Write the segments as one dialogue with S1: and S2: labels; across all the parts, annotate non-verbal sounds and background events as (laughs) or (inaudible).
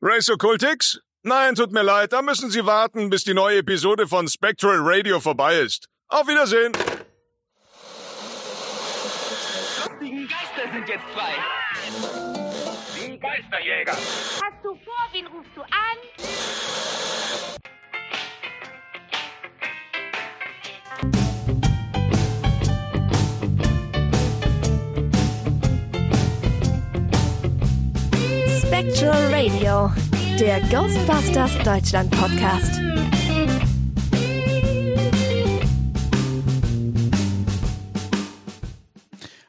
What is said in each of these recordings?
S1: Race Occultix? Nein, tut mir leid, da müssen Sie warten, bis die neue Episode von Spectral Radio vorbei ist. Auf Wiedersehen!
S2: lustigen Geister sind jetzt frei.
S3: Die Geisterjäger.
S4: Hast du vor, wen rufst du an?
S5: Spectral Radio, der Ghostbusters Deutschland Podcast.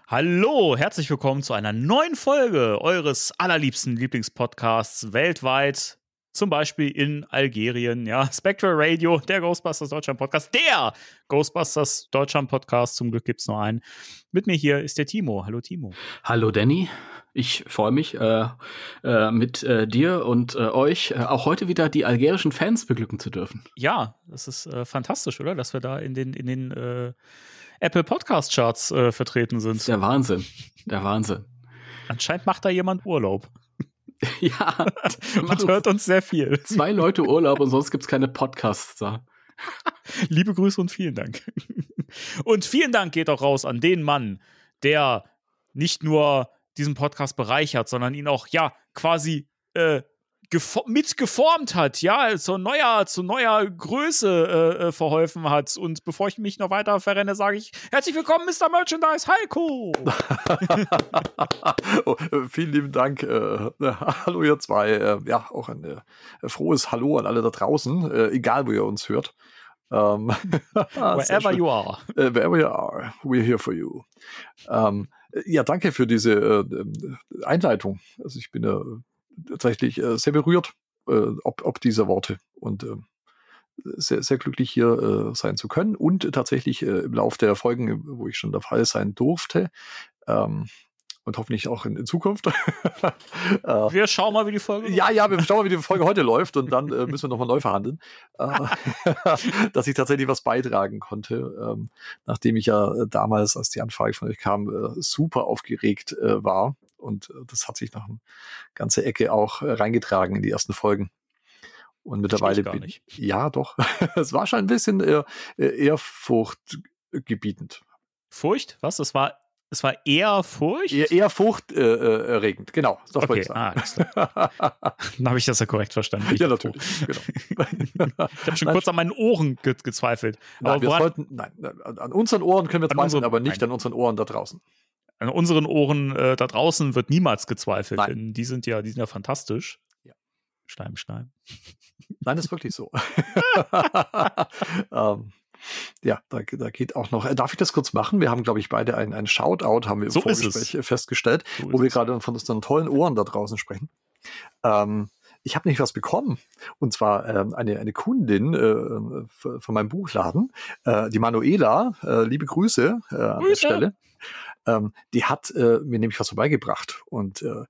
S6: Hallo, herzlich willkommen zu einer neuen Folge eures allerliebsten Lieblingspodcasts weltweit. Zum Beispiel in Algerien, ja. Spectral Radio, der Ghostbusters Deutschland Podcast, der Ghostbusters Deutschland Podcast. Zum Glück gibt's noch einen. Mit mir hier ist der Timo. Hallo, Timo.
S7: Hallo Danny, ich freue mich äh, äh, mit äh, dir und äh, euch äh, auch heute wieder die algerischen Fans beglücken zu dürfen.
S6: Ja, das ist äh, fantastisch, oder? Dass wir da in den, in den Apple Podcast Charts vertreten sind.
S7: Der Wahnsinn, der Wahnsinn.
S6: Anscheinend macht da jemand Urlaub. (laughs)
S7: ja, (laughs)
S6: Man hört uns sehr viel.
S7: zwei Leute Urlaub und sonst gibt's keine Podcasts da. (laughs)
S6: Liebe Grüße und vielen Dank. Und vielen Dank geht auch raus an den Mann, der nicht nur diesen Podcast bereichert, sondern ihn auch, ja, quasi äh, mitgeformt hat, ja, zu neuer, zu neuer Größe äh, äh, verholfen hat. Und bevor ich mich noch weiter verrenne, sage ich herzlich willkommen, Mr. Merchandise Heiko. (laughs)
S8: oh, äh, vielen lieben Dank. Äh, hallo ihr zwei. Äh, ja, auch ein äh, frohes Hallo an alle da draußen, egal wo ihr uns hört. Ähm, (laughs) sehr
S6: Wherever you are.
S8: Äh, wherever you are, we're here for you. Ähm, äh, ja, danke für diese äh, ähm, Einleitung. Also ich bin äh, tatsächlich äh, sehr berührt äh, ob, ob dieser Worte und äh, sehr, sehr glücklich hier äh, sein zu können und tatsächlich äh, im Lauf der Folgen, wo ich schon der Fall sein durfte, ähm, und hoffentlich auch in, in Zukunft. (laughs) äh,
S6: Wir schauen mal, wie die Folge
S8: ja, ja, wir schauen mal, wie die Folge heute läuft und dann äh, müssen wir nochmal neu verhandeln, äh, (laughs) (laughs) dass ich tatsächlich was beitragen konnte, ähm, nachdem ich ja äh, damals, als die Anfrage von euch kam, äh, super aufgeregt äh, war und äh, das hat sich nach einer ganze Ecke auch äh, reingetragen in die ersten Folgen. Und mittlerweile bin
S6: nicht.
S8: ja doch, (laughs) es war schon ein bisschen eher, äh, ehrfurchtgebietend.
S6: Furcht? Was? Das war, es war eher Furcht?
S8: Eher, eher furchterregend, genau. Das wollte
S6: okay,
S8: ich sagen.
S6: ah. (laughs) Dann habe ich das ja korrekt verstanden.
S8: ja, natürlich. Genau. (laughs)
S6: Ich habe schon kurz an meinen Ohren ge gezweifelt.
S8: Nein,
S6: Aber
S8: wir
S6: woran,
S8: sollten, nein, an unseren Ohren können wir zweifeln, aber nicht
S6: nein.
S8: an unseren Ohren da draußen.
S6: An unseren Ohren äh, da draußen wird niemals gezweifelt,
S8: Nein.
S6: denn die sind ja, die sind ja fantastisch.
S8: Ja.
S6: Stein, Stein.
S8: Nein, das ist wirklich so. (laughs) ähm, ja, da, da geht auch noch. Äh, darf ich das kurz machen? Wir haben, glaube ich, beide ein, ein Shoutout, haben wir im
S6: So
S8: Vorgespräch
S6: es.
S8: festgestellt,
S6: So
S8: wo wir
S6: es.
S8: gerade von unseren tollen Ohren da draußen sprechen. Ähm, ich habe nämlich was bekommen. Und zwar ähm, eine, eine Kundin äh, f- von meinem Buchladen, äh, die Manuela, äh, liebe Grüße äh, an der. Stelle. Ähm, die hat äh, mir nämlich was vorbeigebracht. Und äh,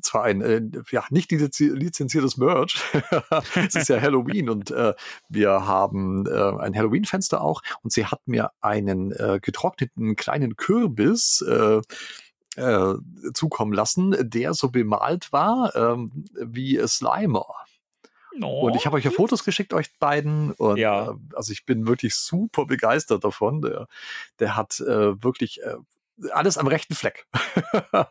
S8: zwar ein äh, ja nicht lizenzi- lizenziertes Merch. (laughs) es ist ja Halloween und äh, wir haben äh, ein Halloween-Fenster auch. Und sie hat mir einen äh, getrockneten kleinen Kürbis äh, äh, zukommen lassen, der so bemalt war ähm, wie Slimer.
S6: Oh,
S8: Und ich habe euch ja Fotos geschickt, euch beiden. Und
S6: Ja.
S8: äh, also ich bin wirklich super begeistert davon. Der, der hat äh, wirklich äh, alles am rechten Fleck. (laughs)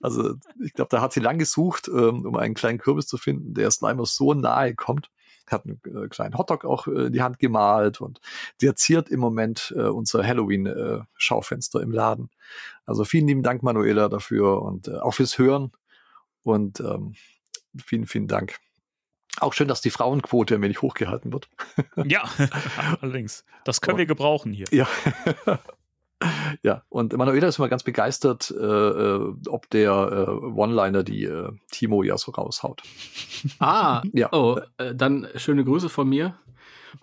S8: also ich glaube, da hat sie lang gesucht, ähm, um einen kleinen Kürbis zu finden, der Slimer so nahe kommt. Hat einen äh, kleinen Hotdog auch äh, in die Hand gemalt und der ziert im Moment äh, unser Halloween-Schaufenster im Laden. Also vielen lieben Dank, Manuela, dafür und auch fürs Hören. Und ähm, vielen, vielen Dank. Auch schön, dass die Frauenquote ein wenig hochgehalten wird.
S6: Ja, (laughs) (laughs) allerdings. Das können wir gebrauchen hier.
S8: Ja. Ja, und Manuela ist immer ganz begeistert, äh, äh, ob der äh, One-Liner, die äh, Timo ja so raushaut.
S7: Ah,
S8: Ja.
S7: oh, äh, dann schöne Grüße von mir.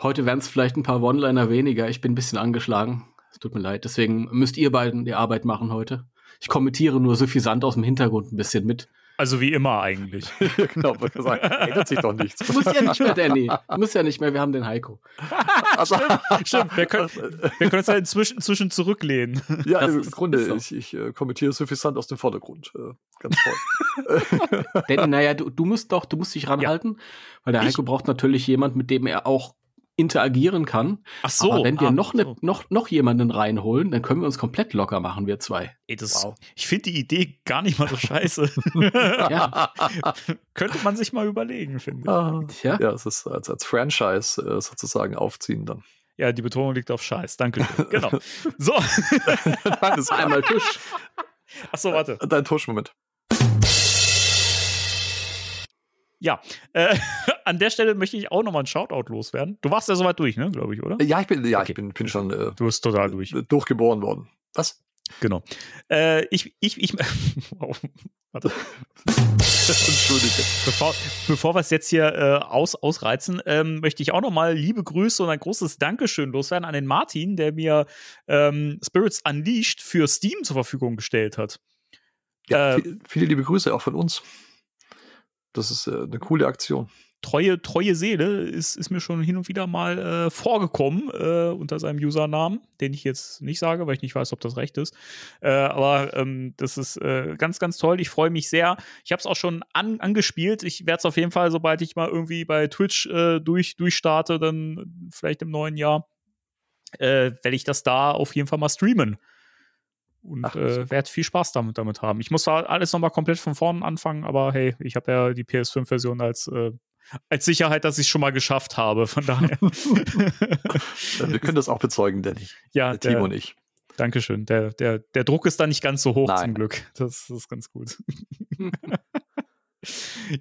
S7: Heute werden es vielleicht ein paar One-Liner weniger. Ich bin ein bisschen angeschlagen. Es tut mir leid. Deswegen müsst ihr beiden die Arbeit machen heute. Ich kommentiere nur suffisant aus dem Hintergrund ein bisschen mit.
S6: Also wie immer eigentlich. (laughs)
S8: genau, wollte ich sagen, ändert sich doch nichts.
S7: Du musst ja nicht mehr, Danny. Du musst ja nicht mehr, wir haben den Heiko. (laughs)
S8: Also,
S6: Stimmt, wir können, wir können uns ja inzwischen, inzwischen zurücklehnen.
S8: ja,
S7: Das
S8: im
S7: ist-
S8: Grunde,
S7: ist so.
S8: ich, ich äh, kommentiere suffisant aus dem Vordergrund. Äh, ganz toll.
S7: Danny, naja, du, du musst doch, du musst dich ranhalten, weil der
S6: Ich?
S7: Heiko braucht natürlich jemand, mit dem er auch interagieren kann.
S6: Ach so.
S7: Aber wenn wir
S6: ah,
S7: noch, ne,
S6: so.
S7: noch, noch jemanden reinholen, dann können wir uns komplett locker machen, wir zwei.
S6: Ey, das,
S8: Wow.
S6: Ich finde die Idee gar nicht mal so scheiße. (laughs)
S7: Ja, (laughs)
S6: Könnte man sich mal überlegen, finde ich.
S8: Ah,
S7: tja.
S8: ja, es ist als, als Franchise äh, sozusagen aufziehen dann.
S6: Ja, die Betonung liegt auf Scheiß. Danke. (laughs) Genau. So.
S8: Nein, das
S7: Einmal Tusch.
S6: Achso, warte.
S8: Dein Tuschmoment.
S6: Ja. Äh, (laughs) an der Stelle möchte ich auch nochmal einen Shoutout loswerden. Du warst ja soweit durch, ne, glaube ich, oder?
S8: Ja, ich bin, ja,
S6: Okay.
S8: ich bin, bin schon äh,
S6: Du bist total durch.
S8: durchgeboren worden. Was?
S6: Genau. Äh, ich, ich, ich, (laughs) wow. Warte. (laughs)
S8: Entschuldige.
S6: Bevor, bevor wir es jetzt hier äh, aus, ausreizen, ähm, möchte ich auch nochmal liebe Grüße und ein großes Dankeschön loswerden an den Martin, der mir ähm, Spirits Unleashed für Steam zur Verfügung gestellt hat.
S8: Ja,
S6: Äh,
S8: viel, viele liebe Grüße auch von uns. Das ist äh, eine coole Aktion.
S6: Treue, treue Seele ist, ist mir schon hin und wieder mal äh, vorgekommen äh, unter seinem Usernamen, den ich jetzt nicht sage, weil ich nicht weiß, ob das recht ist. Äh, aber ähm, das ist äh, ganz, ganz toll. Ich freue mich sehr. Ich habe es auch schon an, angespielt. Ich werde es auf jeden Fall, sobald ich mal irgendwie bei Twitch äh, durch, durchstarte, dann vielleicht im neuen Jahr, werde ich das da auf jeden Fall mal streamen. Und
S8: Ach,
S6: äh, werde viel Spaß damit, damit haben. Ich muss zwar alles nochmal komplett von vorne anfangen, aber hey, ich habe ja die PS5-Version als, äh, als Sicherheit, dass ich es schon mal geschafft habe. Von daher.
S8: Äh, (laughs) Wir können das auch bezeugen, Danny.
S6: ja,
S8: Der Timo
S6: der,
S8: und ich.
S6: Dankeschön. Der, der, der Druck ist da nicht ganz so hoch
S8: Nein.
S6: zum Glück. Das, das ist ganz gut. (laughs)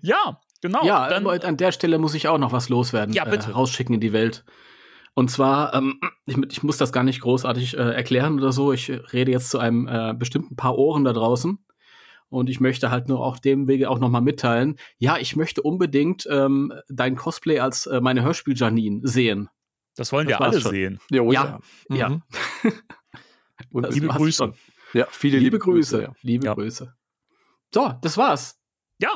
S6: ja, genau.
S7: ja,
S6: dann,
S7: an der Stelle muss ich auch noch was loswerden.
S6: Ja, bitte.
S7: Äh, rausschicken in die Welt. Und zwar, ähm, ich, ich muss das gar nicht großartig äh, erklären oder so. Ich rede jetzt zu einem äh, bestimmten paar Ohren da draußen. Und ich möchte halt nur auf dem Wege auch nochmal mitteilen. Ja, ich möchte unbedingt ähm, dein Cosplay als äh, meine Hörspiel-Janine sehen.
S6: das wollen
S7: das
S6: wir alle
S7: schon.
S6: sehen.
S7: Ja,
S8: ja.
S7: ja.
S8: Mhm. (laughs) Und
S6: Liebe Grüße.
S7: schon.
S8: ja, viele
S7: Liebe, Grüße.
S8: ja.
S7: Liebe
S6: Ja.
S7: Grüße. So, das war's.
S6: Ja,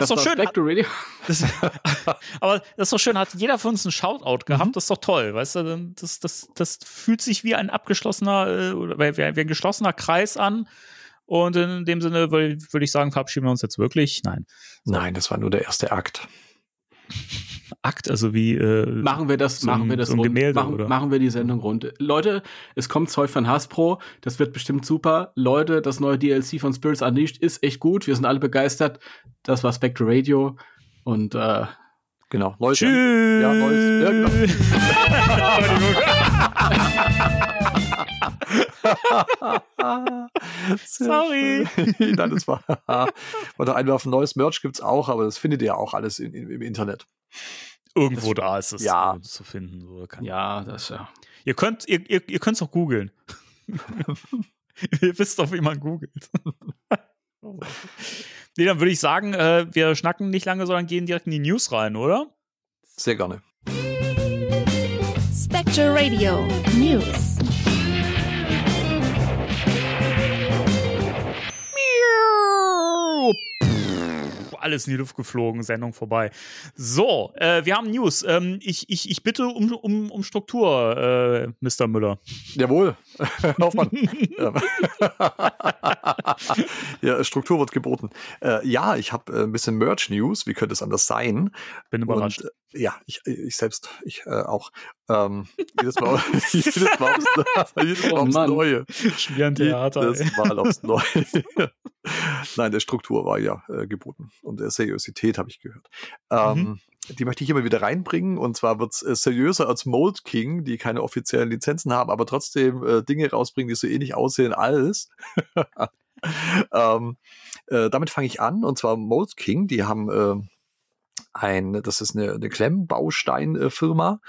S6: das, ist doch schön.
S7: Spectre Radio.
S6: Das, (laughs) aber das ist doch schön, hat jeder von uns einen Shoutout gehabt, das ist doch toll, weißt du, das, das, das fühlt sich wie ein abgeschlossener, äh, oder wie, ein geschlossener Kreis an. Und in dem Sinne würde würd ich sagen, verabschieden wir uns jetzt wirklich. Nein.
S8: Nein, das war nur der erste Akt.
S6: Akt, also wie. Äh,
S7: Machen wir das,
S6: so
S7: machen wir das
S6: so ein
S7: rund.
S6: Gemälde,
S7: machen,
S6: oder?
S7: machen wir die Sendung rund. Leute, es kommt Zeug von Hasbro, das wird bestimmt super. Leute, das neue DLC von Spirits Unleashed ist echt gut. Wir sind alle begeistert. Das war Spectre Radio und äh,
S8: Genau. Neues
S6: Tschüss.
S8: Ja, neues. Ja, genau. (laughs)
S6: Sorry. (laughs)
S8: Nein, das war. (laughs) Oder einwerfen, neues Merch gibt's auch, aber das findet ihr auch alles in, in, im Internet.
S6: Irgendwo da ist es
S8: Ja.
S6: zu finden. So, kann
S7: ja, das ja.
S6: Ihr könnt ihr, ihr, ihr könnt's auch googeln. (laughs) ihr wisst doch, wie man googelt. nee, dann würde ich sagen, äh, wir schnacken nicht lange, sondern gehen direkt in die News rein, oder?
S8: Sehr gerne.
S5: Spectre Radio News.
S6: Alles in die Luft geflogen, Sendung vorbei. So, äh, wir haben News. Ähm, ich, ich, ich bitte um, um, um Struktur, äh, Mr. Müller.
S8: Jawohl. (laughs) Hoffmann. (laughs) ja. Struktur wird geboten. Äh, ja, ich habe äh, ein bisschen Merch-News. Wie könnte es anders sein?
S6: Bin überrascht.
S8: Und, ja, ich, ich selbst, ich äh, auch. Ähm, (laughs) jedes Mal, (laughs) jedes Mal aufs, (laughs) jedes Mal
S7: Oh
S8: aufs
S7: Mann.
S8: Neue.
S6: Ein Theater.
S8: Jedes
S6: ey.
S8: Mal aufs Neue. Nein, der Struktur war ja äh, geboten. Und der Seriosität habe ich gehört. Ähm,
S6: Mhm.
S8: Die möchte ich immer wieder reinbringen. Und zwar wird's äh, seriöser als Mold King, die keine offiziellen Lizenzen haben, aber trotzdem äh, Dinge rausbringen, die so ähnlich aussehen als. ähm, äh, damit fange ich an. Und zwar Mold King, die haben äh, ein, das ist eine, eine Klemmbausteinfirma.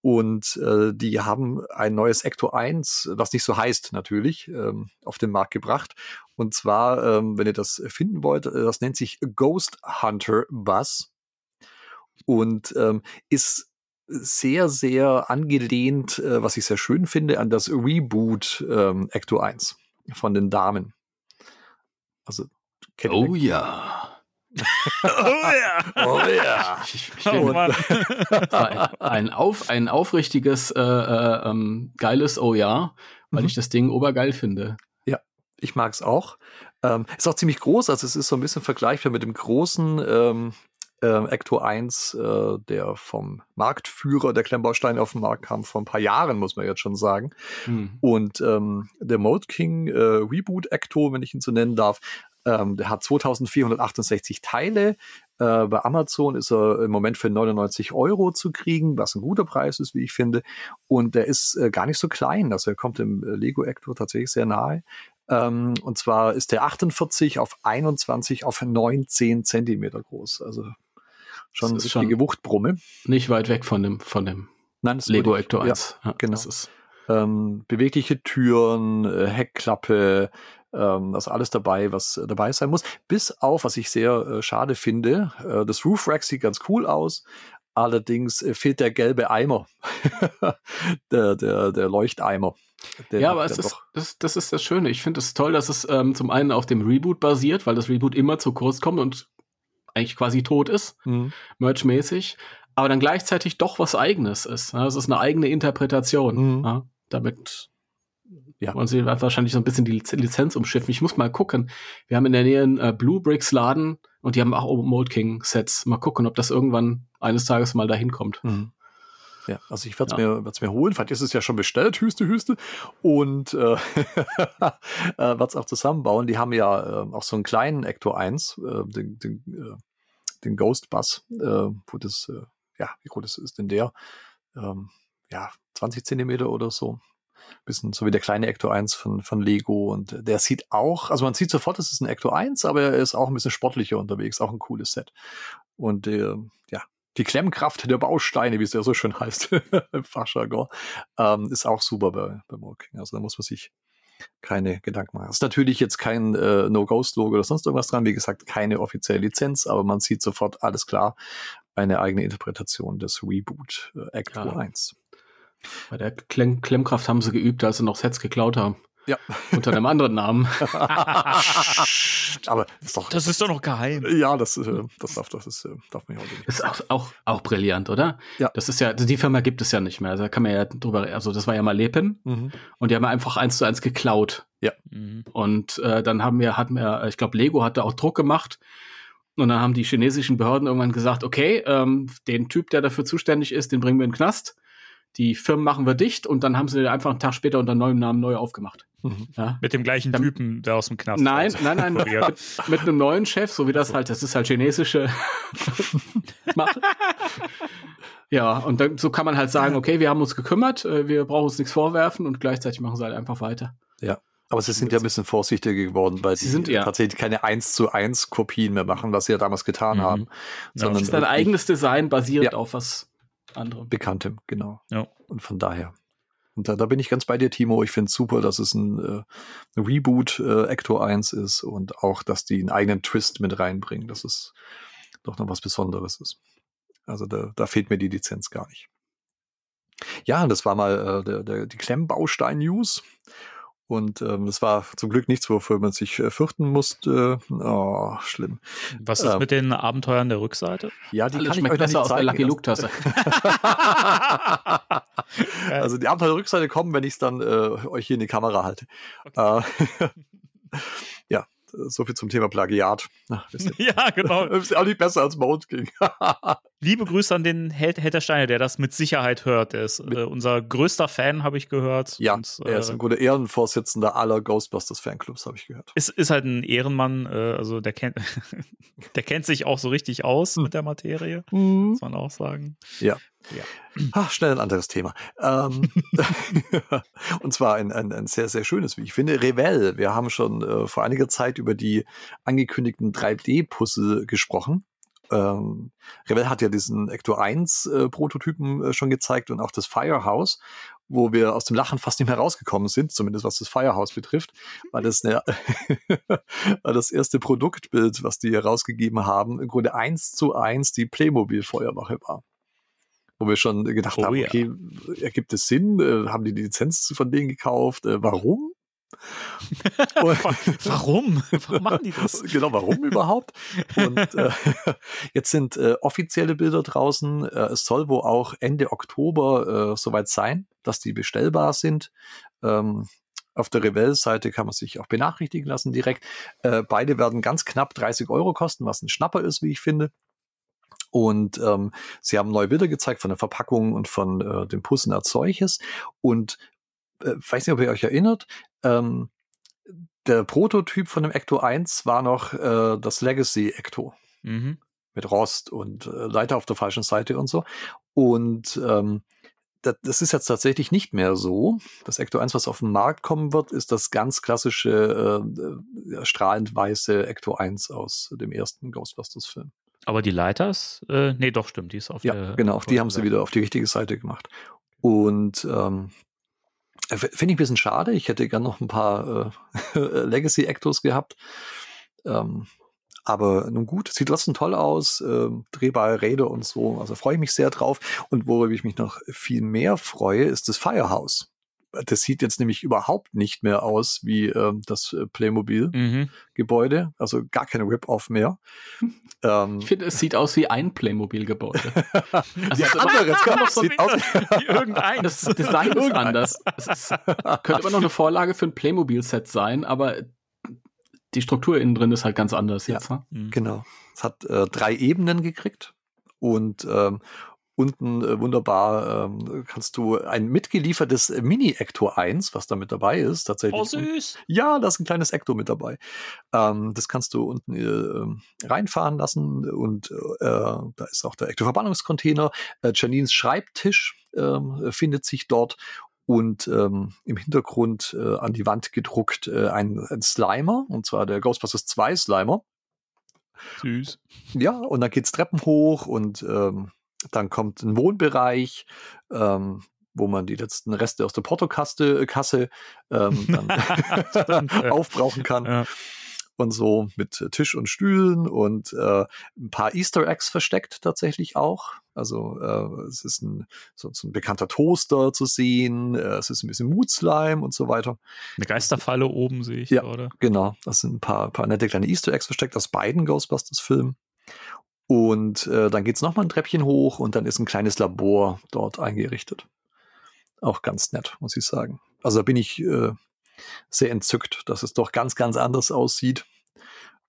S8: Und äh, die haben ein neues Ecto 1, was nicht so heißt natürlich, ähm, auf den Markt gebracht. Und zwar, ähm, wenn ihr das finden wollt, äh, das nennt sich Ghost Hunter Bus und ähm, ist sehr, sehr angelehnt, äh, was ich sehr schön finde, an das Reboot ähm, Ecto 1 von den Damen. Also, kennt ihr-
S7: Oh ja.
S6: Oh ja.
S8: Oh ja.
S7: Ich, ich
S6: Oh Mann. (laughs)
S7: ein, auf, ein aufrichtiges, äh, äh, ähm, geiles Oh ja, weil
S8: Mhm.
S7: ich das Ding obergeil finde.
S8: Ich mag es auch. Ähm, ist auch ziemlich groß, also es ist so ein bisschen vergleichbar mit dem großen ähm, ähm, Ecto 1, äh, der vom Marktführer der Klemmbausteine auf den Markt kam vor ein paar Jahren, muss man jetzt schon sagen.
S7: Hm.
S8: Und ähm, der Mode King äh, Reboot Ecto, wenn ich ihn so nennen darf, ähm, der hat 2468 Teile. Äh, bei Amazon ist er im Moment für 99 Euro zu kriegen, was ein guter Preis ist, wie ich finde. Und der ist äh, gar nicht so klein. Also er kommt im äh, Lego Ecto tatsächlich sehr nahe. Ähm, und zwar ist der 48 auf 21 auf 19 Zentimeter groß. Also schon eine richtige Wuchtbrumme.
S7: Nicht weit weg von dem, von dem
S8: Nein,
S7: Lego
S8: wirklich-
S7: Ecto
S8: ja.
S7: 1. Ja,
S8: genau. Ähm, bewegliche Türen, äh, Heckklappe, ähm, also alles dabei, was äh, dabei sein muss. Bis auf, was ich sehr äh, schade finde, äh, das Roof Rack sieht ganz cool aus. Allerdings äh, fehlt der gelbe Eimer, (laughs) der, der, der Leuchteimer. Der,
S7: ja, aber es ist, das, das ist das Schöne. Ich finde es toll, dass es ähm, zum einen auf dem Reboot basiert, weil das Reboot immer zu kurz kommt und eigentlich quasi tot ist,
S8: Mhm.
S7: merchmäßig, aber dann gleichzeitig doch was Eigenes ist. Ja, Es ist eine eigene Interpretation.
S8: Mhm.
S7: Ja, damit
S8: Ja.
S7: wollen sie wahrscheinlich so ein bisschen die Liz- Lizenz umschiffen. Ich muss mal gucken. Wir haben in der Nähe einen äh, Blue Bricks Laden und die haben auch Mold King Sets. Mal gucken, ob das irgendwann eines Tages mal dahin kommt.
S8: Mhm. Ja, also ich werde es
S7: Ja.
S8: mir, werd's mir holen. Vielleicht ist es ja schon bestellt, Hüste, Hüste. Und äh, (laughs) äh, werde es auch zusammenbauen. Die haben ja äh, auch so einen kleinen Ecto 1, äh, den, den, äh, den Ghost Bus, äh, wo das, äh, ja, wie groß ist denn der? Ähm, ja, 20 Zentimeter oder so. Bisschen so wie der kleine Ecto 1 von, von Lego. Und der sieht auch, also man sieht sofort, das ist ein Ecto 1, aber er ist auch ein bisschen sportlicher unterwegs, auch ein cooles Set. Und äh, ja, die Klemmkraft der Bausteine, wie es ja so schön heißt (laughs) im Fachjargon, ähm, ist auch super bei, bei Morking. Also da muss man sich keine Gedanken machen. Es ist natürlich jetzt kein äh, No-Ghost-Logo oder sonst irgendwas dran. Wie gesagt, keine offizielle Lizenz, aber man sieht sofort, alles klar, eine eigene Interpretation des Reboot äh, Act
S7: Ja.
S8: 1.
S7: Bei der Klemm Klemmkraft haben sie geübt, als sie noch Sets geklaut haben.
S8: Ja.
S7: Unter einem anderen Namen. (laughs)
S8: aber das ist doch,
S6: Das ist doch noch geheim.
S8: ja, das, äh, das darf, das ist, äh, darf man ja heute nicht.
S7: Ist auch, auch, auch brillant, oder?
S8: Ja.
S7: Das ist ja, also die Firma gibt es ja nicht mehr. Da kann man ja drüber, also das war ja mal Lepen
S8: Mhm.
S7: und die haben einfach eins zu eins geklaut.
S6: Mhm.
S7: Und äh, dann haben wir, hatten wir, ich glaube, Lego hatte auch Druck gemacht. Und dann haben die chinesischen Behörden irgendwann gesagt, okay, ähm, den Typ, der dafür zuständig ist, den bringen wir in den Knast. Die Firmen machen wir dicht und dann haben sie einfach einen Tag später unter neuem Namen neu aufgemacht.
S8: Mhm.
S7: Ja.
S6: Mit dem gleichen
S7: Dann-
S6: Typen, der aus dem Knast
S7: Nein,
S6: raus-
S7: nein, nein,
S6: Ja.
S7: mit, (laughs) mit einem neuen Chef, so wie das halt, das ist halt chinesische (laughs) Mache. Ja, und dann so kann man halt sagen, okay, wir haben uns gekümmert, äh, wir brauchen uns nichts vorwerfen und gleichzeitig machen sie halt einfach weiter.
S8: Aber sie sind ja ein bisschen vorsichtiger geworden, weil
S7: Sie sind, ja.
S8: tatsächlich keine 1 zu 1 Kopien mehr machen, was sie ja damals getan
S6: Mhm.
S8: haben, sondern
S7: Das ist ein eigenes Design basierend
S8: Ja.
S7: auf was anderem.
S8: Bekanntem, genau.
S6: Ja.
S8: Und von daher. Und da, da bin ich ganz bei dir, Timo. Ich finde es super, dass es ein, äh, Reboot äh, Ecto 1 ist und auch, dass die einen eigenen Twist mit reinbringen, dass es doch noch was Besonderes ist. Also da, da fehlt mir die Lizenz gar nicht. Ja, und das war mal äh, der, der, die Klemmbaustein-News. Und ähm, das war zum Glück nichts, wofür man sich äh, fürchten musste. Oh, schlimm.
S6: Was ist
S8: Ähm.
S6: mit den Abenteuern der Rückseite?
S8: Ja, die
S7: Alles
S8: kann ich
S7: schmeckt
S8: euch
S7: besser
S8: nicht
S7: aus der. Lucky Luke Tasse. (laughs)
S8: also die Abenteuer der Rückseite kommen, wenn ich es dann äh, euch hier in die Kamera halte. Äh, (laughs) ja, so viel zum Thema Plagiat. Ach, (laughs)
S6: ja, genau.
S8: ist auch nicht besser als Mode King.
S6: Liebe Grüße an den Held, Held der Steine, der das mit Sicherheit hört. Der ist äh, unser größter Fan, habe ich gehört.
S8: ja,
S6: Und,
S8: er ist
S6: äh,
S8: im Grunde Ehrenvorsitzender aller Ghostbusters Fanclubs, habe ich gehört.
S6: ist, ist halt ein Ehrenmann, äh, also der kennt, (laughs) der kennt sich auch so richtig aus mit der Materie, muss man auch sagen.
S8: Ach, schnell ein anderes Thema. Ähm, (laughs) (laughs) und zwar ein, ein, ein sehr, sehr schönes, wie ich finde, Revell. Wir haben schon äh, vor einiger Zeit über die angekündigten 3D-Puzzle gesprochen. Ähm, Revell hat ja diesen Ecto 1 äh, Prototypen äh, schon gezeigt und auch das Firehouse, wo wir aus dem Lachen fast nicht mehr rausgekommen sind, zumindest was das Firehouse betrifft, weil das, eine, (laughs) weil das erste Produktbild, was die herausgegeben haben, im Grunde eins zu eins die Playmobil-Feuerwache war wo wir schon gedacht
S6: Oh
S8: haben,
S6: ja.
S8: okay, ergibt es Sinn? Äh, haben die die Lizenz von denen gekauft? Äh, warum? (laughs)
S6: warum? Warum machen die das? (laughs)
S8: genau, warum überhaupt? Und (laughs) äh, jetzt sind äh, offizielle Bilder draußen. Äh, es soll wohl auch Ende Oktober äh, soweit sein, dass die bestellbar sind. Ähm, auf der Revell-Seite kann man sich auch benachrichtigen lassen direkt. Äh, beide werden ganz knapp 30 Euro kosten, was ein Schnapper ist, wie ich finde. Und ähm, sie haben neue Bilder gezeigt von der Verpackung und von äh, dem Pussen als solches. Und äh, weiß nicht, ob ihr euch erinnert, ähm, der Prototyp von dem Ecto 1 war noch äh, das Legacy Ecto.
S6: Mhm.
S8: Mit Rost und äh, Leiter auf der falschen Seite und so. Und ähm, das, das ist jetzt tatsächlich nicht mehr so. Das Ecto 1, was auf den Markt kommen wird, ist das ganz klassische äh, strahlend weiße Ecto 1 aus dem ersten Ghostbusters-Film.
S6: Aber die Leiters, äh, nee, doch, stimmt, die ist auf
S8: ja,
S6: der.
S8: genau, die haben sie wieder auf die richtige Seite gemacht. Und ähm, finde ich ein bisschen schade. Ich hätte gern noch ein paar äh, (laughs) Legacy Actors gehabt. Ähm, aber nun gut, sieht trotzdem toll aus, äh, drehbare Räder und so. Also freue ich mich sehr drauf. Und worüber ich mich noch viel mehr freue, ist das Firehouse. Das sieht jetzt nämlich überhaupt nicht mehr aus wie äh, das Playmobil-Gebäude.
S6: Mhm.
S8: Also gar kein Rip-Off mehr. (laughs) ähm,
S7: Ich finde, es sieht aus wie ein Playmobil-Gebäude. (laughs) Also
S8: ja, anderes kann doch so
S6: Sieht
S8: aus.
S6: wie irgendeins.
S7: Das Design ist anders. Es ist, könnte immer noch eine Vorlage für ein Playmobil-Set sein, aber die Struktur innen drin ist halt ganz anders
S8: Ja.
S7: jetzt. Ne?
S6: Mhm.
S8: Genau. Es hat äh, drei Ebenen gekriegt und ähm, unten äh, wunderbar ähm, kannst du ein mitgeliefertes Mini-Ector 1, was da mit dabei ist, tatsächlich.
S6: Oh, süß.
S8: Ja, da ist ein kleines Ecto mit dabei. Ähm, das kannst du unten äh, ähm, reinfahren lassen und äh, da ist auch der Ecto-Verbannungscontainer. Äh, Janines Schreibtisch ähm, findet sich dort und ähm, im Hintergrund äh, an die Wand gedruckt äh, ein, ein Slimer, und zwar der Ghostbusters 2 Slimer.
S6: Süß.
S8: Ja, und dann geht's Treppen hoch und ähm, dann kommt ein Wohnbereich, ähm, wo man die letzten Reste aus der Portokasse Kasse, ähm, (laughs) dann (laughs) (laughs) aufbrauchen kann.
S6: Ja.
S8: Und so mit Tisch und Stühlen und äh, ein paar Easter Eggs versteckt tatsächlich auch. Also äh, es ist ein, so, so ein bekannter Toaster zu sehen, äh, es ist ein bisschen Moodslime und so weiter.
S6: Eine Geisterfalle oben sehe ich
S8: Ja.
S6: gerade.
S8: Genau, das sind ein paar, paar nette kleine Easter Eggs versteckt aus beiden Ghostbusters-Filmen. Und äh, dann geht's noch mal ein Treppchen hoch und dann ist ein kleines Labor dort eingerichtet. Auch ganz nett, muss ich sagen. Also da bin ich äh, sehr entzückt, dass es doch ganz, ganz anders aussieht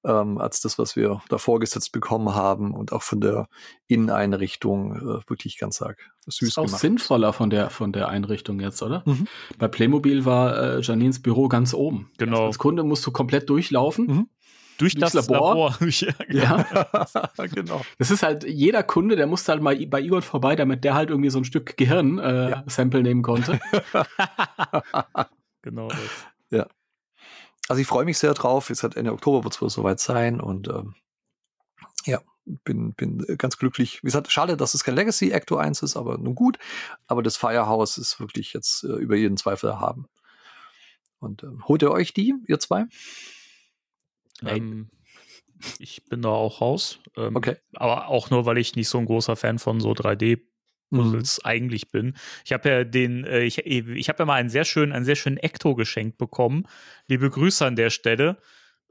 S8: ähm, als das, was wir da vorgesetzt bekommen haben und auch von der Inneneinrichtung äh, wirklich ganz arg süß
S7: Ist auch
S8: gemacht.
S7: sinnvoller von der, von der Einrichtung jetzt, oder?
S8: Mhm.
S7: Bei Playmobil war äh, Janines Büro ganz oben.
S6: Genau.
S7: Also als Kunde musst du komplett durchlaufen.
S8: Mhm.
S6: Durch das
S7: Labor?
S6: Labor. (laughs) Ja, genau.
S7: Ja. (laughs)
S8: genau.
S7: Das ist halt, jeder Kunde, der musste halt mal bei Igor vorbei, damit der halt irgendwie so ein Stück Gehirn äh,
S8: Ja.
S7: Sample nehmen konnte. (laughs)
S6: genau das.
S8: Also ich freue mich sehr drauf. Jetzt hat Ende Oktober wird es wohl soweit sein und ähm, ja, bin, bin ganz glücklich. Wie gesagt, schade, dass es kein Legacy Acto 1 ist, aber nun gut. Aber das Firehouse ist wirklich jetzt äh, über jeden Zweifel erhaben. Und ähm, holt ihr euch die, ihr zwei?
S6: Ähm, ich bin da auch raus. Ähm,
S8: Okay.
S6: Aber auch nur, weil ich nicht so ein großer Fan von so 3D Puzzles eigentlich bin. Ich habe ja den, äh, ich, ich habe ja mal einen sehr schönen, einen sehr schönen Ecto geschenkt bekommen. Liebe Grüße an der Stelle.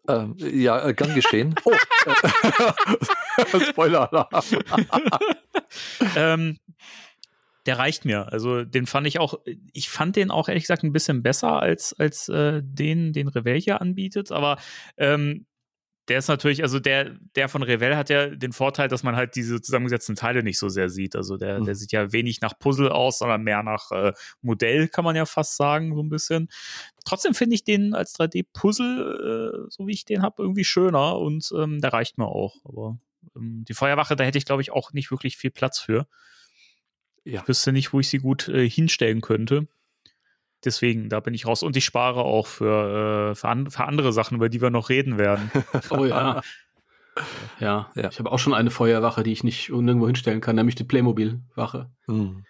S8: Ähm, ja, äh, gern geschehen. (laughs) Oh, (laughs) äh, Spoiler. (laughs)
S6: ähm, der reicht mir. Also den fand ich auch, ich fand den auch ehrlich gesagt ein bisschen besser als, als äh, den, den Revell hier anbietet, aber ähm, der ist natürlich, also der, der von Revell hat ja den Vorteil, dass man halt diese zusammengesetzten Teile nicht so sehr sieht. Also der,
S8: Mhm.
S6: der sieht ja wenig nach Puzzle aus, sondern mehr nach äh, Modell, kann man ja fast sagen, so ein bisschen. Trotzdem finde ich den als 3D-Puzzle, äh, so wie ich den habe, irgendwie schöner und ähm, der reicht mir auch. Aber ähm, die Feuerwache, da hätte ich, glaube ich, auch nicht wirklich viel Platz für.
S8: Ja.
S6: Ich wüsste nicht, wo ich sie gut äh, hinstellen könnte. Deswegen, da bin ich raus. Und ich spare auch für, äh, für, an, für andere Sachen, über die wir noch reden werden. (laughs)
S7: Oh ja. (laughs) Ja,
S8: Ja.
S7: ich habe auch schon eine Feuerwache, die ich nicht nirgendwo hinstellen kann, nämlich die Playmobil-Wache.
S8: Hm.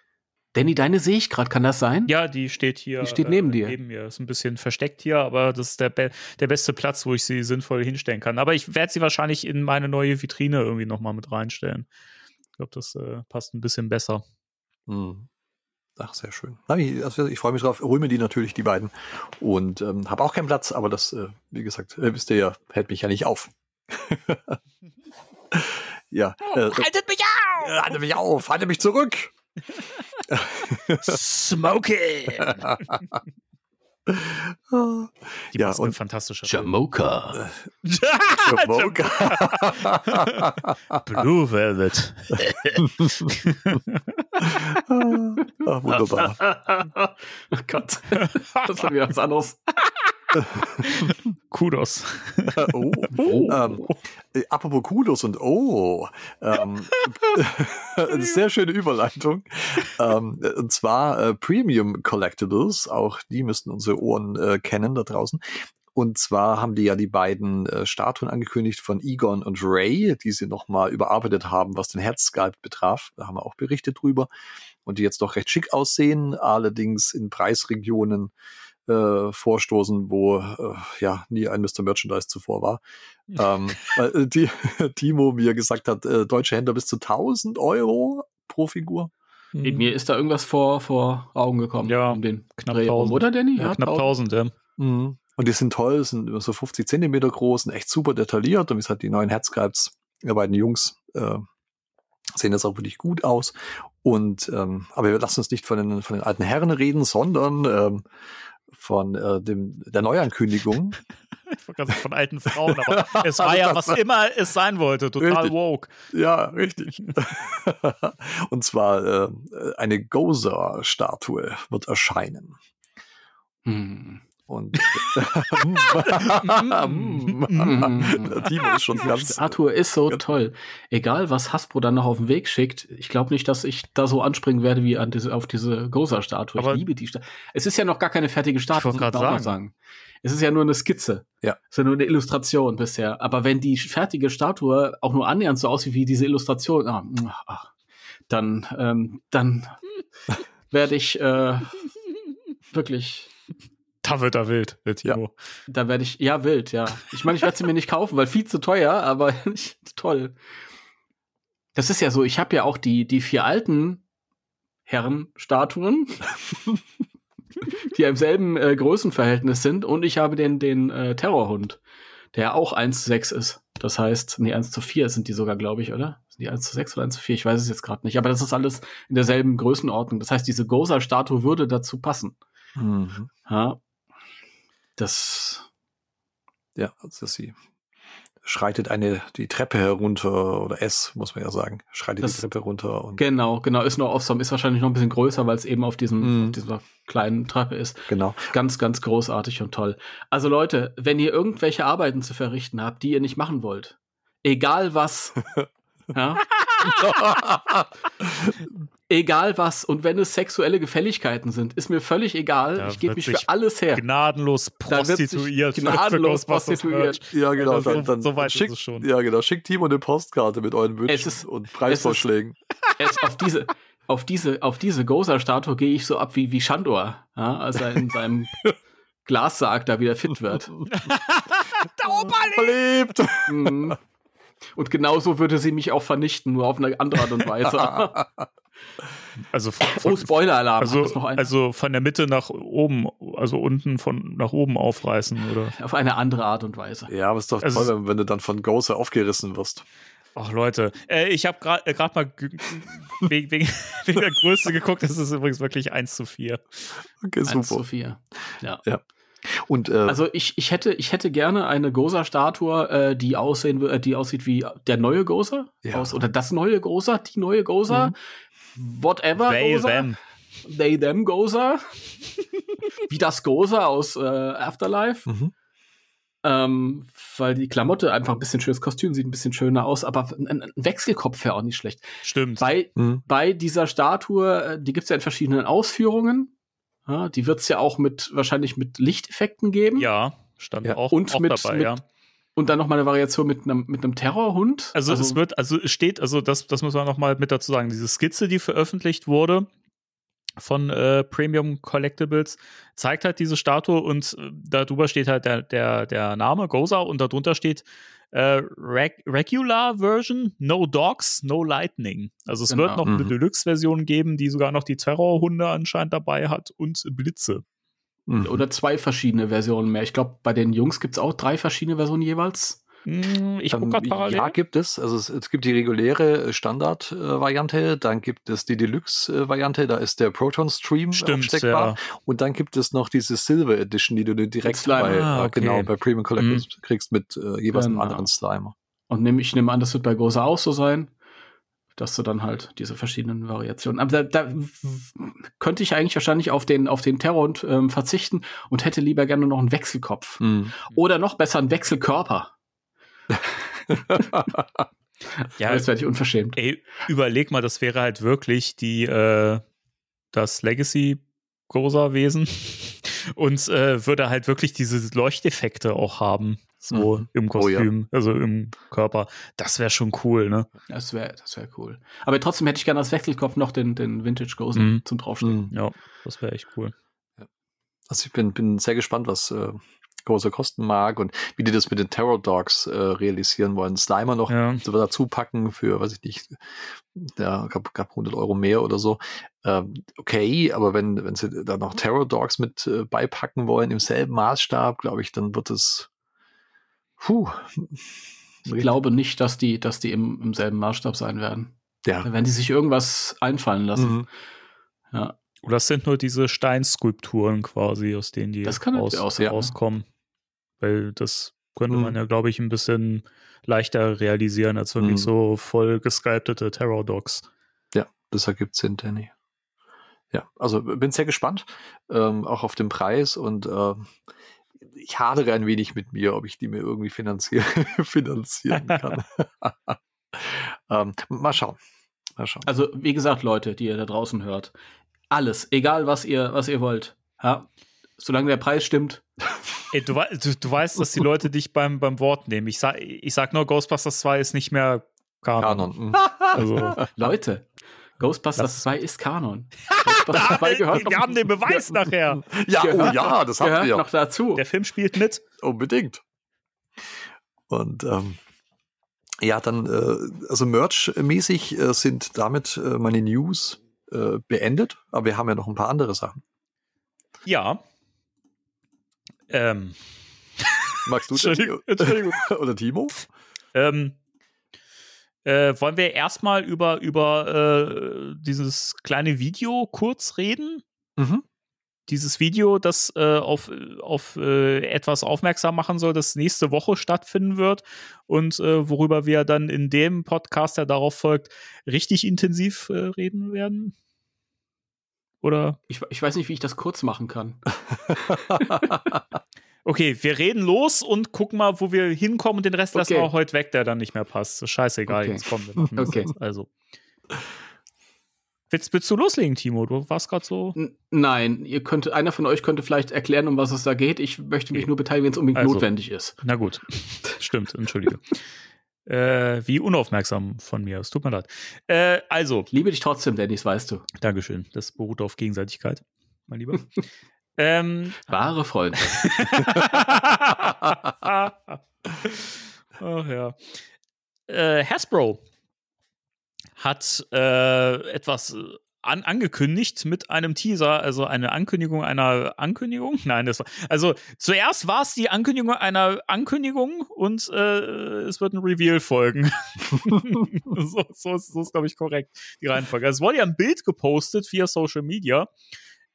S7: Danny, deine sehe ich gerade, kann das sein?
S6: Ja, die steht hier.
S7: Die steht neben dir.
S6: Neben mir. Ist ein bisschen versteckt hier, aber das ist der, be der beste Platz, wo ich sie sinnvoll hinstellen kann. Aber ich werde sie wahrscheinlich in meine neue Vitrine irgendwie nochmal mit reinstellen. Ich glaube, das äh, passt ein bisschen besser.
S8: Hm. Ach, sehr schön. Also ich freue mich drauf. Hol mir die natürlich, die beiden. Und ähm, habe auch keinen Platz, aber das, äh, wie gesagt, äh, wisst ihr ja, hält mich ja nicht auf. (laughs) ja. Äh,
S6: Haltet mich auf!
S8: äh, halte mich auf, halte mich zurück. (laughs) (laughs)
S6: Smoking! Die
S8: ja, und
S6: fantastischer
S7: Jamoka.
S8: Mocha. (laughs) (laughs)
S6: Blue Velvet.
S8: Ah, wunderbar. (laughs)
S7: oh Gott. Das war wieder was anderes. (laughs)
S6: Kudos.
S8: Oh. (laughs)
S7: Oh.
S8: Ähm, äh, apropos Kudos und Oh. Ähm, (laughs) eine sehr schöne Überleitung. Ähm, und zwar äh, Premium Collectibles. Auch die müssten unsere Ohren äh, kennen da draußen. Und zwar haben die ja die beiden äh, Statuen angekündigt von Egon und Ray, die sie nochmal überarbeitet haben, was den Herzsculpt betraf. Da haben wir auch berichtet drüber. Und die jetzt doch recht schick aussehen, allerdings in Preisregionen äh, vorstoßen, wo äh, ja nie ein Mr. Merchandise zuvor war. ähm, weil äh, die, (laughs) Timo mir gesagt hat, äh, deutsche Händler bis zu 1000 Euro pro Figur.
S7: Mir ist da irgendwas vor, vor Augen gekommen.
S6: Ja,
S7: um den
S6: knapp
S7: Dreh rum,
S6: 1000.
S7: Oder, Danny?
S6: Ja, knapp 1000, ja.
S8: Mhm. Und die sind toll, sind über so 50 Zentimeter groß, sind echt super detailliert. Und wie gesagt, die neuen Herzsculpts der beiden Jungs äh, sehen jetzt auch wirklich gut aus. Und ähm, aber wir lassen uns nicht von den, von den alten Herren reden, sondern ähm, von äh, dem, der Neuankündigung. (laughs)
S6: Ich wollte gerade sagen, von alten Frauen, aber (laughs) es war ja, was immer es sein wollte, total
S8: Richtig.
S6: woke.
S8: Ja, richtig. (laughs) Und zwar äh, eine Gozer-Statue wird erscheinen.
S7: Hm.
S8: Und Der (laughs) (laughs) Timo ist schon ganz.
S7: Arthur ist so
S8: Ja.
S7: toll. Egal, was Hasbro dann noch auf den Weg schickt, ich glaube nicht, dass ich da so anspringen werde wie an diese, auf diese Gozer-Statue. Ich liebe die Statue. Es ist ja noch gar keine fertige Statue,
S6: wollte
S7: muss man noch sagen. Es ist ja nur eine Skizze.
S8: Ja.
S7: Es ist ja nur eine Illustration bisher. Aber wenn die fertige Statue auch nur annähernd so aussieht wie diese Illustration, ah, ach, dann, ähm, dann (laughs) werde ich äh, wirklich
S6: Da wird er wild, der Timo.
S7: Da werde ich, ja, wild, ja. Ich meine, ich werde sie mir nicht kaufen, weil viel zu teuer, aber (laughs) toll. Das ist ja so, ich habe ja auch die, die vier alten Herrenstatuen, (laughs) die im selben äh, Größenverhältnis sind, und ich habe den, den äh, Terrorhund, der auch 1 zu 6 ist. Das heißt, nee, 1 zu 4 sind die sogar, glaube ich, oder? Sind die 1 zu 6 oder 1 zu 4? Ich weiß es jetzt gerade nicht. Aber das ist alles in derselben Größenordnung. Das heißt, diese Goza-Statue würde dazu passen.
S8: Mhm.
S7: Ja. Das
S8: Ja, also sie schreitet eine die Treppe herunter oder S muss man ja sagen, schreitet
S7: Das-
S8: die Treppe runter und
S7: Genau, genau, ist noch awesome, ist wahrscheinlich noch ein bisschen größer, weil es eben auf diesem,
S8: Mhm.
S7: auf dieser kleinen Treppe ist.
S8: genau.
S7: Ganz, ganz großartig und toll. Also Leute, wenn ihr irgendwelche Arbeiten zu verrichten habt, die ihr nicht machen wollt, egal was, (laughs) ja, (laughs) (laughs) egal was, und wenn es sexuelle Gefälligkeiten sind, ist mir völlig egal.
S6: Da
S7: ich gebe mich für alles her.
S6: Gnadenlos
S7: Da wird sich
S6: prostituiert.
S7: gnadenlos prostituiert.
S8: Ja, genau.
S6: Also
S8: Dann, dann,
S6: so weit ist
S8: schickt,
S6: es schon.
S8: Ja, genau. Schickt Timo eine Postkarte mit euren Wünschen
S7: Es ist-
S8: und Preisvorschlägen.
S7: Es, auf diese, auf diese, auf diese Goza-Statue gehe ich so ab wie, wie Shandor, ja, als er in seinem (laughs) Glassarg da wieder fit wird. (laughs)
S8: Verliebt!
S7: Mhm. Und genauso würde sie mich auch vernichten, nur auf eine andere Art und Weise. (laughs)
S6: Also von, von,
S7: oh, Spoiler-Alarm.
S6: also, also von der Mitte nach oben, also unten von nach oben aufreißen, oder?
S7: auf eine andere Art und Weise.
S8: Ja, aber ist doch
S6: Also-
S8: toll, wenn, wenn du dann von Gozer aufgerissen wirst.
S6: Ach Leute, äh, ich habe gerade äh, grad mal ge- wegen, (laughs) wegen, wegen der Größe geguckt, das ist übrigens wirklich 1 zu 4.
S8: Okay,
S7: 1 zu
S8: super.
S7: 4. Ja.
S8: Und äh,
S7: Also ich, ich, hätte, ich hätte gerne eine Goza-Statue, äh, die, aussehen, äh, die aussieht wie der neue Goza.
S8: Ja.
S7: Aus, oder das neue Goza, die neue Goza. Whatever
S6: They,
S7: Goza.
S6: them.
S7: They, them Goza. (laughs) wie das Goza aus äh, Afterlife.
S8: Mhm.
S7: Ähm, weil die Klamotte einfach ein bisschen schönes Kostüm sieht ein bisschen schöner aus, aber ein, ein Wechselkopf wäre auch nicht schlecht.
S6: Stimmt.
S7: Bei,
S8: Mhm.
S7: bei dieser Statue, äh, die gibt's ja in verschiedenen Ausführungen. Ja, die wird's ja auch mit wahrscheinlich mit Lichteffekten geben.
S6: Ja, stand
S8: Ja.
S6: auch,
S7: Und
S6: auch
S7: mit,
S6: dabei,
S7: mit
S6: ja.
S7: Und dann noch mal eine Variation mit einem mit einem Terrorhund.
S6: Also, es wird, also es steht, also das, das muss man noch mal mit dazu sagen, diese Skizze, die veröffentlicht wurde, von äh, Premium Collectibles, zeigt halt diese Statue und äh, darüber steht halt der, der, der Name Goza und darunter steht äh, Reg Regular Version, No Dogs, No Lightning. Also es wird
S7: Genau.
S6: noch eine
S8: Mhm.
S6: Deluxe-Version geben, die sogar noch die Terrorhunde anscheinend dabei hat und Blitze.
S8: Mhm.
S7: Oder zwei verschiedene Versionen mehr. Ich glaube, bei den Jungs gibt es auch drei verschiedene Versionen jeweils.
S6: Hm, ich gucke
S8: Ähm,
S6: gerade parallel.
S8: Ja, gibt es. Also es, es gibt die reguläre äh, Standard-Variante, dann gibt es die Deluxe-Variante, da ist der Proton Stream
S6: Stimmt,
S8: aufsteckbar.
S6: ja.
S8: Und dann gibt es noch diese Silver Edition, die du dir direkt
S7: Slime.
S8: bei,
S6: Ah,
S8: äh,
S6: okay.
S8: genau, bei Premium Collectors kriegst mit äh, jeweils einem
S7: Genau.
S8: anderen Slimer.
S7: Und nehm, ich nehme an, das wird bei Goza auch so sein, dass du dann halt diese verschiedenen Variationen. Aber da, da könnte ich eigentlich wahrscheinlich auf den, auf den Terror und, ähm, verzichten und hätte lieber gerne noch einen Wechselkopf.
S8: Mhm.
S7: Oder noch besser einen Wechselkörper. (laughs)
S6: Ja,
S7: das werde ich unverschämt.
S6: Ey, überleg mal, das wäre halt wirklich die, äh, das Legacy-Goza-Wesen (laughs) und äh, würde halt wirklich diese Leuchteffekte auch haben, so
S8: Mhm.
S6: im
S8: Oh ja.
S6: Kostüm, also im Körper. Das wäre schon cool, ne?
S7: Das wäre das wär cool. Aber trotzdem hätte ich gerne als Wechselkopf noch den, den Vintage Goza
S6: Mhm.
S7: zum Draufstehen.
S8: Mhm.
S6: Ja, das wäre echt cool.
S8: Also ich bin, bin sehr gespannt, was äh, große kosten mag und wie die das mit den Terror Dogs äh, realisieren wollen. Slimer noch
S6: Ja.
S8: dazu packen für, weiß ich nicht, ja, gab, gab 100 Euro mehr oder so. Ähm, okay, aber wenn, wenn sie da noch Terror Dogs mit äh, beipacken wollen im selben Maßstab, glaube ich, dann wird es, puh.
S7: Ich glaube nicht, dass die, dass die im, im selben Maßstab sein werden.
S8: ja.
S7: Da werden die sich irgendwas einfallen lassen.
S8: Mhm.
S7: Ja.
S6: Oder es sind nur diese Steinskulpturen quasi, aus denen die
S7: Das kann
S6: raus,
S7: natürlich auch sein.
S6: rauskommen. Weil das könnte
S8: Mhm.
S6: man ja, glaube ich, ein bisschen leichter realisieren als wirklich
S8: Mhm.
S6: so voll gesculptete Terror-Dogs.
S8: Ja, das ergibt Sinn, Danny. Ja, also bin sehr gespannt, ähm, auch auf den Preis und ähm, ich hadere ein wenig mit mir, ob ich die mir irgendwie finanzieren, (laughs) finanzieren kann. (laughs) ähm, mal schauen. Mal schauen.
S7: Also, wie gesagt, Leute, die ihr da draußen hört, alles, egal was ihr, was ihr wollt. Ja. Solange der Preis stimmt. (laughs)
S6: Ey, du, du, du weißt, dass die Leute dich beim, beim Wort nehmen. Ich sag, ich sag nur, Ghostbusters 2 ist nicht mehr Kanon.
S8: Kanon. mhm.
S6: Also,
S7: Leute, Ghostbusters
S6: Das-
S7: 2 ist Kanon. (laughs) Ghostbusters 2 gehört noch,
S6: wir haben den Beweis nachher. (laughs)
S8: Ja, oh
S7: gehört
S8: ja, das haben
S7: gehört
S8: wir
S7: noch dazu.
S6: Der Film spielt mit.
S8: unbedingt. Und ähm, ja, dann, äh, also Merch-mäßig äh, sind damit äh, meine News äh, beendet, aber wir haben ja noch ein paar andere Sachen.
S6: Ja. Ähm,
S8: Magst du (laughs)
S6: Entschuldigung? Entschuldigung.
S8: oder Timo?
S6: ähm, äh, wollen wir erstmal über, über äh, dieses kleine Video kurz reden?
S8: Mhm.
S6: Dieses Video, das äh, auf, auf äh, etwas aufmerksam machen soll, das nächste Woche stattfinden wird und äh, worüber wir dann in dem Podcast, der darauf folgt, richtig intensiv äh, reden werden? Oder?
S7: Ich, ich weiß nicht, wie ich das kurz machen kann. (laughs) (laughs)
S6: Okay, wir reden los und gucken mal, wo wir hinkommen und den Rest lassen
S7: Okay.
S6: wir auch heute weg, der dann nicht mehr passt. Scheißegal,
S7: Okay.
S6: jetzt kommen wir machen
S7: Okay.
S6: jetzt. Also. Willst, willst du loslegen, Timo? Du warst gerade so.
S7: N nein, ihr könnt, einer von euch könnte vielleicht erklären, um was es da geht. Ich möchte mich
S6: Okay.
S7: nur beteiligen, wenn es unbedingt
S6: Also.
S7: notwendig ist.
S6: Na gut. (laughs) Stimmt, entschuldige. (laughs) äh, wie unaufmerksam von mir. Es tut mir leid. Äh, also,
S7: Ich liebe dich trotzdem, Dennis, weißt du.
S6: Dankeschön. Das beruht auf Gegenseitigkeit, mein Lieber. (laughs) ähm,
S7: Wahre Freunde. (laughs)
S6: Ach ja. Äh, Hasbro hat äh, etwas äh, an, angekündigt mit einem Teaser, also eine Ankündigung einer Ankündigung. (laughs) Nein, das war also zuerst war es die Ankündigung einer Ankündigung und äh, es wird ein Reveal folgen. (laughs) so, so, ist- so ist glaube ich korrekt die Reihenfolge. Es wurde ja ein Bild gepostet via Social Media,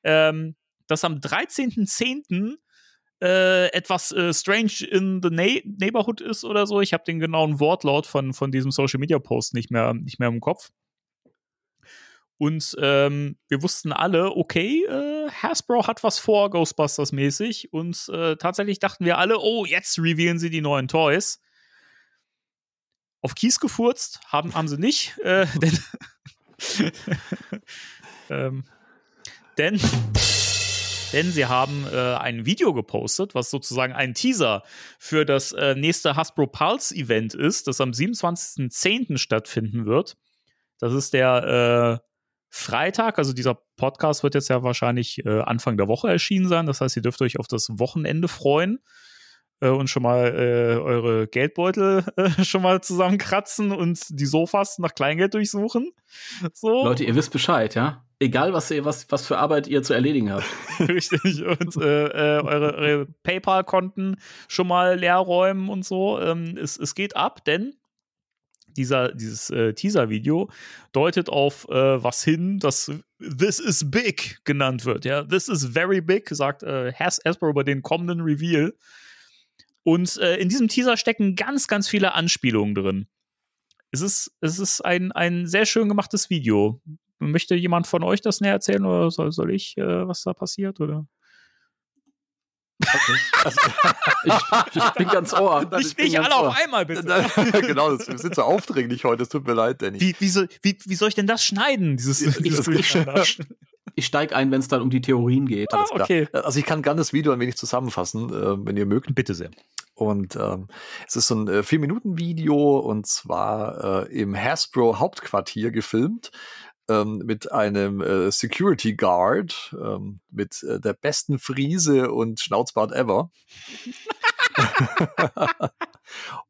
S6: ähm, das am 13.10 äh, etwas äh, strange in the na neighborhood ist oder so. Ich habe den genauen Wortlaut von, von diesem Social Media Post nicht mehr, nicht mehr im Kopf. Und ähm, wir wussten alle, okay, äh, Hasbro hat was vor, Ghostbusters mäßig. Und äh, tatsächlich dachten wir alle, oh, jetzt revealen sie die neuen Toys. Auf Kies gefurzt haben, haben sie nicht, äh, (laughs) denn, (laughs) ähm, denn denn sie haben äh, ein Video gepostet, was sozusagen ein Teaser für das äh, nächste Hasbro Pulse Event ist, das am 27.10. stattfinden wird. Das ist der Freitag, also dieser Podcast wird jetzt ja wahrscheinlich äh, Anfang der Woche erschienen sein. Das heißt, ihr dürft euch auf das Wochenende freuen äh, und schon mal äh, eure Geldbeutel äh, (laughs) schon mal zusammenkratzen und die Sofas nach Kleingeld durchsuchen. So.
S7: Leute, ihr wisst Bescheid, ja? Egal, was, ihr, was, was für Arbeit ihr zu erledigen habt. (laughs)
S6: Richtig. Und äh, äh, eure, eure PayPal-Konten schon mal leer räumen und so. Ähm, es, es geht ab, denn dieser, dieses äh, Teaser-Video deutet auf äh, was hin, das This is big genannt wird. Ja, This is very big, sagt äh, Has Hasbro über den kommenden Reveal. Und äh, in diesem Teaser stecken ganz, ganz viele Anspielungen drin. Es ist, es ist ein, ein sehr schön gemachtes Video. Möchte jemand von euch das näher erzählen oder soll, soll ich, äh, was da passiert? Oder?
S7: Okay. Also, (laughs) ich, ich, bin ganz ohr.
S6: Nicht, nicht alle auf einmal, bitte. (laughs)
S8: genau, das, wir sind so aufdringlich heute, es tut mir leid, Danny.
S6: Wie, wie, soll, wie, wie soll ich denn das schneiden? Dieses,
S7: ich,
S6: dieses (laughs)
S7: ich, ich steige ein, wenn es dann um die Theorien geht.
S6: Ah, okay.
S8: Also ich kann gerne das Video ein wenig zusammenfassen, äh, wenn ihr mögt.
S6: Bitte sehr.
S8: Und ähm, es ist so ein äh, Vier-Minuten-Video und zwar äh, im Hasbro Hauptquartier gefilmt ähm, mit einem äh, Security Guard ähm, mit äh, der besten Friese und Schnauzbart ever. (laughs)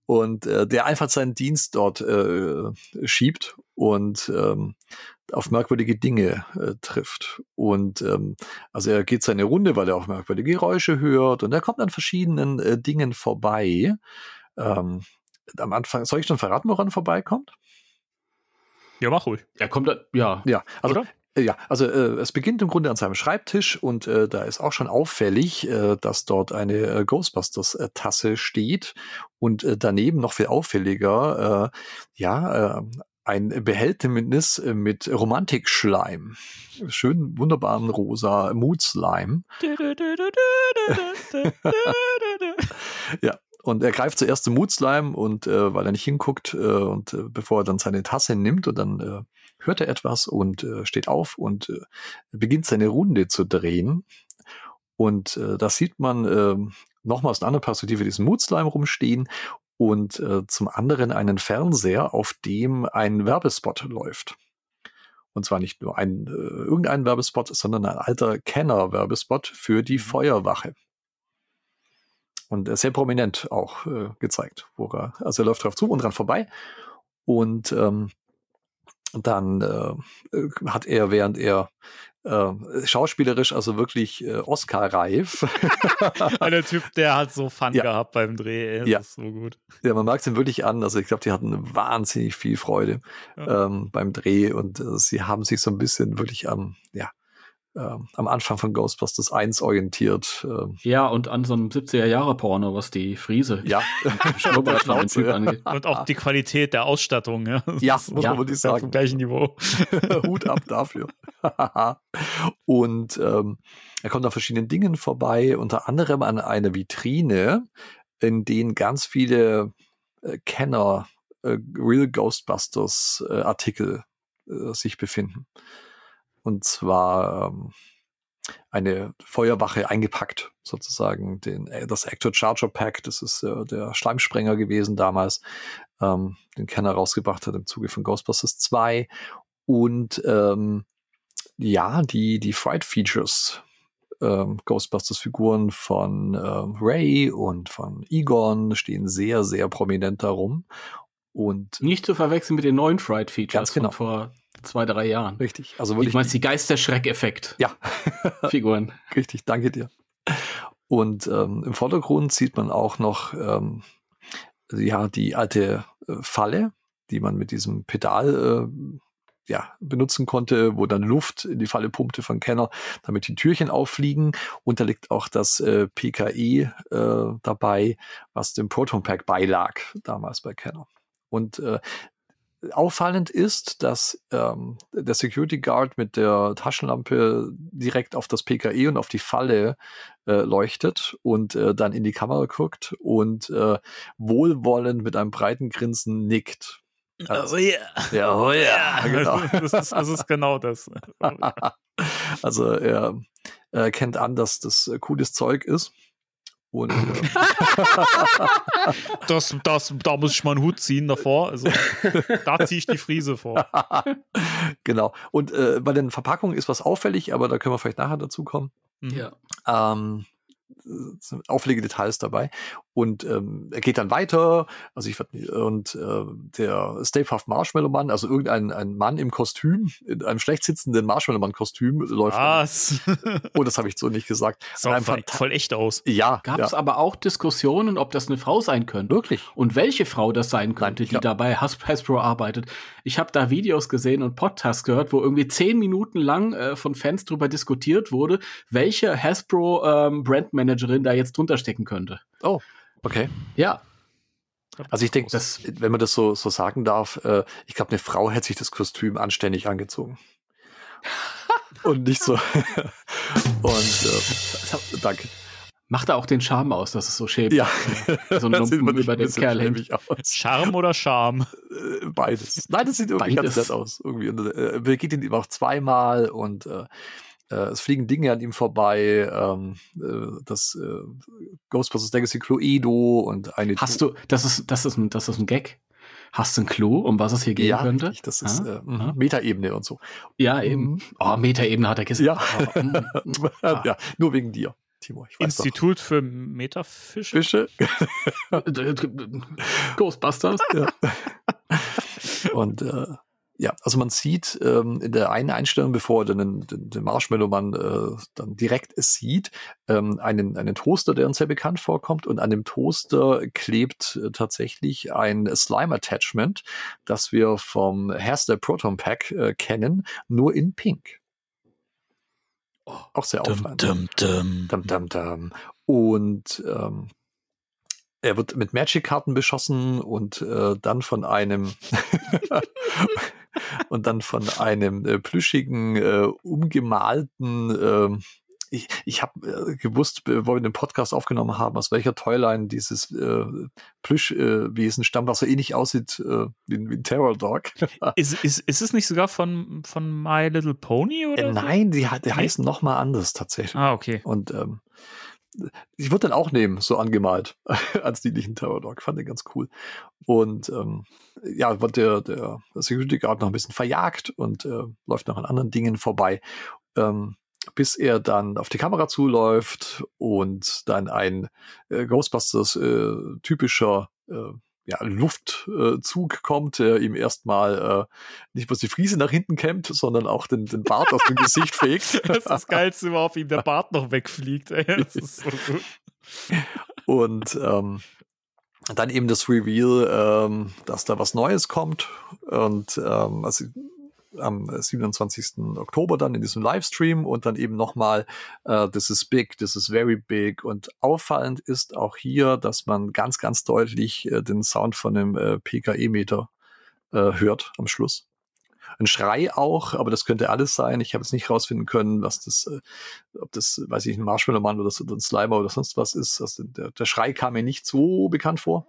S8: und äh, der einfach seinen Dienst dort äh, schiebt und ähm, auf merkwürdige Dinge äh, trifft. Und ähm, also er geht seine Runde, weil er auch merkwürdige Geräusche hört und er kommt an verschiedenen äh, Dingen vorbei. Ähm, am Anfang, soll ich schon verraten, woran er vorbeikommt?
S6: Ja, mach ruhig.
S7: Er kommt da, ja.
S8: Ja, also
S6: Oder?
S8: ja, also äh, es beginnt im Grunde an seinem Schreibtisch und äh, da ist auch schon auffällig, äh, dass dort eine äh, Ghostbusters-Tasse steht und äh, daneben noch viel auffälliger, äh, ja, äh, ein Behältnis äh, mit Romantikschleim. Schön wunderbaren rosa Mood-Slime. (laughs) (laughs) (laughs) ja, und er greift zuerst zum Moodslime und äh, weil er nicht hinguckt äh, und äh, bevor er dann seine Tasse nimmt und dann äh, hört er etwas und äh, steht auf und äh, beginnt seine Runde zu drehen. Und äh, da sieht man äh, nochmal aus einer anderen Perspektive diesen Moodslime rumstehen und äh, zum anderen einen Fernseher, auf dem ein Werbespot läuft. Und zwar nicht nur ein äh, irgendein Werbespot, sondern ein alter Kenner-Werbespot für die Feuerwache. Und er sehr prominent auch äh, gezeigt, wo er, also er läuft drauf zu und dran vorbei. Und ähm, dann äh, hat er, während er äh, schauspielerisch, also wirklich äh, Oscar-reif.
S6: der (laughs) Typ, der hat so Fun
S8: Ja.
S6: gehabt beim Dreh. Ey. Das
S8: Ja.
S6: ist so gut.
S8: ja, man merkt es ihm wirklich an. Also ich glaube, die hatten wahnsinnig viel Freude
S6: Ja.
S8: ähm, beim Dreh und äh, sie haben sich so ein bisschen wirklich am, ja, ähm, am Anfang von Ghostbusters 1 orientiert. Ähm,
S7: Ja, und an so einem 70er-Jahre-Porno, was die Friese
S8: ja,
S7: Schnurrbart (laughs) von Typ
S8: ja.
S7: angeht.
S6: Und auch die Qualität der Ausstattung. Ja, Das
S8: Ja,
S6: ist
S8: muss
S7: ja,
S8: man wirklich
S6: auf dem
S8: sagen.
S6: gleichen Niveau. (laughs) (laughs)
S8: Hut ab dafür. und ähm, er kommt an verschiedenen Dingen vorbei, unter anderem an einer Vitrine, in denen ganz viele äh, Kenner äh, Real Ghostbusters äh, Artikel äh, sich befinden. Und zwar ähm, eine Feuerwache eingepackt, sozusagen den, äh, das Actor Charger Pack, das ist äh, der Schleimsprenger gewesen damals, ähm, den Kenner rausgebracht hat im Zuge von Ghostbusters 2 und ähm, ja, die, die Fright Features, ähm, Ghostbusters-Figuren von ähm, Ray und von Egon stehen sehr, sehr prominent darum. Und
S7: Nicht zu verwechseln mit den neuen Fright-Features
S8: Ganz genau.
S7: von vor zwei, drei Jahren.
S8: richtig, also wirklich.
S7: meinst die Geisterschreck-Effekt
S8: ja, (laughs)
S7: Figuren.
S8: richtig, danke dir. Und ähm, im Vordergrund sieht man auch noch ähm, ja, die alte äh, Falle, die man mit diesem Pedal äh, ja, benutzen konnte, wo dann Luft in die Falle pumpte von Kenner, damit die Türchen auffliegen. Und da liegt auch das äh, PKE äh, dabei, was dem Proton Pack beilag, damals bei Kenner. Und äh, auffallend ist, dass ähm, der Security Guard mit der Taschenlampe direkt auf das PKE und auf die Falle äh, leuchtet und äh, dann in die Kamera guckt und äh, wohlwollend mit einem breiten Grinsen nickt.
S6: Oh yeah.
S8: Ja, oh ja, genau. (laughs)
S6: Das ist, das ist genau das. (laughs)
S8: Also er, er kennt an, dass das cooles Zeug ist Und äh, (laughs)
S6: Das, das, da muss ich mal einen Hut ziehen davor. Also, da ziehe ich die Friese vor. (laughs)
S8: genau. Und äh, bei den Verpackungen ist was auffällig, aber da können wir vielleicht nachher dazu kommen.
S6: Mhm.
S7: Ja.
S8: Ähm, sind auffällige Details dabei. Und ähm, er geht dann weiter. Also ich und äh, der Stave Puft Marshmallow Mann, also irgendein ein Mann im Kostüm, in einem schlecht sitzenden Marshmallow Mann Kostüm läuft.
S6: Was? (laughs)
S8: Oh, das habe ich so nicht gesagt.
S6: Sah
S8: An
S6: voll, voll echt aus.
S8: ja,
S7: Gab
S8: ja,
S7: es aber auch Diskussionen, ob das eine Frau sein könnte?
S8: wirklich.
S7: Und welche Frau das sein könnte,
S8: Nein,
S7: die
S8: ja.
S7: dabei Has Hasbro arbeitet. Ich habe da Videos gesehen und Podcasts gehört, wo irgendwie zehn Minuten lang äh, von Fans drüber diskutiert wurde, welche Hasbro ähm, Brandmanagerin da jetzt drunter stecken könnte.
S8: Oh, okay.
S7: Ja,
S8: Also ich denke, wenn man das so, so sagen darf, äh, ich glaube, eine Frau hätte sich das Kostüm anständig angezogen. (laughs) Und nicht so. (laughs) Und äh, danke.
S7: macht da auch den Charme aus, dass es so schäbig
S8: Ja,
S7: So ein (laughs)
S8: Das sieht
S7: Lumpen über den Kerl hängt.
S8: schäbig aus.
S6: Charme oder Charme?
S8: Äh, Beides. Nein, das sieht irgendwie
S7: Beides.
S8: ganz nett aus. Irgendwie. Und, äh, begegnet ihn auch zweimal und äh, es fliegen Dinge an ihm vorbei. Ähm, äh, das äh, Ghostbusters Legacy Cluedo und eine.
S7: Hast du, das ist, das ist ein, das ist ein Gag. Hast du einen Clou, um was es hier gehen
S8: ja,
S7: könnte?
S8: richtig, das ist
S7: Ah,
S8: äh,
S7: ah.
S8: Metaebene und so.
S7: Ja, eben.
S8: Mhm.
S7: Oh, Metaebene hat er gesagt.
S8: Ja.
S7: Mm. Ah. (laughs)
S8: ja, nur wegen dir, Timo. Ich weiß doch.
S6: Institut für Metafische?
S8: Fische. (laughs)
S7: Ghostbusters.
S8: Und äh, ja, also man sieht ähm, in der einen Einstellung, bevor er den, den, den Marshmallow-Mann äh, dann direkt es sieht, ähm, einen, einen Toaster, der uns sehr bekannt vorkommt. Und an dem Toaster klebt äh, tatsächlich ein Slime-Attachment, das wir vom Hairstyle Proton Pack äh, kennen, nur in Pink. Auch sehr
S6: Dum,
S8: auffallend.
S6: dum, dum.
S8: Dum, dum, dum. Und ähm, er wird mit Magic-Karten beschossen und äh, dann von einem (laughs) und dann von einem äh, plüschigen, äh, umgemalten ähm, ich, ich habe äh, gewusst, äh, wo wir den Podcast aufgenommen haben, aus welcher Toyline dieses äh, Plüschwesen stammt, was so ähnlich aussieht äh, wie, wie ein Terror Dog. (laughs)
S6: Ist, ist, ist es nicht sogar von, von My Little Pony oder?
S8: äh,
S6: so?
S8: nein, die, hat- die
S6: Nee?
S8: heißen noch mal anders tatsächlich.
S6: Ah, okay.
S8: Und ähm, ich würde den auch nehmen, so angemalt, (laughs) als niedlichen Terror Dog. Fand den ganz cool. Und ähm, ja, wird der, der Security Guard noch ein bisschen verjagt und äh, läuft noch an anderen Dingen vorbei. Ähm, bis er dann auf die Kamera zuläuft und dann ein äh, Ghostbusters äh, typischer äh, ja, Luftzug kommt, der ihm erstmal äh, nicht bloß die Friese nach hinten kämmt, sondern auch den, den Bart aus dem Gesicht fegt. (laughs)
S6: Das ist das Geilste überhaupt, ihm der Bart noch wegfliegt. Ey. Das ist so gut.
S8: Und ähm, dann eben das Reveal, ähm, dass da was Neues kommt. Und ähm, also am 27. Oktober dann in diesem Livestream und dann eben nochmal, äh, this is big, this is very big. Und auffallend ist auch hier, dass man ganz, ganz deutlich äh, den Sound von dem äh, PKE-Meter äh, hört am Schluss. Ein Schrei auch, aber das könnte alles sein. Ich habe jetzt nicht rausfinden können, was das, äh, ob das, weiß ich, ein Marshmallow-Mann oder so, ein Slimer oder sonst was ist. Also der, der Schrei kam mir nicht so bekannt vor.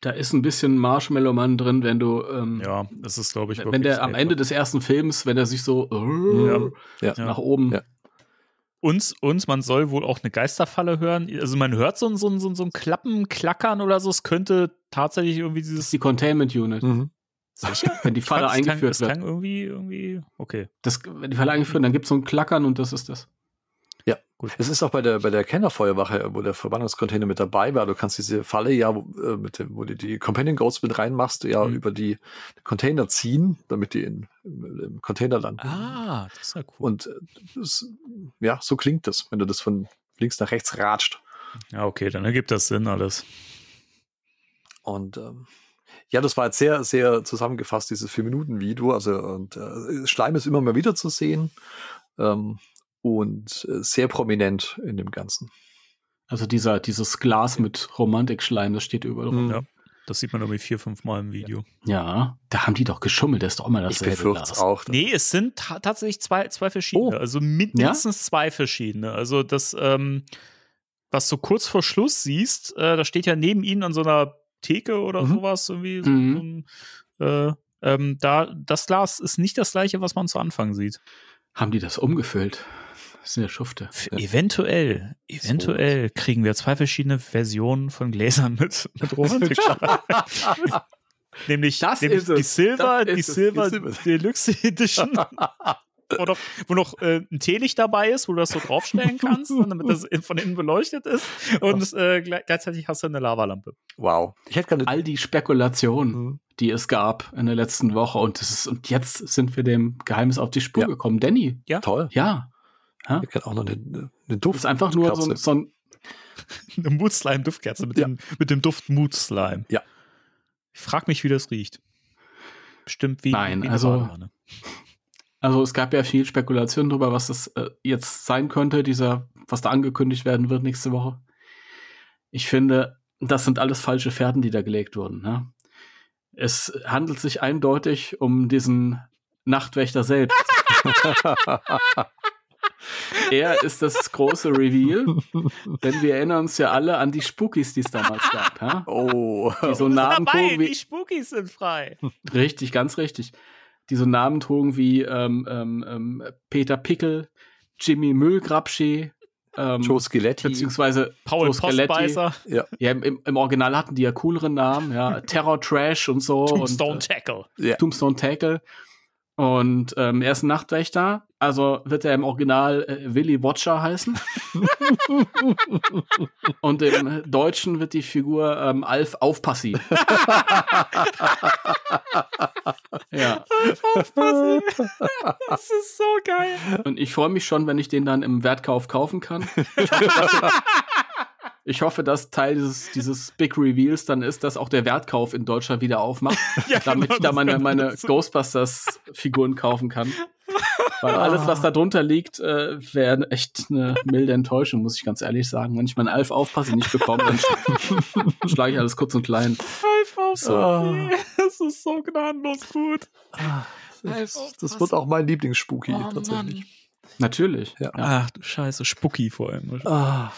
S7: Da ist ein bisschen Marshmallow-Mann drin, wenn du, ähm,
S6: Ja, das ist, glaube ich,
S7: wenn der am Ende des ersten Films, wenn er sich so äh,
S8: Ja.
S7: nach oben.
S8: Ja.
S6: uns, uns, man soll wohl auch eine Geisterfalle hören. Also man hört so ein, so ein, so ein, so ein Klappen, Klackern oder so. Es könnte tatsächlich irgendwie
S7: Das ist
S6: dieses.
S7: die Containment Unit.
S8: Mhm.
S6: Sicher? (laughs)
S7: Wenn die Falle
S6: Das klang-
S7: eingeführt
S6: das
S7: wird.
S6: klang irgendwie, irgendwie, okay.
S7: Das, wenn die Falle eingeführt wird, dann gibt es so ein Klackern und das ist das.
S6: Gut.
S8: Es ist auch bei der, bei der Kennerfeuerwache, wo der Verbannungscontainer mit dabei war. Du kannst diese Falle ja, wo, äh, mit dem, wo du die Companion Ghosts mit reinmachst, ja
S6: Mhm.
S8: über die Container ziehen, damit die in, im, Container landen.
S6: Ah, das ist ja cool.
S8: Und äh, das, ja, so klingt das, wenn du das von links nach rechts ratscht.
S6: Ja, okay, dann ergibt das Sinn alles.
S8: Und ähm, ja, das war jetzt sehr, sehr zusammengefasst, dieses Vier-Minuten-Video. Also, und äh, Schleim ist immer mal wieder zu sehen. Ähm, und äh, sehr prominent in dem Ganzen.
S7: Also dieser, dieses Glas mit Romantikschleim, das steht überall rum.
S8: Mhm.
S6: Ja. Das sieht man irgendwie vier, fünf Mal im Video.
S7: Ja, da haben die doch geschummelt, das ist doch immer
S8: Ich
S7: dasselbe
S8: befürchte auch.
S6: Nee, es sind ta tatsächlich zwei, zwei verschiedene.
S8: Oh.
S6: Also mindestens zwei verschiedene. Also das, ähm, was du kurz vor Schluss siehst, äh, da steht ja neben ihnen an so einer Theke oder
S8: Mhm.
S6: sowas irgendwie. So,
S7: Mhm.
S6: so ein, äh, ähm, da, das Glas ist nicht das gleiche, was man zu Anfang sieht.
S7: Haben die das umgefüllt? Sind ja Schufte.
S6: Eventuell, eventuell kriegen wir zwei verschiedene Versionen von Gläsern mit, mit Romantik. (laughs) nämlich
S7: Das
S6: nämlich
S7: ist es.
S6: die Silver,
S7: Das
S6: die. Silver
S8: Die Silver.
S6: Deluxe Edition. (laughs) wo noch, wo noch äh, ein Teelicht dabei ist, wo du das so draufstellen kannst, damit das in- von innen beleuchtet ist. Und äh, gle- gleichzeitig hast du eine Lavalampe.
S8: Wow. Ich hätte gerne.
S7: All die Spekulationen,
S8: Mhm.
S7: die es gab in der letzten Woche und das ist, und jetzt sind wir dem Geheimnis auf die Spur
S8: Ja.
S7: gekommen. Danny,
S8: Toll.
S7: ja. Ja.
S8: Ich hätte auch noch eine, eine
S7: Das
S8: Duft.
S7: ist einfach nur so, so ein, (laughs)
S6: Eine Mood-Slime-Duftkerze mit,
S8: Ja.
S6: dem, mit dem Duft Mood-Slime.
S8: Ja.
S6: Ich frag mich, wie das riecht. Bestimmt wie,
S7: Nein,
S6: wie eine
S7: also-
S6: Badewanne.
S7: Also es gab ja viel Spekulation darüber, was das äh, jetzt sein könnte, dieser, was da angekündigt werden wird nächste Woche. Ich finde, das sind alles falsche Fährten, die da gelegt wurden. Ne? Es handelt sich eindeutig um diesen Nachtwächter selbst. (laughs) (laughs) er ist das große Reveal, denn wir erinnern uns ja alle an die Spookies, die es damals gab. Ja?
S8: Oh.
S7: Die so Namen trugen wie,
S6: die Spookies sind frei.
S7: Richtig, ganz richtig. Die so Namen trugen wie ähm, ähm, ähm, Peter Pickel, Jimmy Müllgrabsche, ähm,
S8: Joe Skeletti.
S7: beziehungsweise
S6: Paul
S7: Joe Skeletti.
S6: Postbeißer,
S7: Ja, im, im Original hatten die ja coolere Namen, ja, Terror Trash und so.
S6: Tombstone
S7: und,
S6: Tackle.
S7: äh, Tombstone Tackle. Und ähm, er ist ein Nachtwächter, also wird er im Original äh, Willy Watcher heißen. (laughs) und im Deutschen wird die Figur ähm, Alf Aufpassi. (laughs) ja.
S6: Aufpassen. (laughs) das ist so geil.
S7: Und ich freue mich schon, wenn ich den dann im Wertkauf kaufen kann. Ich hoffe, dass, ich hoffe, dass Teil dieses, dieses Big Reveals dann ist, dass auch der Wertkauf in Deutschland wieder aufmacht, (laughs)
S6: Ja,
S7: damit
S6: genau,
S7: ich da meine, meine
S6: so-
S7: Ghostbusters-Figuren kaufen kann. Weil (laughs) alles, was da drunter liegt, äh, wäre echt eine milde Enttäuschung, muss ich ganz ehrlich sagen. Wenn ich meinen Alf aufpasse nicht bekomme, dann sch (laughs) schlage ich alles kurz und klein.
S6: Alf Aufpassen.
S8: Ah.
S6: Das ist so gnadenlos gut.
S8: Das, das wird auch mein Lieblingsspooky
S6: Oh,
S8: tatsächlich.
S7: Natürlich.
S8: Ja.
S6: Ach du Scheiße, Spucki vor allem.
S8: Ah,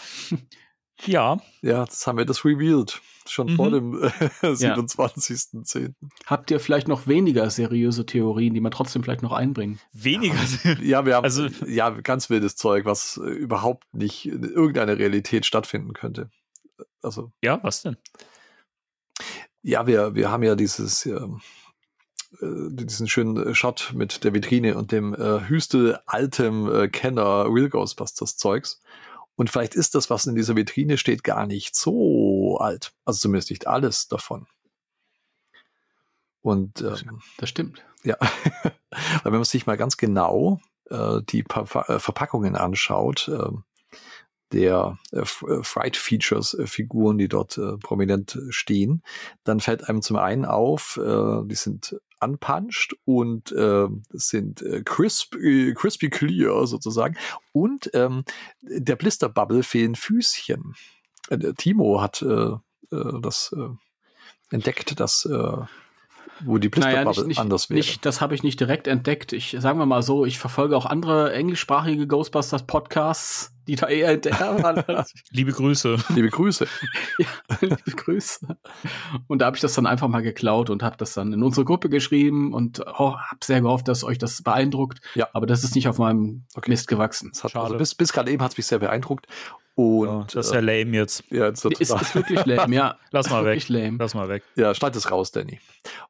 S6: Ja,
S8: ja, das haben wir das revealed. Schon
S6: Mhm.
S8: vor dem äh, (laughs) 27.10.
S7: Habt ihr vielleicht noch weniger seriöse Theorien, die man trotzdem vielleicht noch einbringen?
S6: weniger.
S8: Ja, wir haben
S6: Also-
S8: ja ganz wildes Zeug, was äh, überhaupt nicht in irgendeiner Realität stattfinden könnte. Also,
S6: ja, was denn?
S8: ja, wir, wir haben ja dieses, ähm, äh, diesen schönen Shot mit der Vitrine und dem äh, Hüstel altem äh, Kenner Real Ghostbusters Zeugs. Und vielleicht ist das, was in dieser Vitrine steht, gar nicht so alt. Also zumindest nicht alles davon. Und ähm,
S7: Das stimmt.
S8: Ja, (laughs) weil wenn man sich mal ganz genau äh, die pa äh, Verpackungen anschaut, äh, der äh, F- äh, Fright Features äh, Figuren, die dort äh, prominent stehen, dann fällt einem zum einen auf, äh, die sind unpunched und äh, sind äh, crisp, äh, crispy clear sozusagen und ähm, der Blister Bubble fehlen Füßchen. Äh, Timo hat äh, äh, das entdeckt, dass wo die Blister
S7: Naja, nicht, nicht,
S8: anders wäre.
S7: nicht, das habe ich nicht direkt entdeckt. Ich sagen wir mal so, ich verfolge auch andere englischsprachige Ghostbusters Podcasts, die da eher hinterher waren. (laughs)
S6: Liebe Grüße.
S8: Liebe Grüße. (laughs)
S7: ja, liebe Grüße. Und da habe ich das dann einfach mal geklaut und habe das dann in unsere Gruppe geschrieben und oh, habe sehr gehofft, dass euch das beeindruckt.
S8: Ja.
S7: Aber das ist nicht auf meinem
S8: Okay.
S7: Mist gewachsen.
S8: Das hat,
S6: Schade.
S8: also bis, bis gerade eben hat es mich sehr beeindruckt. Und
S6: Ja, das ist ja lame jetzt.
S8: äh, ja, jetzt
S7: Ist, ist wirklich lame, ja. (laughs)
S6: Lass mal weg.
S7: Lame.
S6: Lass mal weg.
S8: ja, schneid es raus, Danny.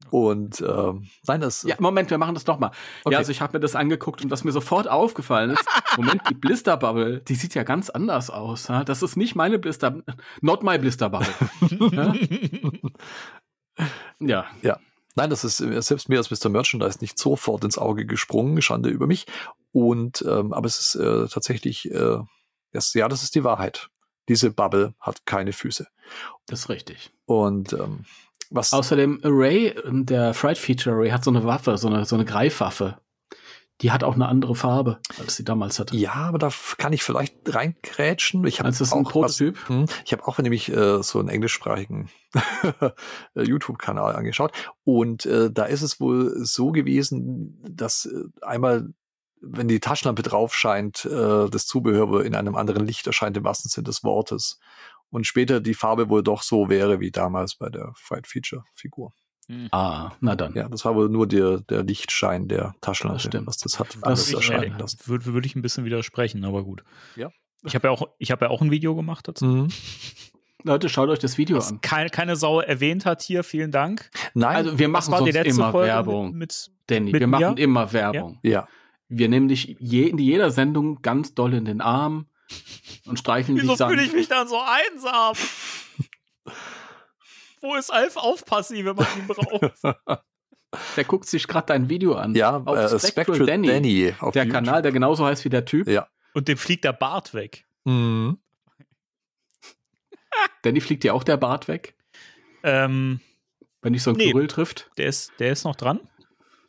S8: Und ähm, nein, das
S7: Ja, Moment, wir machen das doch mal.
S8: Okay.
S7: Ja, also ich habe mir das angeguckt und was mir sofort aufgefallen ist, Moment, die Blister Bubble, die sieht ja ganz anders aus. Ja? Das ist nicht meine Blister, not my Blister Bubble. ja? ja,
S8: Nein, das ist selbst mir als Mr. Merchandise nicht sofort ins Auge gesprungen, Schande über mich. Und ähm, aber es ist äh, tatsächlich, äh, das, ja, das ist die Wahrheit. Diese Bubble hat keine Füße.
S7: das ist richtig.
S8: Und ähm, was
S7: Außerdem ähm, der Fright Feature Array, hat so eine Waffe, so eine, so eine Greifwaffe. Die hat auch eine andere Farbe, als sie damals hatte.
S8: ja, aber da kann ich vielleicht reingrätschen. Ich habe
S7: Also das ist ein
S8: auch was-
S7: Prototyp.
S8: Hm, Ich habe auch nämlich äh, so einen englischsprachigen (laughs) YouTube-Kanal angeschaut und äh, da ist es wohl so gewesen, dass äh, einmal, wenn die Taschenlampe drauf scheint, äh, das Zubehör in einem anderen Licht erscheint im wahrsten Sinne des Wortes und später die Farbe wohl doch so wäre wie damals bei der Fright Feature Figur.
S7: Ah, na dann.
S8: Ja, das war wohl nur der, der Lichtschein der Taschenlampe,
S7: Das
S8: was das hat
S7: Das
S8: alles erscheinen lassen.
S6: Würde, würde ich ein bisschen widersprechen, aber gut.
S8: Ja.
S6: Ich habe ja, auch- ich hab ja auch ein Video gemacht dazu.
S8: Mhm.
S7: Leute, schaut euch das Video
S6: Was
S7: an.
S6: keine, keine Sau erwähnt hat hier, vielen Dank.
S8: Nein,
S7: Also wir machen sonst immer
S6: Folge
S7: Werbung,
S6: Mit, mit,
S7: Danny.
S6: mit
S7: Wir
S6: mir?
S7: machen immer Werbung.
S8: ja.
S7: Wir nehmen dich je, in jeder Sendung ganz doll in den Arm und streicheln
S6: wieso
S7: dich sanft.
S6: fühle ich mich dann so einsam? (laughs) Wo ist Alf Aufpassi, wenn man ihn braucht? (laughs)
S7: Der guckt sich gerade dein Video an.
S8: Ja,
S7: Auf
S8: äh, Spectral Danny, auf
S7: der
S8: YouTube.
S7: Kanal, der genauso heißt wie der Typ.
S8: Ja.
S6: Und dem fliegt der Bart weg.
S8: Mhm. (laughs)
S7: Danny fliegt dir auch der Bart weg,
S6: Ähm,
S7: wenn dich so ein
S6: Nee.
S7: Kyrill trifft.
S6: der, ist, der ist noch dran.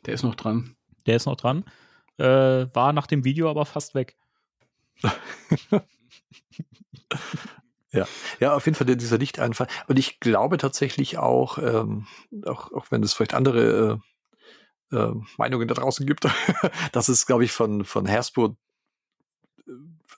S7: Der ist noch dran.
S6: Der ist noch dran. Äh, war nach dem Video aber fast weg. (laughs)
S8: Ja, auf jeden Fall dieser Lichteinfall. Und ich glaube tatsächlich auch, ähm, auch, auch wenn es vielleicht andere äh, äh, Meinungen da draußen gibt, (laughs) dass es, glaube ich, von, von Hasbro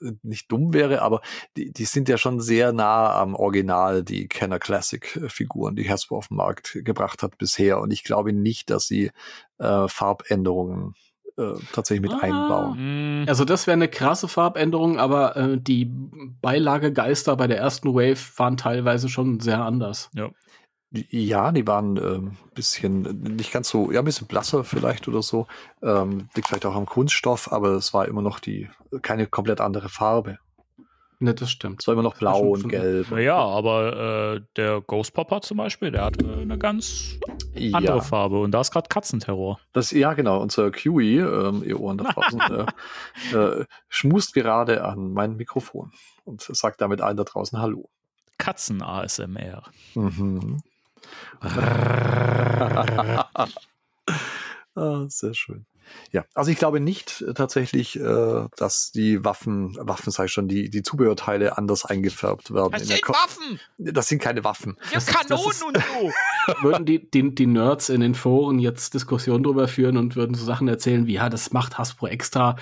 S8: äh, nicht dumm wäre, aber die, die sind ja schon sehr nah am Original, die Kenner Classic äh, die Hasbro auf den Markt gebracht hat bisher. Und ich glaube nicht, dass sie äh, Farbänderungen äh, tatsächlich mit
S7: Ah.
S8: einbauen.
S6: Mm,
S7: Also das wäre eine krasse Farbänderung, aber äh, die Beilagegeister bei der ersten Wave waren teilweise schon sehr anders.
S8: Die- Ja, die waren ähm, bisschen, nicht ganz so, ja, ein bisschen blasser vielleicht oder so. Ähm, liegt vielleicht auch am Kunststoff, aber es war immer noch die, keine komplett andere Farbe.
S7: Ne, das stimmt.
S8: Es war immer noch blau und
S7: schon-
S8: gelb.
S6: naja, aber äh, der Ghost Popper zum Beispiel, der hat äh, eine ganz andere
S8: ja,
S6: Farbe. Und da ist gerade Katzenterror.
S8: das, ja, genau. Unser Kiwi, ähm, ihr Ohren da (laughs) draußen, äh, äh, schmust gerade an mein Mikrofon und sagt damit allen da draußen Hallo.
S6: Katzen-ASMR.
S8: Mhm. (laughs) ah, sehr schön. Ja, also ich glaube nicht äh, tatsächlich, äh, dass die Waffen, Waffen sei schon, die, die Zubehörteile anders eingefärbt werden.
S6: Das
S8: in der
S6: sind
S8: Ko-
S6: Waffen!
S8: Das sind keine Waffen.
S6: Ja, Kanonen und so! (laughs)
S7: würden die, die, die Nerds in den Foren jetzt Diskussionen drüber führen und würden so Sachen erzählen wie, ja, das macht Hasbro extra,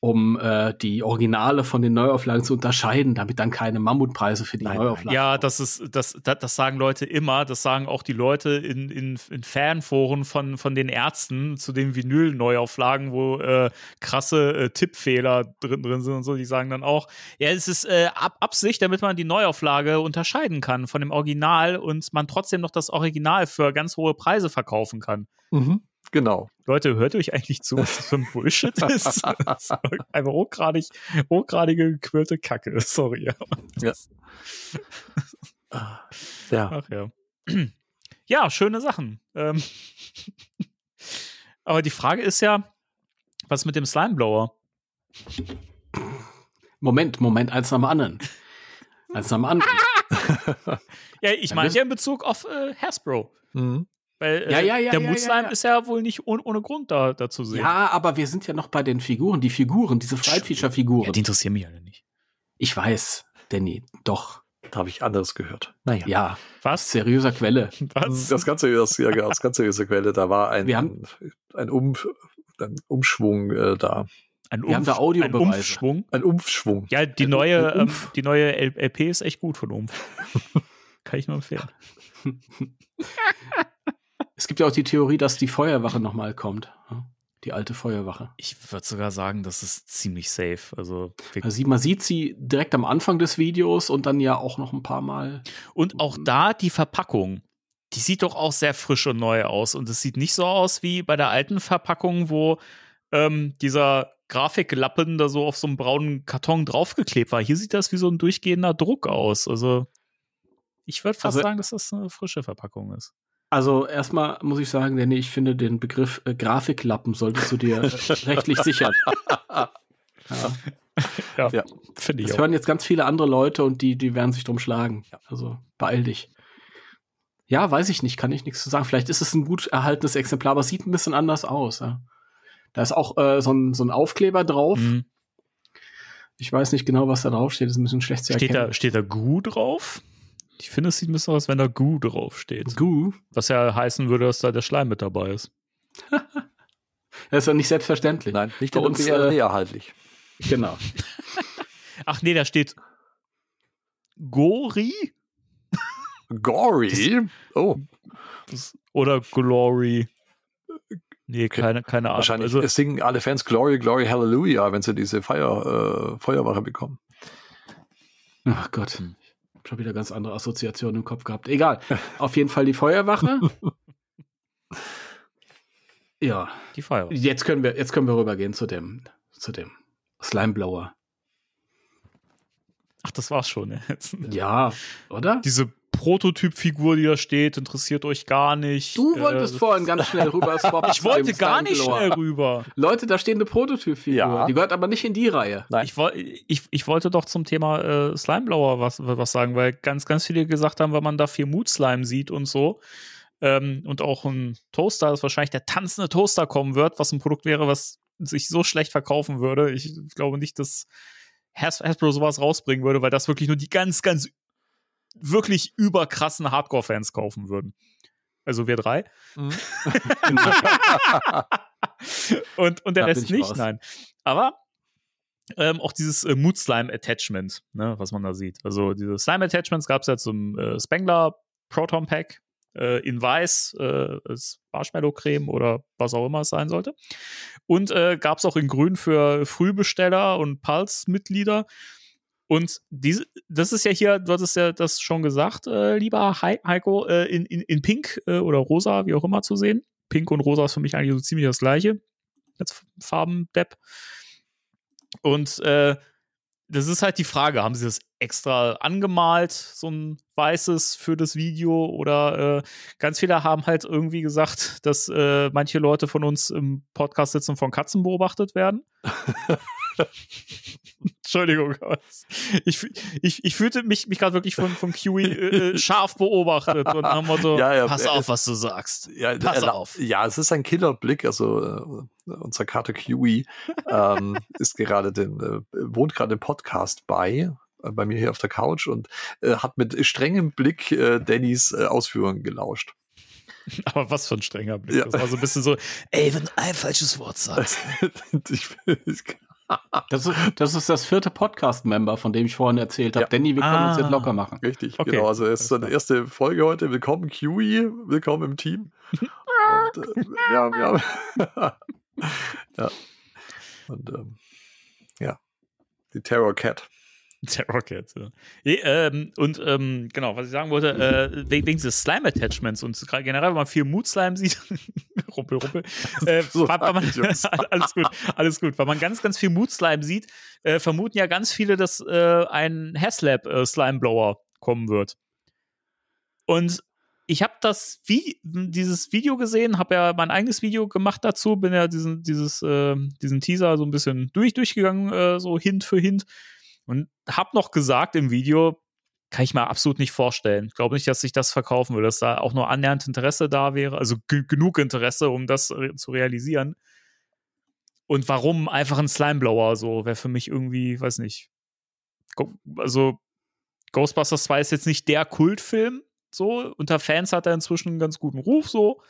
S7: um äh, die Originale von den Neuauflagen zu unterscheiden, damit dann keine Mammutpreise für die
S8: Nein,
S7: Neuauflagen.
S6: Ja, das ist, das, das, das sagen Leute immer. Das sagen auch die Leute in, in, in Fanforen von, von den Ärzten zu den Vinyl-Neuauflagen, wo äh, krasse äh, Tippfehler drin, drin sind und so. Die sagen dann auch, ja, es ist äh, Ab Absicht, damit man die Neuauflage unterscheiden kann von dem Original und man trotzdem noch das Original für ganz hohe Preise verkaufen kann.
S8: Mhm, genau.
S6: Leute, hört euch eigentlich zu, was das für ein Bullshit ist? (laughs) Ist Einfach hochgradig, hochgradige gequirlte Kacke. Sorry.
S8: Ja. Ja.
S6: Ach ja. Ja, schöne Sachen. Ähm Aber die Frage ist ja, was mit dem Slimeblower?
S7: Moment, Moment, eins nach dem anderen. Eins dem anderen. (laughs)
S6: Ja, ich meine ja in Bezug auf äh, Hasbro.
S8: Mhm.
S6: Weil äh,
S7: Ja, ja, ja,
S6: der
S7: ja,
S6: Slime
S7: ja.
S6: ist ja wohl nicht ohne, ohne Grund da, da zu sehen.
S7: Ja, aber wir sind ja noch bei den Figuren. Die Figuren, diese Flight-Feature-Figuren.
S6: Ja, die interessieren mich alle nicht.
S7: ich weiß, Danny, doch.
S8: Da habe ich anderes gehört. Naja.
S7: Ja,
S6: Was?
S7: seriöser Quelle. (laughs)
S6: Was?
S8: Das ganze, das, ja, genau, das ganze diese Quelle, da war ein,
S7: Wir haben-
S8: ein, um, ein Umschwung äh, da.
S6: Ein,
S7: Wir haben da
S6: ein
S7: Audiobeweise.
S6: Umschwung.
S8: Ein Umschwung.
S6: Ja, die
S7: Ein
S6: neue, ähm,
S7: Umf.
S6: die neue LP ist echt gut von Umf. (laughs) Kann ich nur empfehlen. (laughs)
S7: Es gibt ja auch die Theorie, dass die Feuerwache nochmal kommt. Ja, Die alte Feuerwache.
S6: Ich würde sogar sagen, das ist ziemlich safe. Also,
S7: Also man sieht sie direkt am Anfang des Videos und dann ja auch noch ein paar Mal.
S6: Und auch da die Verpackung. Die sieht doch auch sehr frisch und neu aus. Und es sieht nicht so aus wie bei der alten Verpackung, wo ähm, dieser Grafiklappen da so auf so einem braunen Karton draufgeklebt war. Hier sieht das wie so ein durchgehender Druck aus. Also ich würde fast
S7: Also-
S6: sagen, dass das eine frische Verpackung ist.
S7: Also erstmal muss ich sagen, Danny, ich finde den Begriff äh, Grafiklappen solltest du dir (laughs) rechtlich sichern. Ja.
S8: Ja.
S6: finde ich
S7: Das
S6: auch.
S7: hören jetzt ganz viele andere Leute und die, die werden sich drum schlagen. Also beeil dich. Ja, weiß ich nicht, kann ich nichts zu sagen. Vielleicht ist es ein gut erhaltenes Exemplar, aber es sieht ein bisschen anders aus. Ja. Da ist auch äh, so, ein, so ein Aufkleber drauf.
S6: Mhm.
S7: Ich weiß nicht genau, was da drauf steht. Das ist ein bisschen schlecht zu
S6: Steht,
S7: erkennen.
S6: da, steht da Gu drauf? Ich finde, es sieht ein bisschen aus, wenn da Gu drauf steht.
S7: Gu.
S6: Was ja heißen würde, dass da der Schleim mit dabei ist. (laughs)
S7: Das ist ja nicht selbstverständlich.
S8: Nein, nicht
S7: Bei uns, äh,
S8: erhaltlich.
S7: Genau. (laughs)
S6: Ach nee, da steht Gori?
S8: Gory? Oh,
S6: Das- Oder Glory. Nee, keine, keine Ahnung.
S8: Wahrscheinlich
S6: Also,
S8: es singen alle Fans Glory, Glory, Hallelujah, wenn sie diese Feuer, äh, Feuerwache bekommen.
S7: Ach Gott. Ich hab schon wieder ganz andere Assoziationen im Kopf gehabt. Egal. (laughs) Auf jeden Fall die Feuerwache. (laughs) ja.
S6: die Feuerwehr.
S7: Jetzt können wir, jetzt können wir rübergehen zu dem, zu dem Slimeblower.
S6: Ach, das war's schon. Jetzt.
S7: Ja, oder?
S6: Diese Prototypfigur, die da steht, interessiert euch gar nicht.
S7: Du
S6: Äh,
S7: wolltest vorhin ganz schnell rüber (laughs) swappen.
S6: Ich wollte gar nicht schnell rüber.
S7: Leute, da steht eine Prototypfigur.
S8: Ja.
S7: Die gehört aber nicht in die Reihe.
S8: Nein.
S6: Ich, ich, ich wollte doch zum Thema äh, Slimeblower was, was sagen, weil ganz, ganz viele gesagt haben, wenn man da viel Mood-Slime sieht und so, ähm, und auch ein Toaster, dass wahrscheinlich der tanzende Toaster kommen wird, was ein Produkt wäre, was sich so schlecht verkaufen würde. Ich glaube nicht, dass Has Hasbro sowas rausbringen würde, weil das wirklich nur die ganz, ganz wirklich überkrassen Hardcore-Fans kaufen würden. Also wir drei. (laughs) und, und der
S7: Da
S6: Rest
S7: ich
S6: nicht,
S7: raus.
S6: nein. Aber ähm, auch dieses äh, Mood Slime Attachment, ne, was man da sieht. Also diese Slime Attachments gab es ja zum äh, Spengler Proton Pack äh, in weiß, äh, als Marshmallow Creme oder was auch immer es sein sollte. Und äh, gab es auch in grün für Frühbesteller und Pulse-Mitglieder. Und diese, das ist ja hier, du hattest ja das schon gesagt, äh, lieber Hei- Heiko, äh, in, in, in Pink äh, oder Rosa, wie auch immer zu sehen. Pink und Rosa ist für mich eigentlich so ziemlich das gleiche. Als Farbendepp. Und äh, das ist halt die Frage, haben sie das extra angemalt, so ein weißes für das Video? Oder äh, ganz viele haben halt irgendwie gesagt, dass äh, manche Leute von uns im Podcast sitzen und von Katzen beobachtet werden. (laughs) (laughs) Entschuldigung, ich, ich, ich fühlte mich, mich gerade wirklich von, von Kiwi äh, äh, (laughs) scharf beobachtet und nach dem Motto,
S8: Ja, ja,
S6: pass auf, was du sagst.
S8: Ja,
S6: Pass auf.
S8: Ja, es ist ein Killerblick. Also äh, unser Kater Kiwi ähm, (laughs) ist gerade den, äh, wohnt gerade im Podcast bei, äh, bei mir hier auf der Couch und äh, hat mit strengem Blick Dannys Ausführungen gelauscht.
S6: Aber was für ein strenger Blick.
S8: Ja.
S6: Das war so ein bisschen so, ey, wenn du ein falsches Wort sagst.
S8: ich, ich,
S7: Das ist, das ist das vierte Podcast-Member, von dem ich vorhin erzählt habe.
S8: Ja.
S7: Danny, wir können uns
S6: Ah.
S7: jetzt locker machen.
S8: richtig,
S6: Okay,
S8: genau. Also es ist eine
S6: klar.
S8: erste Folge heute. Willkommen Kiwi, willkommen im Team. und, äh, ja, ja. (laughs) ja. Und ähm, ja, die Terror Cat. (laughs)
S6: Der Rocket, ja. Ähm, und ähm, genau, was ich sagen wollte, äh, wegen, wegen dieses Slime-Attachments und gerade generell, wenn man viel Mood-Slime sieht, (laughs) rumpel, rumpel, (laughs) äh,
S8: So
S6: man, alles gut, alles gut, weil man ganz, ganz viel Mood-Slime sieht, äh, vermuten ja ganz viele, dass äh, ein Haslab äh, Slime-Blower kommen wird. Und ich habe das Vi dieses Video gesehen, habe ja mein eigenes Video gemacht dazu, bin ja diesen, dieses, äh, diesen Teaser so ein bisschen durch, durchgegangen, äh, so Hint für Hint. Und hab noch gesagt im Video, kann ich mir absolut nicht vorstellen. Ich glaube nicht, dass sich das verkaufen würde, dass da auch nur annähernd Interesse da wäre, also ge- genug Interesse, um das re zu realisieren. Und warum einfach ein Slimeblower so wäre für mich irgendwie, weiß nicht. Also Ghostbusters 2 ist jetzt nicht der Kultfilm, so. Unter Fans hat er inzwischen einen ganz guten Ruf, so.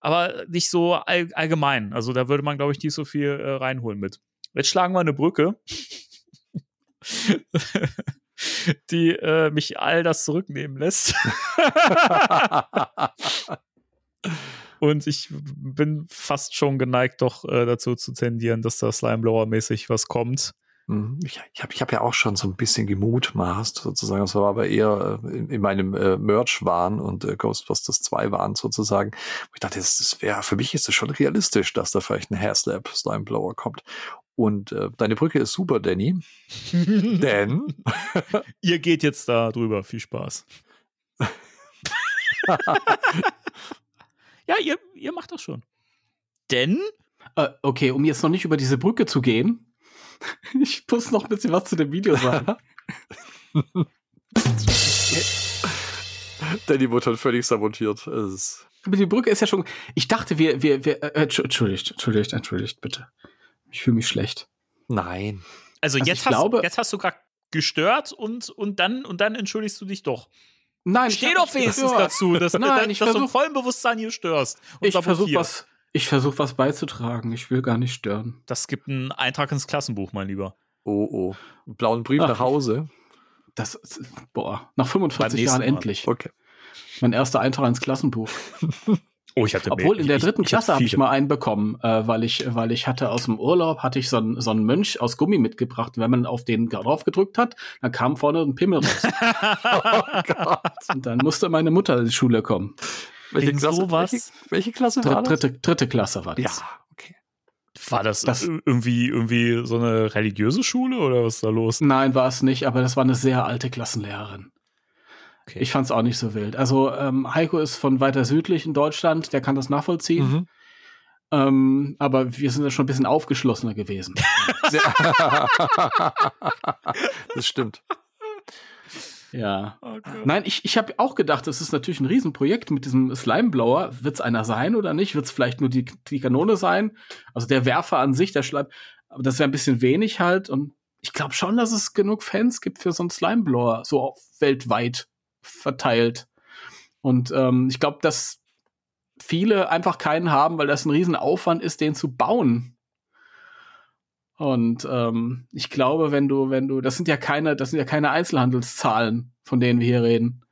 S6: Aber nicht so all allgemein. Also da würde man, glaube ich, nicht so viel äh, reinholen mit. Jetzt schlagen wir eine Brücke. (laughs) die äh, mich all das zurücknehmen lässt. (laughs) Und ich bin fast schon geneigt, doch äh, dazu zu tendieren, dass da Slimeblower-mäßig was kommt.
S8: Mhm. Ich, ich habe ich hab ja auch schon so ein bisschen gemutmaßt, sozusagen. Das war aber eher äh, in, in meinem äh, Merch-Wahn und äh, Ghostbusters 2 Wahn sozusagen. Ich dachte, das, das wäre, für mich ist es schon realistisch, dass da vielleicht ein Hairslap Slimeblower kommt. Und äh, deine Brücke ist super, Danny. (laughs) Denn (laughs)
S6: Ihr geht jetzt da drüber. Viel Spaß. (laughs) ja, ihr, ihr macht das schon. Denn
S7: Äh, okay, um jetzt noch nicht über diese Brücke zu gehen, ich muss noch ein bisschen was zu dem Video sagen.
S8: Danny wurde schon völlig sabotiert. Es
S7: Aber die Brücke ist ja schon. Ich dachte, wir, wir, wir, äh, entsch- entschuldigt, entschuldigt, entschuldigt, bitte. Ich fühle mich schlecht.
S8: nein.
S6: Also,
S7: Also
S6: jetzt, hast,
S7: glaube-
S6: jetzt hast du gerade gestört und, und, dann, und dann entschuldigst du dich doch.
S7: Nein,
S6: Steh
S7: ich
S6: doch wenigstens dazu, dass,
S7: Nein,
S6: dass,
S7: ich
S6: dass du im
S7: versuch-
S6: vollen Bewusstsein hier störst. Und
S7: Ich versuche was, ich versuche was beizutragen. Ich will gar nicht stören.
S6: Das gibt einen Eintrag ins Klassenbuch, mein Lieber.
S8: Oh, oh. Einen blauen Brief
S7: Ach.
S8: nach Hause.
S7: Das, ist- boah, nach 45
S6: Beim nächsten
S7: Jahren
S6: Mal.
S7: endlich.
S8: Okay.
S7: Mein erster Eintrag ins Klassenbuch. (laughs)
S6: Oh, ich hatte
S7: Obwohl
S6: mehr.
S7: in der dritten
S6: ich
S7: Klasse habe ich mal einen bekommen, äh, weil ich, weil ich hatte aus dem Urlaub hatte ich so einen, so einen Mönch aus Gummi mitgebracht. Wenn man auf den drauf gedrückt hat, dann kam vorne ein Pimmel raus. (laughs)
S8: Oh Gott.
S7: Und dann musste meine Mutter in die Schule kommen.
S8: Welche Klasse,
S6: sowas?
S8: welche, welche Klasse war
S7: Dritte,
S8: das?
S7: dritte, dritte Klasse war das.
S8: Ja, okay.
S6: War das,
S7: Das-
S6: irgendwie, irgendwie so eine religiöse Schule oder was ist da los?
S7: Nein, war es nicht, aber das war eine sehr alte Klassenlehrerin.
S6: Okay.
S7: Ich fand es auch nicht so wild. Also ähm, Heiko ist von weiter südlich in Deutschland, der kann das nachvollziehen.
S8: Mhm.
S7: Ähm, aber wir sind ja schon ein bisschen aufgeschlossener gewesen. (laughs)
S8: Das stimmt.
S7: ja.
S6: Oh.
S7: Nein, ich, ich habe auch gedacht, das ist natürlich ein Riesenprojekt mit diesem Slimeblower. Wird es einer sein oder nicht? Wird es vielleicht nur die, die Kanone sein? Also der Werfer an sich, der Schleim. Aber das wäre ein bisschen wenig halt. Und ich glaube schon, dass es genug Fans gibt für so einen Slimeblower, so auf weltweit verteilt. Und ähm, ich glaube, dass viele einfach keinen haben, weil das ein Riesenaufwand ist, den zu bauen. Und ähm, ich glaube, wenn du, wenn du, das sind ja keine, das sind ja keine Einzelhandelszahlen, von denen wir hier reden,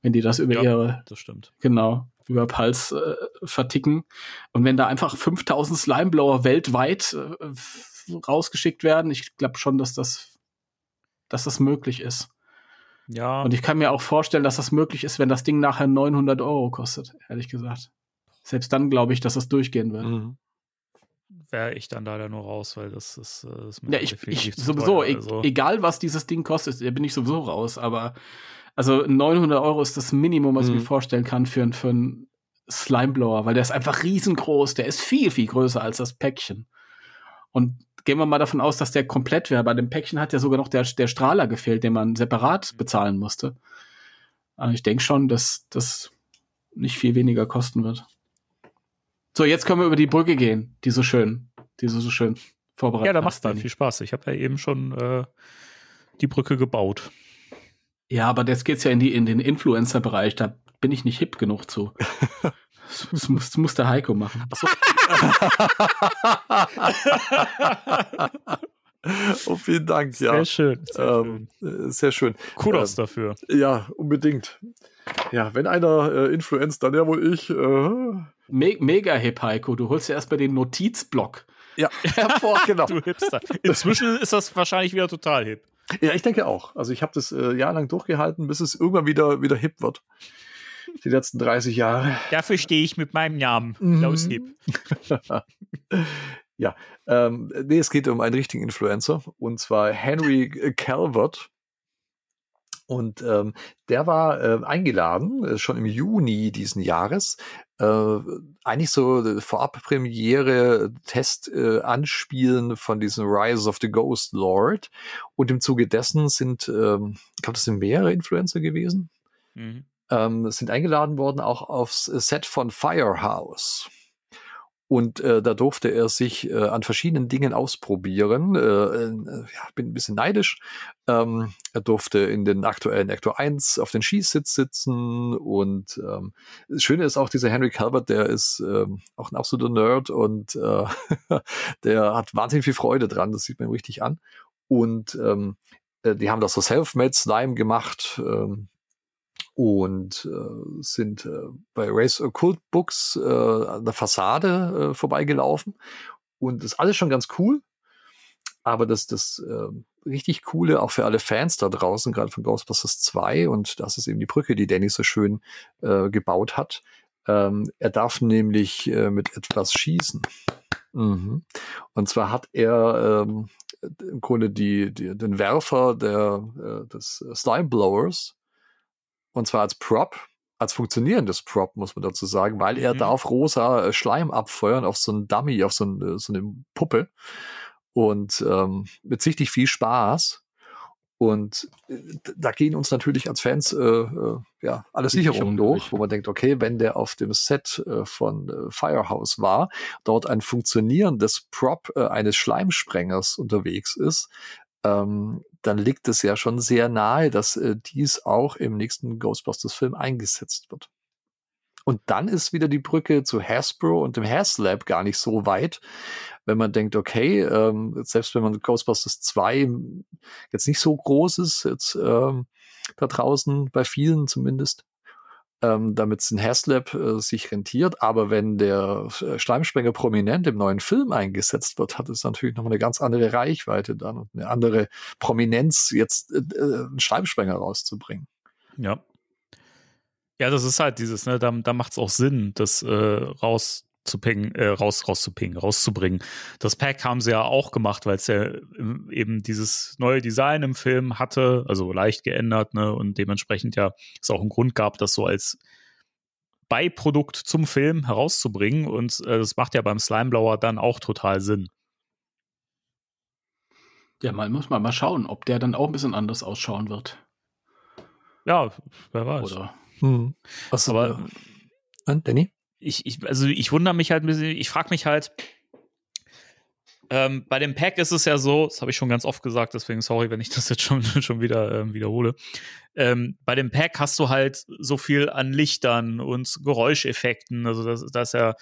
S7: wenn die das über
S6: Ja.
S7: ihre,
S6: Das stimmt.
S7: genau, über Pulse äh, verticken. Und wenn da einfach 5000 Slimeblower weltweit äh, rausgeschickt werden, ich glaube schon, dass das, dass das möglich ist.
S6: Ja,
S7: Und ich kann mir auch vorstellen, dass das möglich ist, wenn das Ding nachher 900 Euro kostet, ehrlich gesagt. Selbst dann glaube ich, dass das durchgehen wird.
S8: Mhm.
S6: wäre ich dann leider nur raus, weil das ist, äh, das
S7: Ja, ich,
S6: definitiv
S7: ich
S6: zu
S7: sowieso,
S6: teuer, also.
S7: egal was dieses Ding kostet, da bin ich sowieso raus. Aber also 900 Euro ist das Minimum, was ich
S8: Mhm.
S7: mir vorstellen kann für, ein- für einen Slimeblower, weil der ist einfach riesengroß. Der ist viel, viel größer als das Päckchen. Und gehen wir mal davon aus, dass der komplett wäre. Bei dem Päckchen hat ja sogar noch der, der Strahler gefehlt, den man separat bezahlen musste. Aber ich denke schon, dass das nicht viel weniger kosten wird. So, jetzt können wir über die Brücke gehen, die so schön, die du so schön vorbereitet
S6: Ja, da macht dann
S7: Danny.
S6: viel Spaß. Ich habe ja eben schon äh, die Brücke gebaut.
S7: Ja, aber jetzt geht's ja in, die, in den Influencer-Bereich. Da bin ich nicht hip genug zu. (laughs) Das, muss, das muss der Heiko machen. (laughs)
S8: Oh, vielen Dank,
S6: Sehr
S8: ja.
S6: schön. Sehr
S8: Ähm, äh, sehr schön.
S6: Kudos
S8: ähm,
S6: dafür.
S8: Ja, unbedingt. Ja, wenn einer äh, influenzt, dann ja wohl ich. Äh,
S7: Me mega hip, Heiko. Du holst ja erstmal den Notizblock.
S8: ja, (laughs) hervor, (laughs) genau.
S6: Du Hipster. Inzwischen ist das wahrscheinlich wieder total hip.
S8: Ja, ich denke auch. Also ich habe das äh, jahrelang durchgehalten, bis es irgendwann wieder, wieder hip wird. (laughs) Die letzten 30 Jahre.
S6: Dafür stehe ich mit meinem Namen.
S8: Mhm.
S6: Klaus Hip. (laughs)
S8: ja, ähm, nee, es geht um einen richtigen Influencer und zwar Henry Calvert. Und ähm, der war äh, eingeladen, äh, schon im Juni diesen Jahres, äh, eigentlich so äh, Vorabpremiere, Test äh, anspielen von diesem Rise of the Ghost Lord. Und im Zuge dessen sind, ähm, ich glaube, das sind mehrere Influencer gewesen,
S6: Mhm.
S8: Ähm, sind eingeladen worden, auch aufs Set von Firehouse. Und äh, da durfte er sich äh, an verschiedenen Dingen ausprobieren. Äh, äh, ja, bin ein bisschen neidisch. Ähm, er durfte in den aktuellen Actor 1 auf den Skisitz sitzen. Und ähm, das Schöne ist auch, dieser Henry Calvert, der ist ähm, auch ein absoluter Nerd und äh, (laughs) der hat wahnsinnig viel Freude dran. Das sieht man richtig an. Und ähm, äh, die haben das so Self-Made Slime gemacht. Ähm, und äh, sind äh, bei Race Occult Books äh, an der Fassade äh, vorbeigelaufen. Und das ist alles schon ganz cool. Aber das, das äh, richtig Coole, auch für alle Fans da draußen, gerade von Ghostbusters 2, und das ist eben die Brücke, die Danny so schön äh, gebaut hat. Ähm, er darf nämlich äh, mit etwas schießen. Mhm. Und zwar hat er ähm, im Grunde die, die, den Werfer der, äh, des Slime Blowers und zwar als Prop, als funktionierendes Prop, muss man dazu sagen, weil er
S6: Mhm.
S8: darf rosa äh, Schleim abfeuern auf so einen Dummy, auf so, ein, so eine Puppe. Und ähm, mit sichtlich viel Spaß. Und äh, da gehen uns natürlich als Fans äh, äh, ja alle Sicherungen durch, wo man denkt, okay, wenn der auf dem Set äh, von äh, Firehouse war, dort ein funktionierendes Prop äh, eines Schleimsprengers unterwegs ist, ähm, dann liegt es ja schon sehr nahe, dass äh, dies auch im nächsten Ghostbusters-Film eingesetzt wird. Und dann ist wieder die Brücke zu Hasbro und dem HasLab gar nicht so weit, wenn man denkt, okay, ähm, selbst wenn man Ghostbusters 2 jetzt nicht so groß ist, jetzt ähm, da draußen, bei vielen zumindest, ähm, damit es in Haslab äh, sich rentiert. Aber wenn der äh, Schleimsprenger prominent im neuen Film eingesetzt wird, hat es natürlich noch eine ganz andere Reichweite dann und eine andere Prominenz, jetzt äh, äh einen Schleimsprenger rauszubringen.
S6: Ja. Ja, das ist halt dieses, ne, da, da macht es auch Sinn, das äh, rauszupingen, äh, raus, rauszupingen, rauszubringen. Das Pack haben sie ja auch gemacht, weil es ja eben dieses neue Design im Film hatte, also leicht geändert, ne, und dementsprechend ja es auch einen Grund gab, das so als Beiprodukt zum Film herauszubringen. Und äh, das macht ja beim Slimeblower dann auch total Sinn.
S7: Ja, man muss mal, mal schauen, ob der dann auch ein bisschen anders ausschauen wird.
S6: Ja, wer weiß.
S8: Oder hm.
S6: Was, aber
S8: äh, Danny?
S6: Ich, ich, also ich wundere mich halt ein bisschen, ich frage mich halt, ähm, bei dem Pack ist es ja so, das habe ich schon ganz oft gesagt, deswegen sorry, wenn ich das jetzt schon, (laughs) schon wieder ähm, wiederhole. Ähm, bei dem Pack hast du halt so viel an Lichtern und Geräuscheffekten, also das, das ja,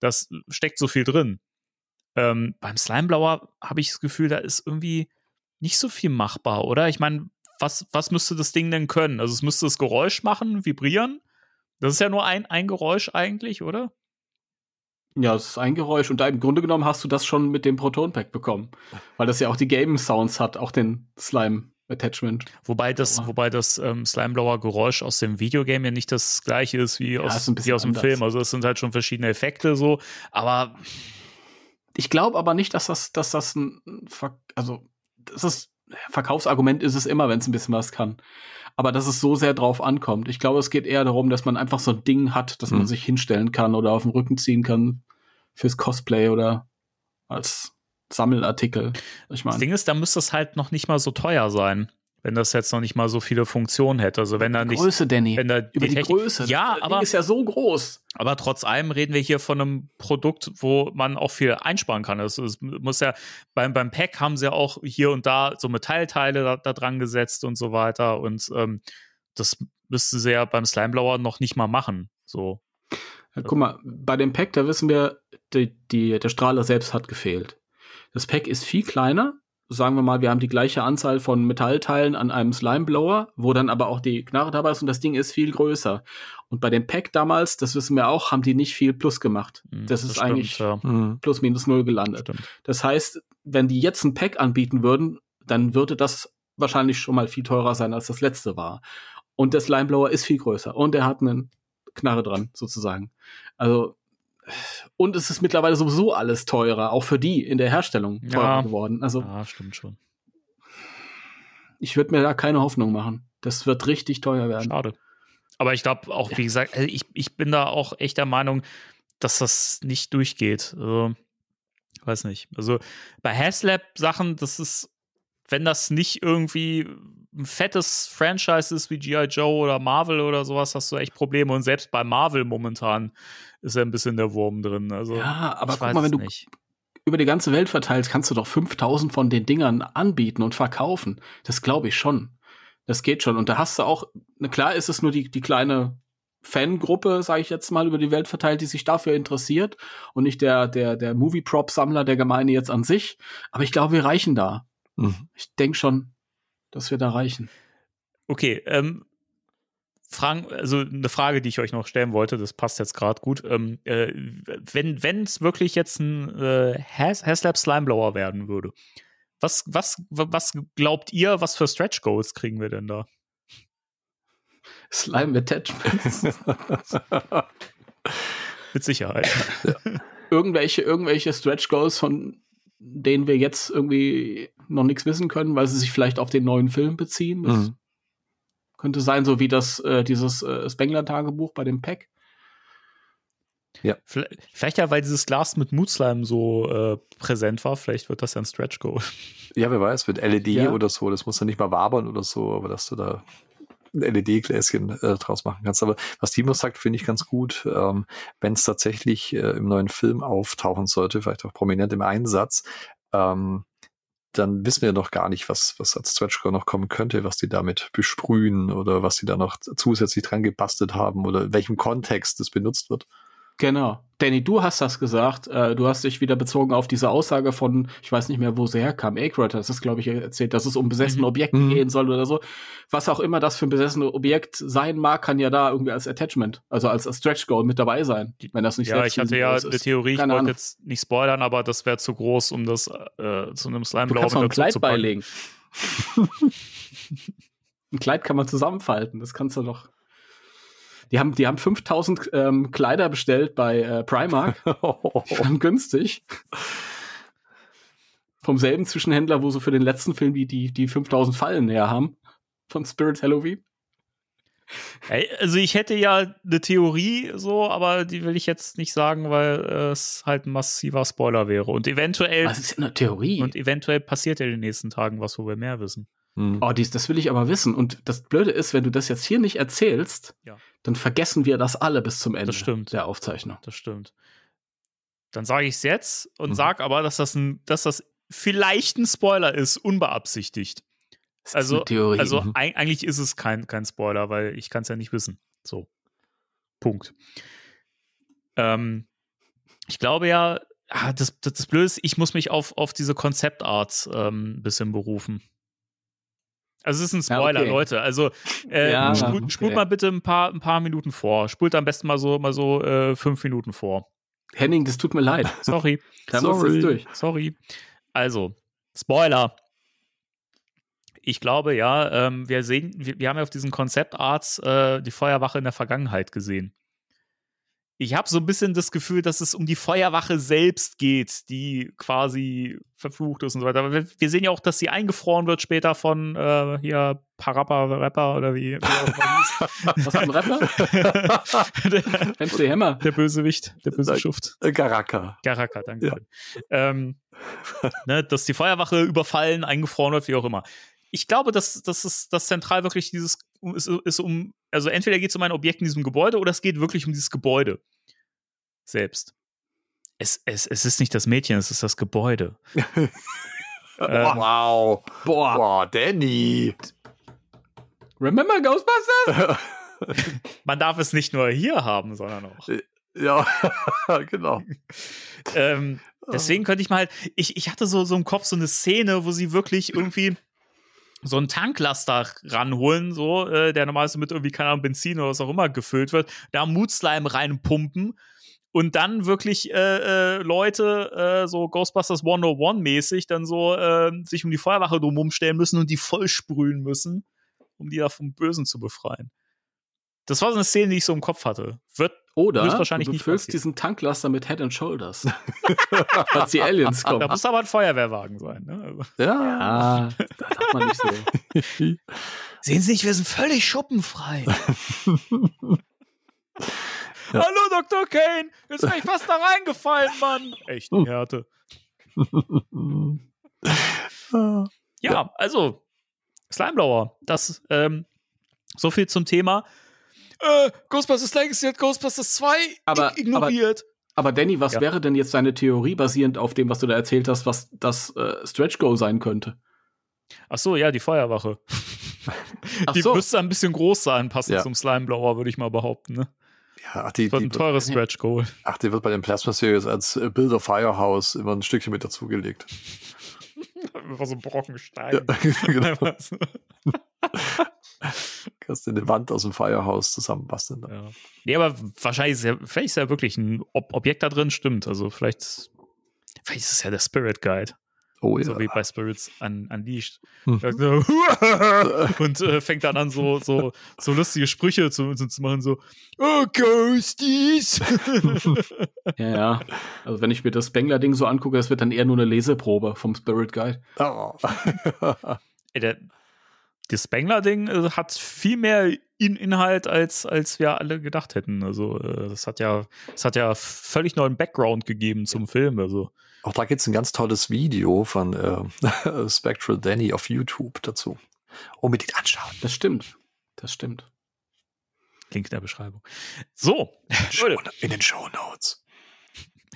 S6: das steckt so viel drin. Ähm, beim Slimeblower habe ich das Gefühl, da ist irgendwie nicht so viel machbar, oder? Ich meine, was, was müsste das Ding denn können? Also es müsste das Geräusch machen, vibrieren. Das ist ja nur ein, ein Geräusch eigentlich, oder?
S7: Ja, es ist ein Geräusch und da im Grunde genommen hast du das schon mit dem Proton Pack bekommen, weil das ja auch die Game Sounds hat, auch den Slime Attachment.
S6: Wobei das, oh. wobei das ähm, Slimeblower Geräusch aus dem Videogame ja nicht das gleiche ist wie ja, aus, ist wie aus dem Film. Also es sind halt schon verschiedene Effekte so, aber
S7: ich glaube aber nicht, dass das, dass das ein, also das ist Verkaufsargument ist es immer, wenn es ein bisschen was kann. Aber dass es so sehr drauf ankommt. Ich glaube, es geht eher darum, dass man einfach so ein Ding hat, das mhm. man sich hinstellen kann oder auf den Rücken ziehen kann fürs Cosplay oder als Sammelartikel.
S6: Ich mein, das Ding ist, da müsste es halt noch nicht mal so teuer sein wenn das jetzt noch nicht mal so viele Funktionen hätte. Also wenn da nicht
S7: Größe, Danny.
S6: Wenn da
S7: über die, die Größe.
S6: Ja,
S7: das
S6: aber
S7: Ding ist ja so groß.
S6: Aber trotz allem reden wir hier von einem Produkt, wo man auch viel einsparen kann. Also es muss ja beim beim Pack haben sie ja auch hier und da so Metallteile da, da dran gesetzt und so weiter und ähm, das müsste sie ja beim Slimeblower noch nicht mal machen. So.
S7: Ja, guck mal, bei dem Pack, da wissen wir, die, die, der Strahler selbst hat gefehlt. Das Pack ist viel kleiner, sagen wir mal, wir haben die gleiche Anzahl von Metallteilen an einem Slimeblower, wo dann aber auch die Knarre dabei ist und das Ding ist viel größer. Und bei dem Pack damals, das wissen wir auch, haben die nicht viel Plus gemacht. Mhm, das, das ist stimmt, eigentlich ja. Mhm. plus minus null gelandet. Stimmt. Das heißt, wenn die jetzt ein Pack anbieten würden, dann würde das wahrscheinlich schon mal viel teurer sein, als das letzte war. Und der Slimeblower ist viel größer und er hat einen Knarre dran, sozusagen. Also und es ist mittlerweile sowieso alles teurer, auch für die in der Herstellung teurer ja, geworden. Also,
S6: ja, stimmt schon.
S7: Ich würde mir da keine Hoffnung machen. Das wird richtig teuer werden.
S6: Schade. Aber ich glaube auch, wie gesagt, also ich, ich bin da auch echt der Meinung, dass das nicht durchgeht. Also, weiß nicht. Also bei Haslab-Sachen, das ist, wenn das nicht irgendwie ein fettes Franchise ist wie G.I. Joe oder Marvel oder sowas, hast du echt Probleme. Und selbst bei Marvel momentan ist ja ein bisschen der Wurm drin. Also,
S7: ja, aber guck mal, wenn du nicht. über die ganze Welt verteilst, kannst du doch 5000 von den Dingern anbieten und verkaufen. Das glaube ich schon. Das geht schon. Und da hast du auch, na klar ist es nur die, die kleine Fangruppe, sage ich jetzt mal, über die Welt verteilt, die sich dafür interessiert und nicht der, der, der Movie-Prop-Sammler der Gemeinde jetzt an sich. Aber ich glaube, wir reichen da. Mhm. Ich denke schon, dass wir da reichen.
S6: Okay, ähm, Fragen, also eine Frage, die ich euch noch stellen wollte, das passt jetzt gerade gut. Ähm, äh, wenn es wirklich jetzt ein äh, Has Haslab Slimeblower werden würde, was, was, was glaubt ihr, was für Stretch Goals kriegen wir denn da?
S7: Slime Attachments. (laughs)
S6: Mit Sicherheit.
S7: irgendwelche, irgendwelche Stretch Goals, von denen wir jetzt irgendwie noch nichts wissen können, weil sie sich vielleicht auf den neuen Film beziehen. Mhm. Könnte sein, so wie das, äh, dieses äh, Spengler-Tagebuch bei dem Pack.
S6: Ja. Vielleicht ja, weil dieses Glas mit Moodslime so äh, präsent war, vielleicht wird das ja ein Stretch Goal.
S8: Ja, wer weiß, mit LED ja. oder so, das muss ja nicht mal wabern oder so, aber dass du da LED-Gläschen äh, draus machen kannst. Aber was Timo sagt, finde ich ganz gut. Ähm, Wenn es tatsächlich äh, im neuen Film auftauchen sollte, vielleicht auch prominent im Einsatz, ähm, dann wissen wir noch gar nicht, was, was als Stretchcore noch kommen könnte, was die damit besprühen oder was sie da noch zusätzlich dran gebastelt haben oder in welchem Kontext das benutzt wird.
S7: Genau. Danny, du hast das gesagt. Äh, du hast dich wieder bezogen auf diese Aussage von, ich weiß nicht mehr, wo sie herkam. Aykroyd hat das, glaube ich, erzählt, dass es um besessene
S6: Mhm.
S7: Objekte
S8: Mhm.
S7: gehen soll oder so. Was auch immer das für ein besessenes Objekt sein mag, kann ja da irgendwie als Attachment, also als Stretch Goal mit dabei sein, wenn das nicht
S6: Ja, ich hatte ja eine. Theorie, ich wollte jetzt nicht spoilern, aber das wäre zu groß, um das äh, zu einem slime
S7: Du kannst noch ein Kleid beilegen. (laughs) ein Kleid kann man zusammenfalten, das kannst du doch. Die haben, die haben 5000 ähm, Kleider bestellt bei äh, Primark. (laughs) Die waren günstig. Vom selben Zwischenhändler, wo sie für den letzten Film die, die, die 5000 Fallen her haben. Von Spirit Halloween.
S6: Also ich hätte ja eine Theorie so, aber die will ich jetzt nicht sagen, weil äh, es halt ein massiver Spoiler wäre. Und eventuell,
S7: Das ist eine Theorie.
S6: und eventuell passiert ja in den nächsten Tagen was, wo wir mehr wissen.
S8: Hm.
S7: Oh, dies, das will ich aber wissen. Und das Blöde ist, wenn du das jetzt hier nicht erzählst,
S6: Ja.
S7: dann vergessen wir das alle bis zum Ende
S6: stimmt.
S7: der Aufzeichnung.
S6: Das stimmt. Dann sage ich es jetzt und
S8: Mhm.
S6: sag aber, dass das, ein, dass das vielleicht ein Spoiler ist, unbeabsichtigt.
S7: Das ist
S6: Also, also
S8: Mhm.
S6: eig- eigentlich ist es kein, kein Spoiler, weil ich kann es ja nicht wissen. So. Punkt. Ähm, ich glaube ja, ah, das, das, das Blöde ist, ich muss mich auf, auf diese Konzeptarts ähm, ein bisschen berufen. Also es ist ein
S7: Ja,
S6: Spoiler,
S7: okay.
S6: Leute. Also äh,
S7: Ja,
S6: spult,
S7: okay.
S6: spult mal bitte ein paar, ein paar Minuten vor. Spult am besten mal so, mal so äh, fünf Minuten vor.
S7: Henning, das tut mir leid. (laughs)
S6: Sorry.
S8: Sorry.
S6: Sorry. Also, Spoiler. Ich glaube ja, ähm, wir sehen, wir, wir haben ja auf diesen Konzeptarts äh, die Feuerwache in der Vergangenheit gesehen. Ich habe so ein bisschen das Gefühl, dass es um die Feuerwache selbst geht, die quasi verflucht ist und so weiter. Aber wir, sehen ja auch, dass sie eingefroren wird später von äh, hier Parappa Rapper oder wie. (laughs)
S7: Was für ein Rapper? (laughs)
S6: der,
S7: MC Hammer.
S6: der Bösewicht, der böse Schuft.
S8: Äh, Garaka.
S6: Garaka, danke. Ähm, ne, dass die Feuerwache überfallen, eingefroren wird, wie auch immer. Ich glaube, dass, dass es das zentral wirklich dieses ist, ist um, also entweder geht es um ein Objekt in diesem Gebäude oder es geht wirklich um dieses Gebäude selbst. Es, es, es ist nicht das Mädchen, es ist das Gebäude. (laughs) Ähm,
S8: wow.
S7: Boah.
S8: Boah, Danny.
S7: Remember Ghostbusters? (laughs)
S6: Man darf es nicht nur hier haben, sondern auch.
S8: ja, (laughs) genau.
S6: ähm, deswegen könnte ich mal halt, ich, ich hatte so, so im Kopf so eine Szene, wo sie wirklich irgendwie so einen Tanklaster ranholen, so, äh, der normalerweise mit irgendwie, keine Ahnung, Benzin oder was auch immer gefüllt wird, da Moodslime reinpumpen und dann wirklich äh, äh, Leute, äh, so Ghostbusters 101-mäßig, dann so äh, sich um die Feuerwache drumherum stellen müssen und die vollsprühen müssen, um die da vom Bösen zu befreien. Das war so eine Szene, die ich so im Kopf hatte. Wird
S7: Oder
S6: Höchstwahrscheinlich
S7: du
S6: nicht
S7: befüllst diesen Tanklaster mit Head and Shoulders. (laughs) Als die Aliens
S6: Da
S7: kommen.
S6: muss aber ein Feuerwehrwagen sein. Ne? Also.
S8: Ja.
S7: Ah, da darf man nicht so. (laughs)
S6: Sehen Sie nicht, wir sind völlig schuppenfrei. (laughs) Hallo, Dr. Kane! Jetzt bin ich fast da reingefallen, Mann! Echt die Härte. Ja, also, Slimeblower, das, ähm, so viel zum Thema. Äh, Ghostbusters Legacy hat Ghostbusters 2
S7: Aber-
S6: ignoriert.
S7: Aber Danny, was
S6: Ja.
S7: wäre denn jetzt deine Theorie basierend auf dem, was du da erzählt hast, was das äh, Stretch Goal sein könnte?
S6: Ach so, ja, die Feuerwache. (laughs)
S7: Ach
S6: die
S7: so.
S6: müsste ein bisschen groß sein, passend
S8: Ja.
S6: zum Slimeblower, würde ich mal behaupten. Ne?
S8: Ja, ach, die,
S6: Das wird
S8: die,
S6: ein teures Stretch Goal.
S8: ach, die wird bei den Plasma Series als äh, Builder Firehouse immer ein Stückchen mit dazugelegt. (laughs)
S6: Einfach so ein Brocken Stein.
S8: Ja, (laughs) genau. Kannst du eine Wand aus dem Firehouse zusammenbasteln. dann.
S6: Ja. Nee, aber wahrscheinlich ist ja, vielleicht ist ja wirklich ein Ob Objekt da drin, stimmt. Also vielleicht, vielleicht ist es ja der Spirit Guide.
S8: Oh ja.
S6: So wie bei Spirits un Unleashed.
S8: Hm. (laughs)
S6: Und äh, (laughs) fängt dann an, so, so, so lustige Sprüche zu, zu, zu machen, so, oh, Ghosties! (laughs)
S7: Ja, ja. Also wenn ich mir das Spengler-Ding so angucke, das wird dann eher nur eine Leseprobe vom Spirit Guide.
S8: Oh.
S6: Ey, der, das Spengler-Ding äh, hat viel mehr in Inhalt, als, als wir alle gedacht hätten. Also, äh, das hat ja, das hat ja völlig neuen Background gegeben zum Film. Also,
S8: Auch da gibt es ein ganz tolles Video von äh, (laughs) Spectral Danny auf YouTube dazu. Unbedingt anschauen.
S7: Das stimmt. Das stimmt.
S6: Link in der Beschreibung. So, (laughs) Leute,
S8: In den Show Notes.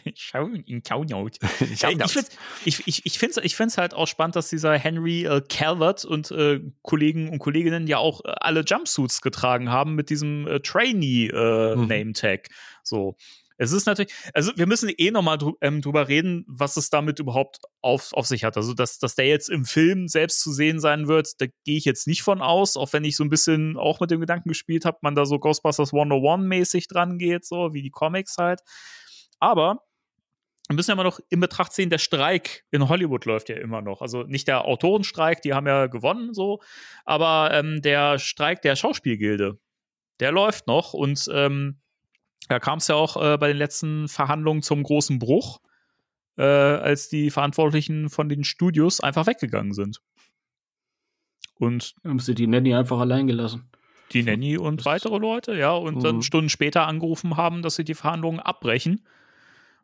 S8: (laughs)
S6: schau in Countdown. (laughs)
S8: Ich
S6: Äh, Ich finde ich, ich, ich find's, ich find's halt auch spannend, dass dieser Henry äh, Calvert und äh, Kollegen und Kolleginnen ja auch äh, alle Jumpsuits getragen haben mit diesem äh,
S8: Mhm.
S6: Trainee-Name-Tag. So. Es ist natürlich, also wir müssen eh nochmal drü ähm, drüber reden, was es damit überhaupt auf, auf sich hat. Also, dass, dass der jetzt im Film selbst zu sehen sein wird, da gehe ich jetzt nicht von aus, auch wenn ich so ein bisschen auch mit dem Gedanken gespielt habe, man da so Ghostbusters 101-mäßig dran geht, so wie die Comics halt. Aber wir müssen ja immer noch in Betracht ziehen, der Streik in Hollywood läuft ja immer noch. Also nicht der Autorenstreik, die haben ja gewonnen, so, aber ähm, der Streik der Schauspielgilde, der läuft noch und ähm, da kam es ja auch äh, bei den letzten Verhandlungen zum großen Bruch, äh, als die Verantwortlichen von den Studios einfach weggegangen sind. Und
S7: Haben sie die Nanny einfach allein gelassen.
S6: die Nanny und weitere Leute, ja, und dann
S8: Mhm.
S6: Stunden später angerufen haben, dass sie die Verhandlungen abbrechen.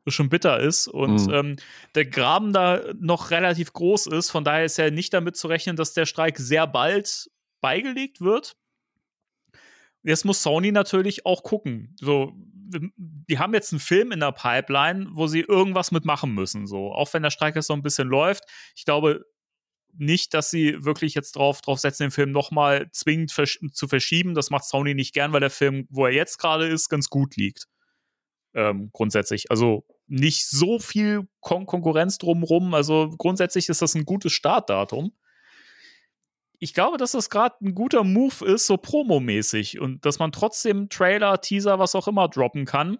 S6: Schon bitter ist. Und
S8: Mhm.
S6: ähm, der Graben da noch relativ groß ist. Von daher ist ja nicht damit zu rechnen, dass der Streik sehr bald beigelegt wird. Jetzt muss Sony natürlich auch gucken. So, die haben jetzt einen Film in der Pipeline, wo sie irgendwas mitmachen müssen. So, auch wenn der Streik jetzt so ein bisschen läuft. Ich glaube nicht, dass sie wirklich jetzt drauf, drauf setzen, den Film nochmal zwingend versch zu verschieben. Das macht Sony nicht gern, weil der Film, wo er jetzt gerade ist, ganz gut liegt. Ähm, grundsätzlich. Also nicht so viel Kon Konkurrenz drumrum. Also grundsätzlich ist das ein gutes Startdatum. Ich glaube, dass das gerade ein guter Move ist, so promomäßig. Und dass man trotzdem Trailer, Teaser, was auch immer droppen kann.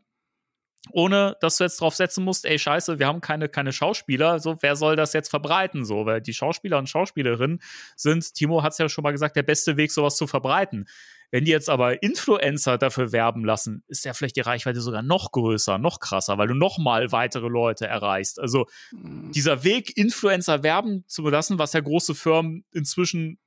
S6: Ohne dass du jetzt drauf setzen musst, ey, scheiße, wir haben keine, keine Schauspieler, so, wer soll das jetzt verbreiten? So, weil die Schauspieler und Schauspielerinnen sind, Timo hat es ja schon mal gesagt, der beste Weg, sowas zu verbreiten. Wenn die jetzt aber Influencer dafür werben lassen, ist ja vielleicht die Reichweite sogar noch größer, noch krasser, weil du noch mal weitere Leute erreichst. Also dieser Weg, Influencer werben zu lassen, was ja große Firmen inzwischen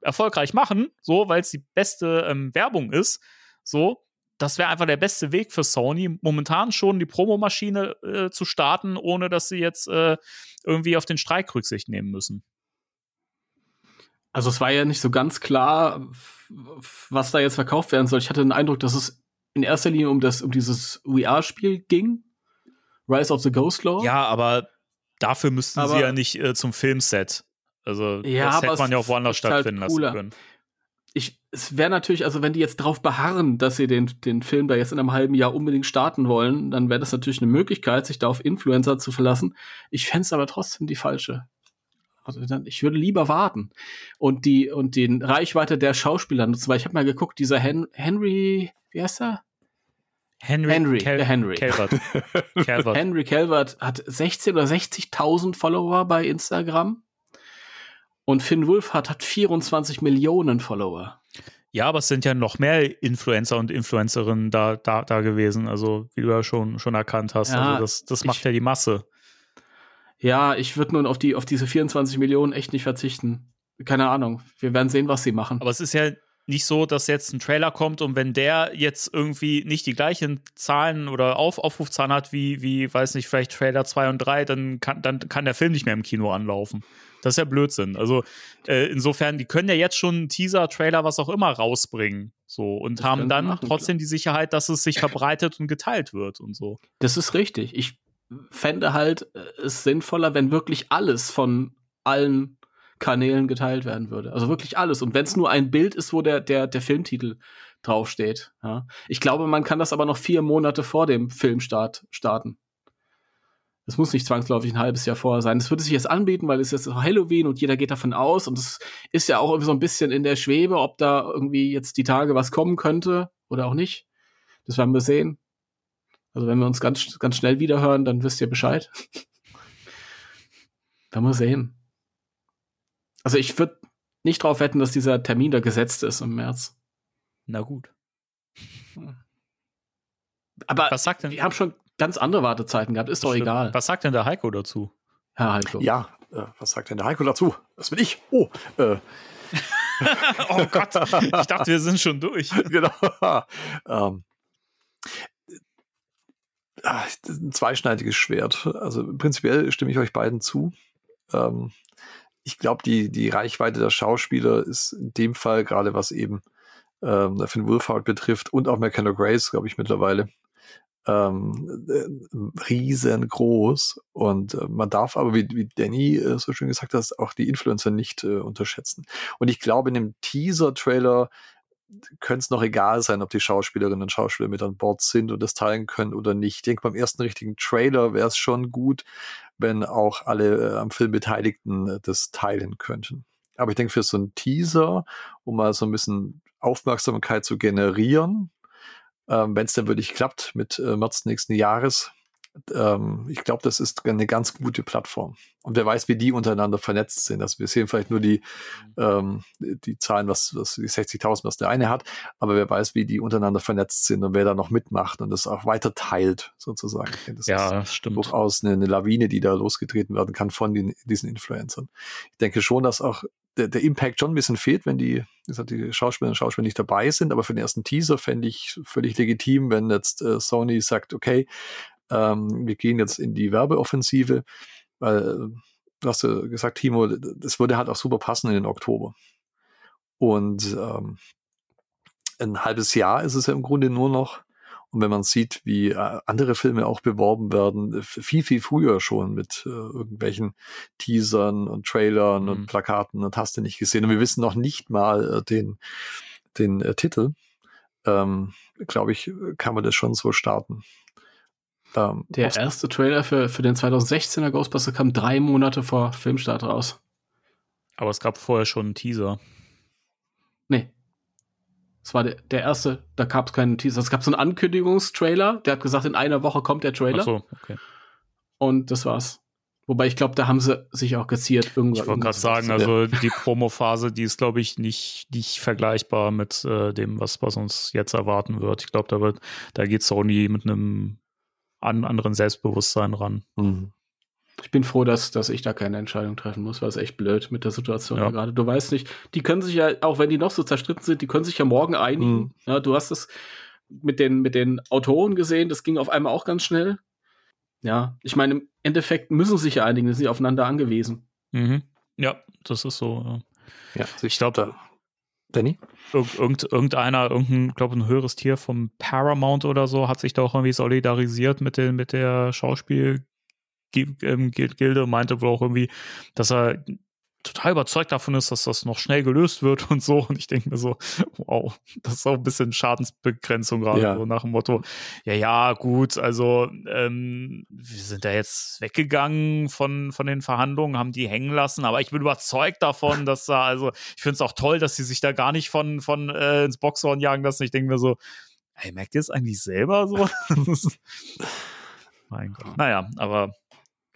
S6: erfolgreich machen, so, weil es die beste ähm, Werbung ist, so, das wäre einfach der beste Weg für Sony, momentan schon die Promomaschine äh, zu starten, ohne dass sie jetzt äh, irgendwie auf den Streik Rücksicht nehmen müssen.
S7: Also es war ja nicht so ganz klar, was da jetzt verkauft werden soll. Ich hatte den Eindruck, dass es in erster Linie um das um dieses VR-Spiel ging, Rise of the Ghost Lord.
S6: Ja, aber dafür müssten
S7: Aber-
S6: sie ja nicht äh, zum Filmset. Also
S7: Ja,
S6: das hätte man ja auch woanders
S7: halt
S6: stattfinden lassen
S7: cooler.
S6: können.
S7: ich, es wäre natürlich, also wenn die jetzt darauf beharren, dass sie den, den Film da jetzt in einem halben Jahr unbedingt starten wollen, dann wäre das natürlich eine Möglichkeit, sich da auf Influencer zu verlassen. Ich fände es aber trotzdem die falsche. Also dann, ich würde lieber warten und die und den Reichweite der Schauspieler nutzen, weil ich habe mal geguckt, dieser Hen Henry, wie heißt er?
S6: Henry,
S7: Henry,
S6: Cal
S7: der Henry.
S6: Calvert. Calvert. (laughs)
S7: Henry Calvert hat 16 oder 60.000 Follower bei Instagram und Finn Wolfhard hat 24 Millionen Follower.
S6: Ja, aber es sind ja noch mehr Influencer und Influencerinnen da, da, da gewesen, also wie du ja schon, schon erkannt hast.
S7: Ja,
S6: also das, das macht
S7: ich-
S6: ja die Masse.
S7: Ja, ich würde nun auf die auf diese 24 Millionen echt nicht verzichten. Keine Ahnung. Wir werden sehen, was sie machen.
S6: Aber es ist ja nicht so, dass jetzt ein Trailer kommt und wenn der jetzt irgendwie nicht die gleichen Zahlen oder Auf Aufrufzahlen hat wie, wie, weiß nicht, vielleicht Trailer 2 und 3, dann kann, dann kann der Film nicht mehr im Kino anlaufen. Das ist ja Blödsinn. Also äh, insofern, die können ja jetzt schon einen Teaser, Trailer, was auch immer rausbringen. So und
S7: Das
S6: haben dann
S7: machen,
S6: trotzdem die Sicherheit, dass es sich verbreitet und geteilt wird und so.
S7: Das ist richtig. Ich fände halt äh, es sinnvoller, wenn wirklich alles von allen Kanälen geteilt werden würde. Also wirklich alles. Und wenn es nur ein Bild ist, wo der, der, der Filmtitel draufsteht. Ja. Ich glaube, man kann das aber noch vier Monate vor dem Filmstart starten. Das muss nicht zwangsläufig ein halbes Jahr vorher sein. Das würde sich jetzt anbieten, weil es jetzt Halloween und jeder geht davon aus. Und es ist ja auch irgendwie so ein bisschen in der Schwebe, ob da irgendwie jetzt die Tage was kommen könnte oder auch nicht. Das werden wir sehen. Also wenn wir uns ganz, ganz schnell wiederhören, dann wisst ihr Bescheid. Werden wir sehen. Also ich würde nicht darauf wetten, dass dieser Termin da gesetzt ist im März.
S6: Na gut.
S7: Aber
S6: Was sagt denn,
S7: wir haben schon ganz andere Wartezeiten gehabt, ist doch egal.
S6: was sagt denn der Heiko dazu?
S7: Herr Heiko.
S8: Ja, äh, was sagt denn der Heiko dazu? Das bin ich. Oh, äh, (laughs)
S6: oh Gott, ich dachte, wir sind schon durch. (laughs)
S8: genau. ähm, ist ein zweischneidiges Schwert. Also prinzipiell stimme ich euch beiden zu. Ähm, ich glaube, die, die Reichweite der Schauspieler ist in dem Fall, gerade was eben ähm, Finn Wolfhard betrifft und auch McKenna Grace, glaube ich, mittlerweile, ähm, äh, riesengroß. Und äh, man darf aber, wie, wie Danny äh, so schön gesagt hat, auch die Influencer nicht äh, unterschätzen. Und ich glaube, in dem Teaser-Trailer könnte es noch egal sein, ob die Schauspielerinnen und Schauspieler mit an Bord sind und das teilen können oder nicht. Ich denke, beim ersten richtigen Trailer wäre es schon gut, wenn auch alle äh, am Film Beteiligten äh, das teilen könnten. Aber ich denke, für so einen Teaser, um mal so ein bisschen Aufmerksamkeit zu generieren, ähm, wenn es dann wirklich klappt mit äh, März nächsten Jahres, ähm, ich glaube, das ist eine ganz gute Plattform. Und wer weiß, wie die untereinander vernetzt sind. Also wir sehen vielleicht nur die, ähm, die Zahlen, was, was die 60.000, was der eine hat, aber wer weiß, wie die untereinander vernetzt sind und wer da noch mitmacht und das auch weiter teilt, sozusagen. Das
S6: ja,
S8: ist
S6: stimmt.
S8: durchaus eine, eine Lawine, die da losgetreten werden kann von den, diesen Influencern. Ich denke schon, dass auch der, der Impact schon ein bisschen fehlt, wenn die, gesagt, die Schauspielerinnen und Schauspieler nicht dabei sind, aber für den ersten Teaser fände ich völlig legitim, wenn jetzt äh, Sony sagt, okay, ähm, wir gehen jetzt in die Werbeoffensive, weil du hast ja gesagt, Timo, das würde halt auch super passen in den Oktober. Und ähm, ein halbes Jahr ist es ja im Grunde nur noch. Und wenn man sieht, wie äh, andere Filme auch beworben werden, viel, viel früher schon mit äh, irgendwelchen Teasern und Trailern mhm. und Plakaten und hast du nicht gesehen. Und wir wissen noch nicht mal äh, den, den äh, Titel. Ähm, Glaube ich, kann man das schon so starten.
S7: Ähm, der erste Trailer für, für den 2016er Ghostbuster kam drei Monate vor Filmstart raus.
S6: Aber es gab vorher schon einen Teaser.
S7: Nee. Es war der, der erste, da gab es keinen Teaser. Es gab so einen Ankündigungstrailer, der hat gesagt, in einer Woche kommt der Trailer. Ach so, okay. Und das war's. Wobei ich glaube, da haben sie sich auch geziert.
S6: Irgendwann ich wollte gerade sagen, also die (laughs) Promo-Phase, die ist, glaube ich, nicht, nicht vergleichbar mit äh, dem, was, was uns jetzt erwarten wird. Ich glaube, da wird, da geht Sony mit einem an anderen Selbstbewusstsein ran. Mhm.
S7: Ich bin froh, dass, dass ich da keine Entscheidung treffen muss, weil es echt blöd mit der Situation ja. gerade. Du weißt nicht, die können sich ja, auch wenn die noch so zerstritten sind, die können sich ja morgen einigen. Mhm. Ja, du hast es mit den, mit den Autoren gesehen, das ging auf einmal auch ganz schnell. Ja, ich meine, im Endeffekt müssen sie sich ja einigen, sind sie aufeinander angewiesen.
S6: Mhm. Ja, das ist so.
S8: Ja, ja ich glaube, Danny?
S6: Irgend, irgendeiner, irgendein, glaube ein höheres Tier vom Paramount oder so, hat sich da auch irgendwie solidarisiert mit, den, mit der Schauspielgilde und meinte wohl auch irgendwie, dass er total überzeugt davon ist, dass das noch schnell gelöst wird (laughs) und so. Und ich denke mir so, wow, das ist auch ein bisschen Schadensbegrenzung gerade, ja. so nach dem Motto, ja, ja, gut, also ähm, wir sind da jetzt weggegangen von, von den Verhandlungen, haben die hängen lassen, aber ich bin überzeugt davon, dass da, also ich finde es auch toll, dass sie sich da gar nicht von, von äh, ins Boxhorn jagen lassen. Ich denke mir so, hey, merkt ihr es eigentlich selber so? (laughs) mein Gott. Naja, aber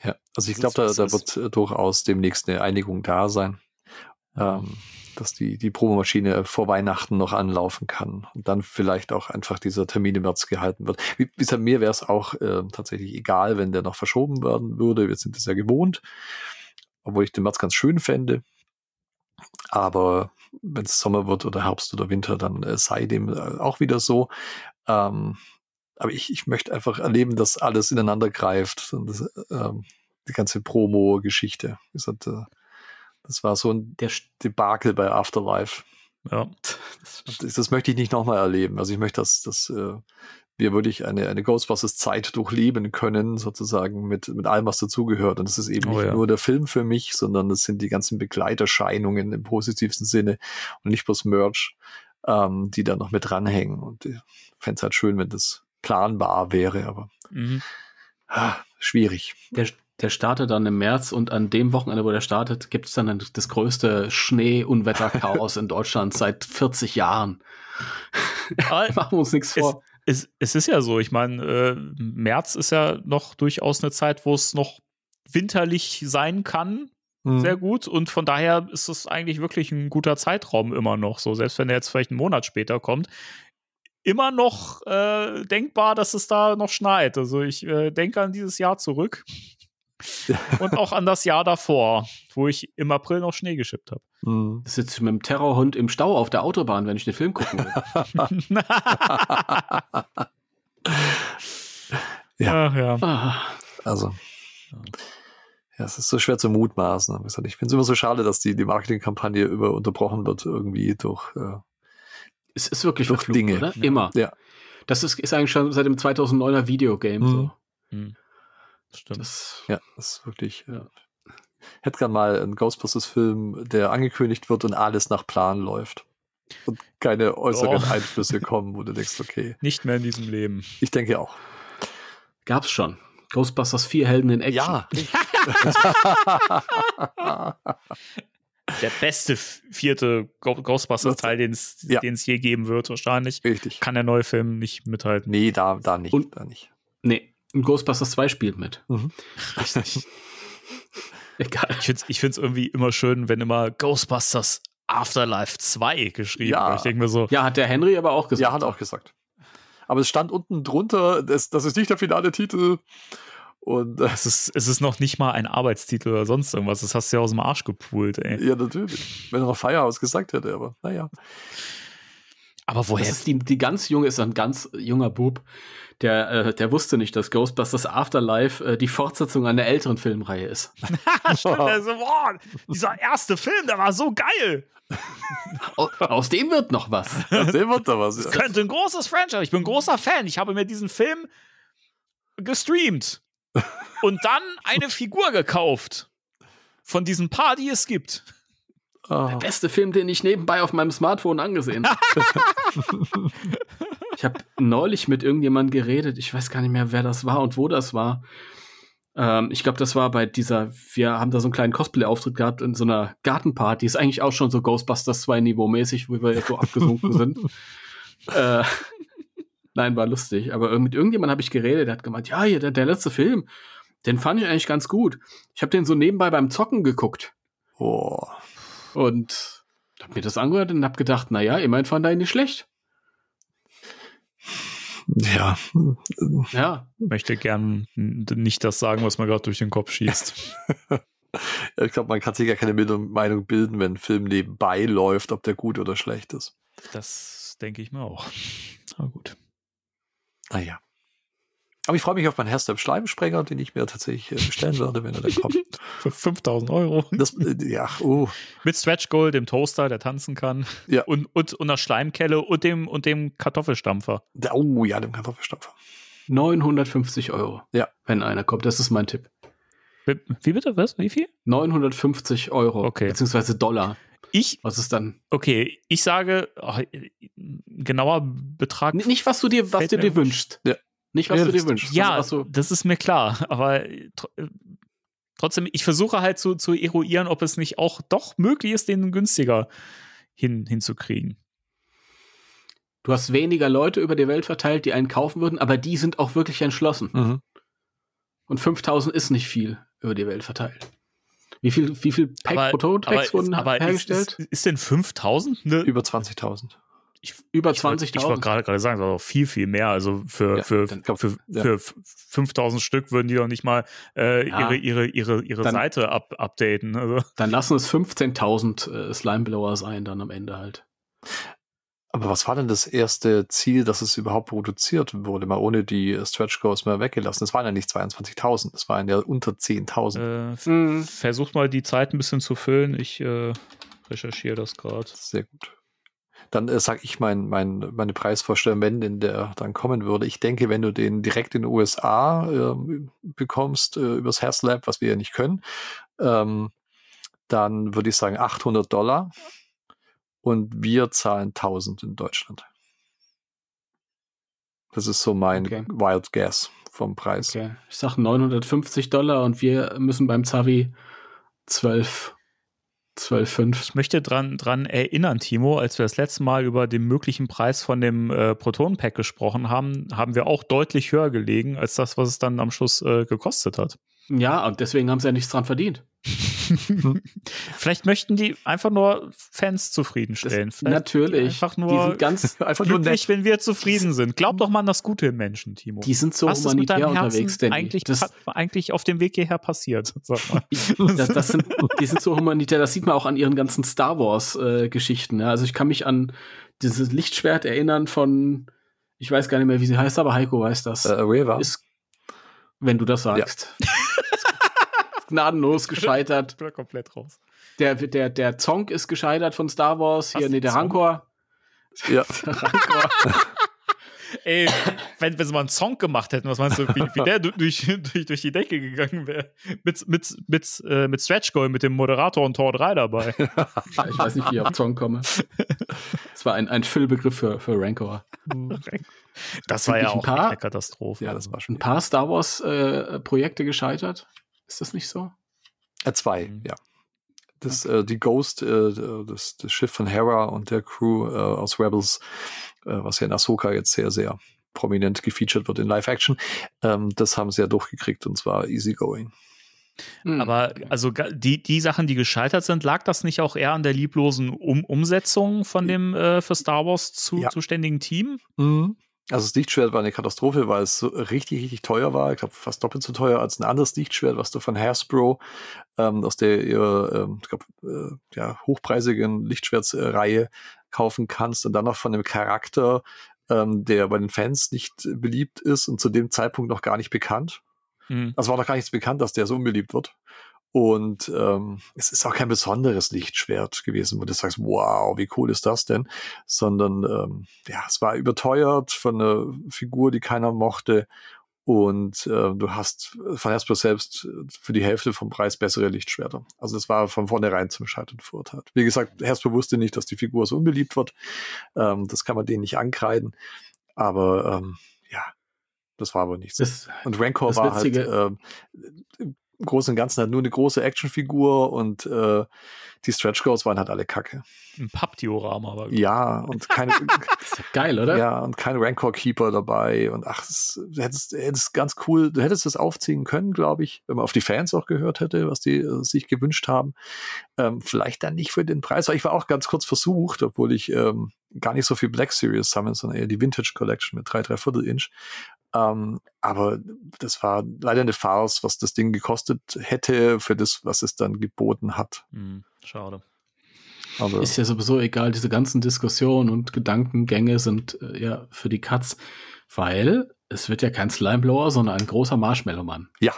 S8: ja, also ich glaube, da, da wird äh, durchaus demnächst eine Einigung da sein, ähm, dass die, die Promomaschine vor Weihnachten noch anlaufen kann und dann vielleicht auch einfach dieser Termin im März gehalten wird. Wie, wie gesagt, mir wäre es auch äh, tatsächlich egal, wenn der noch verschoben werden würde. Wir sind es ja gewohnt, obwohl ich den März ganz schön fände. Aber wenn es Sommer wird oder Herbst oder Winter, dann äh, sei dem äh, auch wieder so. Ähm, aber ich, ich möchte einfach erleben, dass alles ineinander greift. Und das, ähm, die ganze Promo-Geschichte. Das, äh, war so ein Der Debakel bei Afterlife. Ja. Das, das möchte ich nicht nochmal erleben. Also ich möchte, dass, dass äh, wir wirklich eine, eine Ghostbusters-Zeit durchleben können, sozusagen mit, mit allem, was dazugehört. Und das ist eben oh, nicht ja. nur der Film für mich, sondern das sind die ganzen Begleiterscheinungen im positivsten Sinne und nicht bloß Merch, ähm, die da noch mit dranhängen. Und ich fände es halt schön, wenn das planbar wäre, aber mhm. ah, schwierig.
S7: Der, der startet dann im März und an dem Wochenende, wo der startet, gibt es dann das größte Schnee-Unwetter-Chaos in Deutschland seit 40 Jahren. (laughs)
S6: Machen wir uns nichts vor. Es, es, es, ist ja so, ich meine, äh, März ist ja noch durchaus eine Zeit, wo es noch winterlich sein kann. Mhm. Sehr gut. Und von daher ist es eigentlich wirklich ein guter Zeitraum immer noch so. Selbst wenn er jetzt vielleicht einen Monat später kommt, immer noch äh, denkbar, dass es da noch schneit. Also ich äh, denke an dieses Jahr zurück. (laughs) und auch an das Jahr davor, wo ich im April noch Schnee geschippt habe.
S7: Mhm. Sitzt mit dem Terrorhund im Stau auf der Autobahn, wenn ich den Film gucken will. (laughs)
S8: ja. Ach, ja. Ah. Also. Ja, es ist so schwer zu mutmaßen. Ich finde es immer so schade, dass die, die Marketingkampagne über unterbrochen wird, irgendwie durch äh,
S7: es ist wirklich durch Dinge. Oder? Immer. Ja. Das ist, ist eigentlich schon seit dem 2009er Videogame mhm. so. Mhm.
S8: Stimmt. Das, ja, das ist wirklich. Ja. Hätte gern mal einen Ghostbusters-Film, der angekündigt wird und alles nach Plan läuft. und keine äußeren
S6: Oh.
S8: Einflüsse (laughs) kommen, wo du denkst, okay,
S6: Nicht mehr in diesem Leben.
S8: ich denke auch.
S7: Gab's schon. Ghostbusters 4 Helden in Action.
S8: Ja, (laughs) (laughs)
S6: Der beste vierte Ghostbusters-Teil, den es
S8: Ja.
S6: je geben wird, wahrscheinlich.
S8: richtig.
S6: Kann der neue Film nicht mithalten.
S8: Nee, da, da nicht,
S7: Und-
S8: da nicht.
S7: Nee, und Ghostbusters 2 spielt mit. (laughs)
S6: Richtig. (laughs)
S7: Egal.
S6: Ich finde es ich find's irgendwie immer schön, wenn immer Ghostbusters Afterlife 2 geschrieben
S8: Ja.
S6: wird. Ich denke mir so,
S7: Ja, hat der Henry aber auch gesagt.
S8: Ja, hat er auch gesagt. Aber es stand unten drunter, das, das ist nicht der finale Titel. Und äh,
S6: es ist, es ist noch nicht mal ein Arbeitstitel oder sonst irgendwas. Das hast du ja aus dem Arsch gepult, ey.
S8: ja, natürlich. Wenn er noch Firehouse gesagt hätte, aber naja.
S6: Aber
S7: Das
S6: woher?
S7: ist die, die ganz junge ist ein ganz junger Bub, der, äh, der wusste nicht, dass Ghostbusters Afterlife äh, die Fortsetzung einer älteren Filmreihe ist. (laughs)
S6: Stimmt, also, boah, dieser erste Film, der war so geil.
S7: Aus, aus dem wird noch was.
S8: Aus dem wird da was.
S6: Das
S8: Ja.
S6: könnte ein großes Franchise. Ich bin ein großer Fan. Ich habe mir diesen Film gestreamt und dann eine Figur gekauft von diesen paar, die es gibt.
S8: Ah,
S7: Beste Film, den ich nebenbei auf meinem Smartphone angesehen habe. (laughs) ich habe neulich mit irgendjemandem geredet. Ich weiß gar nicht mehr, wer das war und wo das war. Ähm, ich glaube, das war bei dieser, wir haben da so einen kleinen Cosplay-Auftritt gehabt in so einer Gartenparty. Ist eigentlich auch schon so Ghostbusters 2 Niveau-mäßig, wo wir jetzt so abgesunken sind. (laughs) Äh, nein, war lustig. Aber mit irgendjemandem habe ich geredet, der hat gemeint, ja, hier, der, der letzte Film, den fand ich eigentlich ganz gut. Ich habe den so nebenbei beim Zocken geguckt.
S8: oh.
S7: Und hab mir das angehört und hab gedacht, naja, immerhin fand er ihn nicht schlecht.
S8: Ja.
S7: Ja.
S6: Möchte gern nicht das sagen, was mir gerade durch den Kopf schießt. (laughs)
S8: Ich glaube, man kann sich ja keine Meinung Meinung bilden, wenn ein Film nebenbei läuft, ob der gut oder schlecht ist.
S6: Das denke ich mir auch. Aber gut.
S8: Naja. Aber ich freue mich auf meinen Herstep Schleimsprenger, den ich mir tatsächlich äh, bestellen werde, wenn er dann kommt. (laughs)
S6: Für 5000 Euro.
S8: Das, äh, ja, oh.
S6: Mit Stretch Goal, dem Toaster, der tanzen kann.
S8: Ja.
S6: Und, und, und einer Schleimkelle und dem, und dem Kartoffelstampfer.
S8: Der- Oh ja, dem Kartoffelstampfer.
S7: 950 Euro.
S8: Ja.
S7: Wenn einer kommt, das ist mein Tipp.
S6: Wie wie bitte? Was? Wie viel?
S7: 950 Euro.
S6: Okay.
S7: Beziehungsweise Dollar.
S6: Ich,
S7: Was ist dann?
S6: okay, ich sage, ach, genauer Betrag.
S7: N- Nicht, was du dir, was du dir wünschst.
S8: Ja.
S7: Nicht, was du dir wünschst.
S6: Ja,
S7: Also,
S6: das ist mir klar. Aber tr- äh, trotzdem, ich versuche halt zu, zu eruieren, ob es nicht auch doch möglich ist, den günstiger hin, hinzukriegen.
S7: du hast weniger Leute über die Welt verteilt, die einen kaufen würden, aber die sind auch wirklich entschlossen.
S8: Mhm.
S7: Und 5000 ist nicht viel über die Welt verteilt. Wie viel, wie viel Pack
S6: aber
S7: Prototypes
S6: ist-
S7: wurden
S6: aber ist,
S7: hergestellt?
S6: ist, ist denn 5000 eine,
S8: Über 20.000.
S6: ich,
S7: Über
S6: Ich wollte ich
S7: 20.000.
S6: wollte gerade gerade sagen, ist auch viel, viel mehr. Also für,
S8: Ja,
S6: für,
S8: dann-
S6: für,
S8: ja.
S6: für 5000 Stück würden die doch nicht mal äh,
S7: Ja.
S6: ihre, ihre, ihre, ihre
S7: Dann-
S6: Seite up, updaten. Also,
S7: Dann lassen es 15.000 äh, Slimeblower sein, dann am Ende halt.
S8: Aber was war denn das erste Ziel, dass es überhaupt produziert wurde, mal ohne die äh, Stretch Goals mehr weggelassen? Das waren ja nicht 22.000, das waren ja unter 10.000.
S6: äh,
S7: Mhm.
S6: versucht mal die Zeit ein bisschen zu füllen. Ich äh, recherchiere das gerade.
S8: Sehr gut. Dann äh, sage ich mein, mein, meine Preisvorstellung, wenn denn der dann kommen würde. Ich denke, wenn du den direkt in den USA ähm, bekommst, äh, übers Lab, was wir ja nicht können, ähm, dann würde ich sagen 800 Dollar und wir zahlen 1000 in Deutschland. Das ist so mein
S7: Okay.
S8: Wild Guess vom Preis.
S7: Okay. Ich sag 950 Dollar und wir müssen beim Zavi 12, 12,5.
S6: Ich möchte dran, dran erinnern, Timo, als wir das letzte Mal über den möglichen Preis von dem äh, Proton-Pack gesprochen haben, haben wir auch deutlich höher gelegen als das, was es dann am Schluss äh, gekostet hat.
S7: Ja, und deswegen haben sie ja nichts dran verdient. (laughs)
S6: Vielleicht möchten die einfach nur Fans zufriedenstellen. Vielleicht
S7: Natürlich.
S6: Einfach
S7: die
S6: nur
S7: sind ganz, (laughs)
S8: Einfach nur
S6: glücklich,
S8: nett.
S6: wenn wir zufrieden sind. Glaub doch mal an das Gute im Menschen, Timo.
S7: die sind so
S6: Was ist mit
S7: humanitär unterwegs, denn
S6: eigentlich,
S7: das,
S6: eigentlich auf dem Weg hierher passiert? (laughs) Sag mal.
S7: das, das sind, die sind so humanitär, das sieht man auch an ihren ganzen Star Wars-Geschichten. ja. Also ich kann mich an dieses Lichtschwert erinnern von, ich weiß gar nicht mehr, wie sie heißt, aber Heiko weiß das.
S8: Äh, Reva.
S7: ist, wenn du das sagst. (laughs) Gnadenlos (laughs) gescheitert.
S6: Ich bin da komplett raus.
S7: Der, der, der Zonk ist gescheitert von Star Wars. Hier,
S6: Was,
S7: nee, der
S6: Zonk?
S7: Rancor.
S8: ja. (laughs)
S7: Der Rancor.
S6: Ey, wenn, wenn sie mal einen Song gemacht hätten, was meinst du, wie, wie der du- durch, durch, durch die Decke gegangen wäre? Mit, mit, mit, äh, mit Stretch Goal, mit dem Moderator und Tor 3 dabei.
S7: Ich weiß nicht, wie ich auf Song komme. Das war ein, ein Füllbegriff für, für Rancor.
S6: Das war ja
S7: Ein
S6: auch
S7: paar-
S6: echt eine Katastrophe.
S8: Ja, das war schon.
S7: Ein paar Star Wars-Projekte gescheitert. Ist das nicht so?
S8: Äh, zwei,
S6: Mhm.
S8: ja. Das, äh, die Ghost, äh, das, das Schiff von Hera und der Crew äh, aus Rebels, äh, was ja in Ahsoka jetzt sehr, sehr prominent gefeatured wird in Live-Action, ähm, das haben sie ja durchgekriegt und zwar easygoing.
S7: Hm.
S6: Aber also die, die Sachen, die gescheitert sind, lag das nicht auch eher an der lieblosen um Umsetzung von dem äh, für Star Wars zu,
S8: Ja.
S6: zuständigen Team?
S8: Mhm. Also das Lichtschwert war eine Katastrophe, weil es so richtig, richtig teuer war. Ich glaube, fast doppelt so teuer als ein anderes Lichtschwert, was du von Hasbro ähm, aus der ihrer, ähm, ich glaube, äh, ja, hochpreisigen Lichtschwertsreihe kaufen kannst und dann noch von einem Charakter, ähm, der bei den Fans nicht beliebt ist und zu dem Zeitpunkt noch gar nicht bekannt.
S6: Hm.
S8: Also war noch gar nichts bekannt, dass der so unbeliebt wird. Und ähm, es ist auch kein besonderes Lichtschwert gewesen, wo du sagst, wow, wie cool ist das denn? Sondern ähm, ja, es war überteuert von einer Figur, die keiner mochte. Und äh, du hast von Hasbro selbst für die Hälfte vom Preis bessere Lichtschwerter. Also das war von vornherein zum Scheitern verurteilt. Wie gesagt, Hasbro wusste nicht, dass die Figur so unbeliebt wird. Ähm, das kann man denen nicht ankreiden. Aber ähm, ja, das war aber nichts.
S7: Das,
S8: Und Rancor war halt
S7: Witzige-
S8: ähm, im Großen und Ganzen halt nur eine große Actionfigur und äh, die Stretch Goals waren halt alle Kacke.
S6: Ein Pappdiorama war
S8: Ja, und keine, (laughs)
S7: geil, oder?
S8: ja, und kein Rancor Keeper dabei. Und ach, es, du hättest, hättest ganz cool, du hättest das aufziehen können, glaube ich, wenn man auf die Fans auch gehört hätte, was die äh, sich gewünscht haben. Ähm, vielleicht dann nicht für den Preis, weil ich war auch ganz kurz versucht, obwohl ich ähm, gar nicht so viel Black Series sammle, sondern eher die Vintage Collection mit drei, drei Viertel Inch. Ähm, aber das war leider eine Farce, was das Ding gekostet hätte für das, was es dann geboten hat.
S6: Hm, schade.
S8: Aber
S7: Ist ja sowieso egal, diese ganzen Diskussionen und Gedankengänge sind äh, ja für die Katz, weil es wird ja kein Slimeblower, sondern ein großer Marshmallow-Mann.
S8: ja,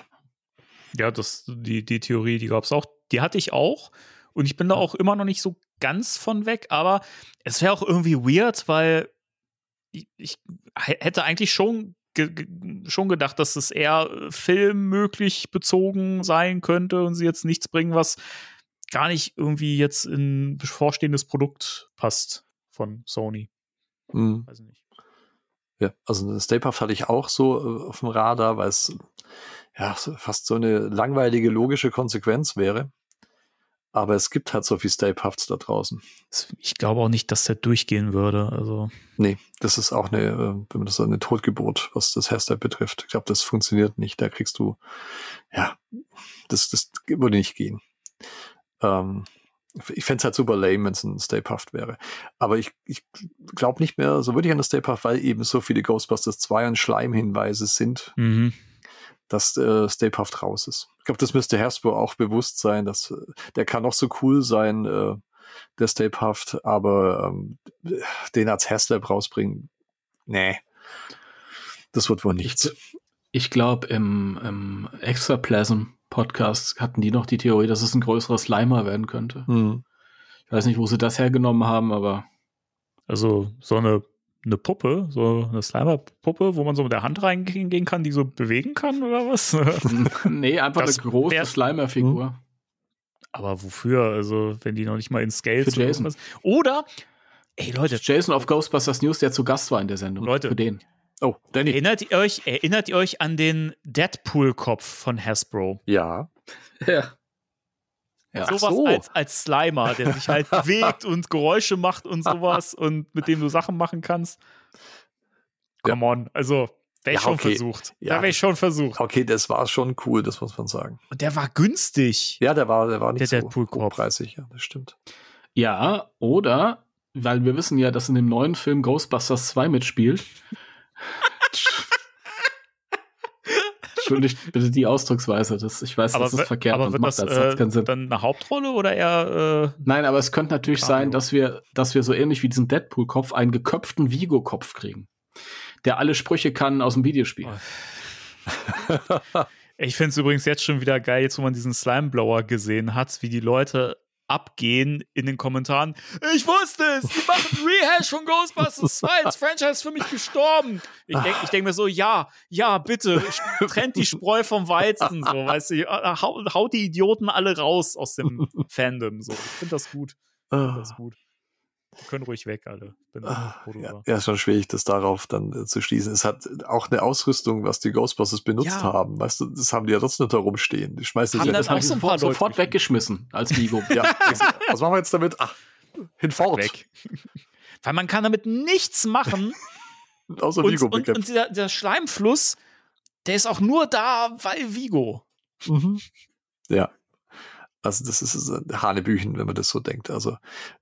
S6: Ja, das, die, die Theorie, die gab es auch. Die hatte ich auch. Und ich bin da auch immer noch nicht so ganz von weg. Aber es wäre auch irgendwie weird, weil ich, ich hätte eigentlich schon, ge schon gedacht, dass es eher äh, filmmöglich bezogen sein könnte und sie jetzt nichts bringen, was gar nicht irgendwie jetzt in bevorstehendes Produkt passt von Sony.
S8: mhm.
S6: Weiß ich nicht.
S8: Ja, also Puft hatte ich auch so äh, auf dem Radar, weil es ja fast so eine langweilige logische Konsequenz wäre. Aber es gibt halt so viel Stay Puffs da draußen.
S6: Ich glaube auch nicht, dass der durchgehen würde. Also.
S8: Nee, das ist auch eine, äh, wenn man das so eine Totgeburt, was das Hairstyle betrifft. Ich glaube, das funktioniert nicht. Da kriegst du, ja, das, das würde nicht gehen. Ähm, ich fände es halt super lame, wenn es ein Stay Puft wäre. Aber ich, ich glaube nicht mehr so wirklich an das Stay Puft, weil eben so viele Ghostbusters 2 und Schleimhinweise sind.
S6: Mhm.
S8: Dass äh, Stay Puft raus ist. Ich glaube, das müsste Hasbro auch bewusst sein, dass äh, der kann noch so cool sein, äh, der Stay Puft, aber ähm, den als Haslab rausbringen, nee, das wird wohl nichts.
S7: Ich glaube, im, im Extraplasm Podcast hatten die noch die Theorie, dass es ein größerer Slimer werden könnte.
S8: Hm.
S7: Ich weiß nicht, wo sie das hergenommen haben, aber
S6: Also so eine, eine Puppe, so eine Slimer-Puppe, wo man so mit der Hand reingehen kann, die so bewegen kann oder was? (laughs)
S7: nee, einfach
S6: Das
S7: eine große Slimer-Figur.
S6: Aber wofür? Also, wenn die noch nicht mal in Scales
S7: Für Jason.
S6: oder Oder, ey Leute,
S7: Jason auf Ghostbusters News, der zu Gast war in der Sendung.
S6: Leute.
S7: Für den.
S8: Oh, Danny.
S6: erinnert ihr euch, erinnert ihr euch an den Deadpool-Kopf von Hasbro?
S8: Ja.
S7: Ja. Ja.
S6: Sowas
S8: so.
S6: als, als Slimer, der sich halt (laughs) bewegt und Geräusche macht und sowas und mit dem du Sachen machen kannst. Come on, also wäre ich
S8: Ja,
S6: schon
S8: okay.
S6: versucht.
S8: Ja.
S6: Da wäre ich schon versucht.
S8: Okay, das war schon cool, das muss man sagen.
S6: Und der war günstig.
S8: Ja, der war, der war nicht
S6: Der
S8: so hochpreisig, ja, das stimmt.
S7: Ja, oder, weil wir wissen ja, dass in dem neuen Film Ghostbusters 2 mitspielt. Entschuldigt bitte die Ausdrucksweise. Das, ich weiß, das ist verkehrt
S6: aber
S7: und
S6: wird
S7: macht
S6: das
S7: hat
S6: äh,
S7: keinen Sinn.
S6: dann eine Hauptrolle oder eher äh,
S7: Nein, aber es könnte natürlich
S6: Cameo.
S7: sein, dass wir, dass wir so ähnlich wie diesen Deadpool-Kopf einen geköpften Vigo-Kopf kriegen, der alle Sprüche kann aus dem Videospiel.
S6: Ich finde es übrigens jetzt schon wieder geil, jetzt wo man diesen Slimeblower gesehen hat, wie die Leute abgehen in den Kommentaren. Ich wusste es, die machen Rehash von Ghostbusters 2, das Franchise ist für mich gestorben. Ich denke denk mir so, ja, ja, bitte, trennt die Spreu vom Weizen, so, weißt du, haut, haut die Idioten alle raus aus dem Fandom, so. Ich finde das gut. Ich find das gut. Die können ruhig weg, alle. Bin
S8: Ah, ja, ja, ist schon schwierig, das darauf dann äh, zu schließen. Es hat auch eine Ausrüstung, was die Ghostbusters benutzt
S6: Ja.
S8: haben. Weißt du, das haben die ja trotzdem da rumstehen. Die schmeißen
S6: Haben
S8: sie
S6: dann
S7: Das haben
S6: auch
S7: sie
S6: so
S7: sofort, sofort weggeschmissen als Vigo. (laughs)
S8: ja, was machen wir jetzt damit? Ach, hinfort.
S6: Weg. Weil man kann damit nichts machen. (laughs)
S8: Außer
S6: und,
S8: Vigo
S6: und, und
S8: bekämpfen.
S6: dieser, der Schleimfluss, der ist auch nur da, weil Vigo.
S8: Mhm. Ja. Also das ist ein Hanebüchen, wenn man das so denkt. Also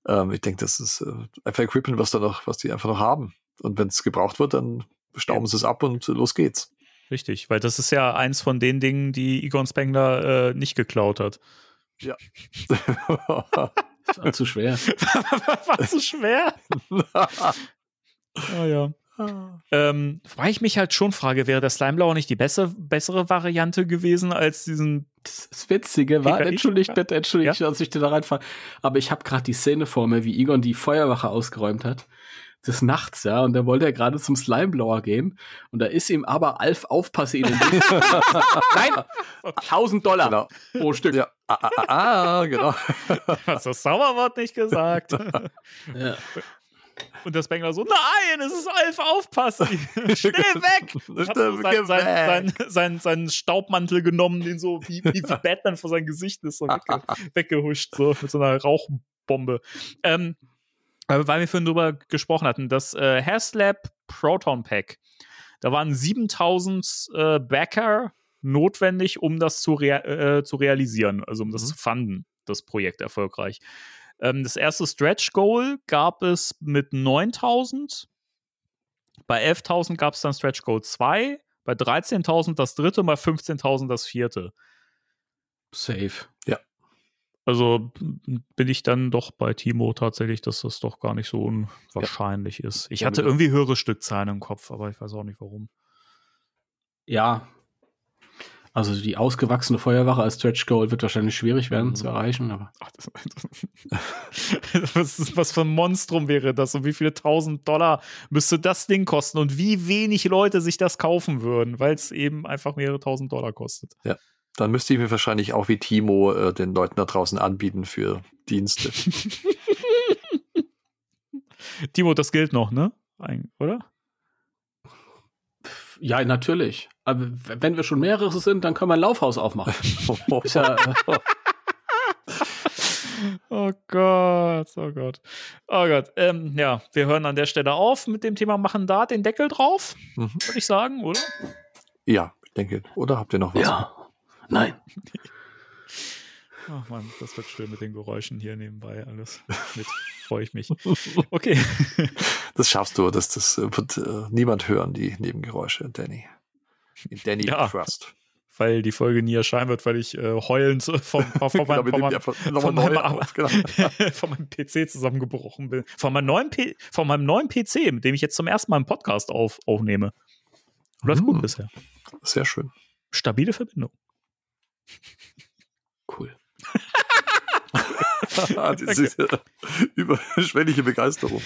S8: ähm, ich denke, das ist äh, einfach Equipment, was da noch, was die einfach noch haben. Und wenn es gebraucht wird, dann stauben sie es ab und los geht's.
S6: Richtig, weil das ist ja eins von den Dingen, die Egon Spengler äh, nicht geklaut hat.
S7: Das war zu schwer. (laughs)
S6: War zu schwer. Ah ja. Ähm, wobei ich mich halt schon frage, wäre der Slimeblauer nicht die bessere, bessere Variante gewesen als diesen.
S7: Das Witzige war, entschuldigt bitte, entschuldigt,
S6: Ja?
S7: dass ich dir da reinfahre, aber ich habe gerade die Szene vor mir, wie Egon die Feuerwache ausgeräumt hat. Des Nachts, ja, und da wollte er gerade zum Slimeblower gehen und da ist ihm aber Alf Aufpasse in den Weg. (laughs) Nein! 1000 Dollar
S8: genau.
S7: pro Stück.
S8: Ja. Ah, ah, ah, ah, genau. (laughs)
S6: Hast das Sauerwort nicht gesagt?
S7: Ja. (laughs)
S6: Und der Spengler so, nein, es ist Alf, aufpassen. (laughs) Schnell weg! Hat so sein, sein, sein, sein, seinen Staubmantel genommen, den so wie, wie, (laughs) Batman vor sein Gesicht ist, so wegge (laughs) weggehuscht, so mit so einer Rauchbombe. Ähm, weil wir vorhin drüber gesprochen hatten, das äh, Haslab Proton Pack, da waren 7000 äh, Backer notwendig, um das zu, rea äh, zu realisieren, also um das
S8: Mhm.
S6: zu fanden, das Projekt erfolgreich. Ähm, das erste Stretch Goal gab es mit 9000. Bei 11.000 gab es dann Stretch Goal 2. Bei 13.000 das dritte, bei 15.000 das vierte.
S7: Safe.
S6: Also m- bin ich dann doch bei Timo tatsächlich, dass das doch gar nicht so unwahrscheinlich ist. Ich
S8: Ja,
S6: hatte irgendwie höhere Stückzahlen im Kopf, aber ich weiß auch nicht warum.
S7: Ja. Also die ausgewachsene Feuerwache als Stretch Goal wird wahrscheinlich schwierig werden
S8: Mhm.
S7: zu erreichen, aber
S6: Ach, das, (laughs) was, was für ein Monstrum wäre das und wie viele tausend Dollar müsste das Ding kosten und wie wenig Leute sich das kaufen würden, weil es eben einfach mehrere tausend Dollar kostet.
S8: Dann müsste ich mir wahrscheinlich auch wie Timo äh, den Leuten da draußen anbieten für Dienste. (laughs)
S6: Timo, das gilt noch, ne? Ein, oder?
S7: ja, natürlich. Aber wenn wir schon mehrere sind, dann können wir ein Laufhaus aufmachen. (laughs) Ist ja, äh,
S6: Oh Gott, oh Gott. Oh Gott. Ähm, ja, wir hören an der Stelle auf mit dem Thema machen da den Deckel drauf,
S8: Mhm.
S6: würde ich sagen, oder?
S8: ja, ich denke. Oder habt ihr noch was?
S7: ja. Nein. (laughs)
S6: Ach man, das wird schön mit den Geräuschen hier nebenbei alles. (laughs) Mit freue ich mich. Okay.
S8: Das schaffst du. Das, das wird äh, niemand hören, die Nebengeräusche, Danny. In (laughs) Danny
S6: Ja.
S8: Trust.
S6: weil die Folge nie erscheinen wird, weil ich äh, heulend vom, (laughs) vom, vom,
S8: Genau, die einfach nochmal
S6: von meinem,
S8: auf. Genau.
S6: von meinem PC zusammengebrochen bin. Von meinem neuen, P von meinem neuen PC, mit dem ich jetzt zum ersten Mal einen Podcast auf, aufnehme. Läuft gut
S8: Hm.
S6: bisher.
S8: Sehr schön.
S6: Stabile Verbindung.
S7: Cool. (laughs)
S8: Diese überschwängliche Begeisterung.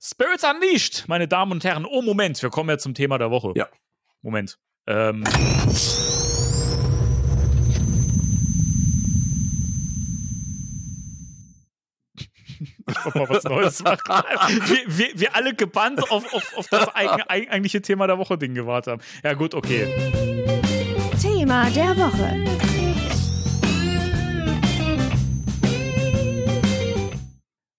S6: Spirits Unleashed, meine Damen und Herren. Oh, Moment, wir kommen ja zum Thema der Woche.
S8: Ja.
S6: Moment. Ähm. Ich wollte mal was Neues machen. (laughs) Wir, wir, wir alle gebannt auf, auf, auf das eigen, eig- eigentliche Thema der Woche Ding gewartet haben. Ja, gut, okay.
S5: Thema der Woche.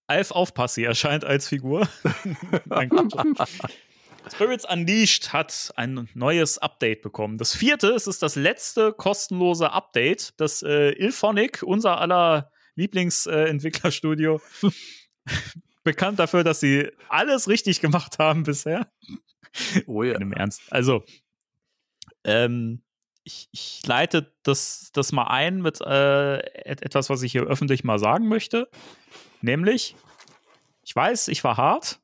S6: Alf Aufpassi erscheint als Figur. (laughs) Quatsch. (laughs) Spirits Unleashed hat ein neues Update bekommen. Das vierte, es ist das letzte kostenlose Update, das äh, Ilphonic, unser aller Lieblingsentwicklerstudio, (laughs) bekannt dafür, dass sie alles richtig gemacht haben bisher.
S8: Oh ja.
S6: Im Ernst. Also, ähm, ich, ich leite das, das mal ein mit äh, et etwas, was ich hier öffentlich mal sagen möchte. Nämlich, ich weiß, ich war hart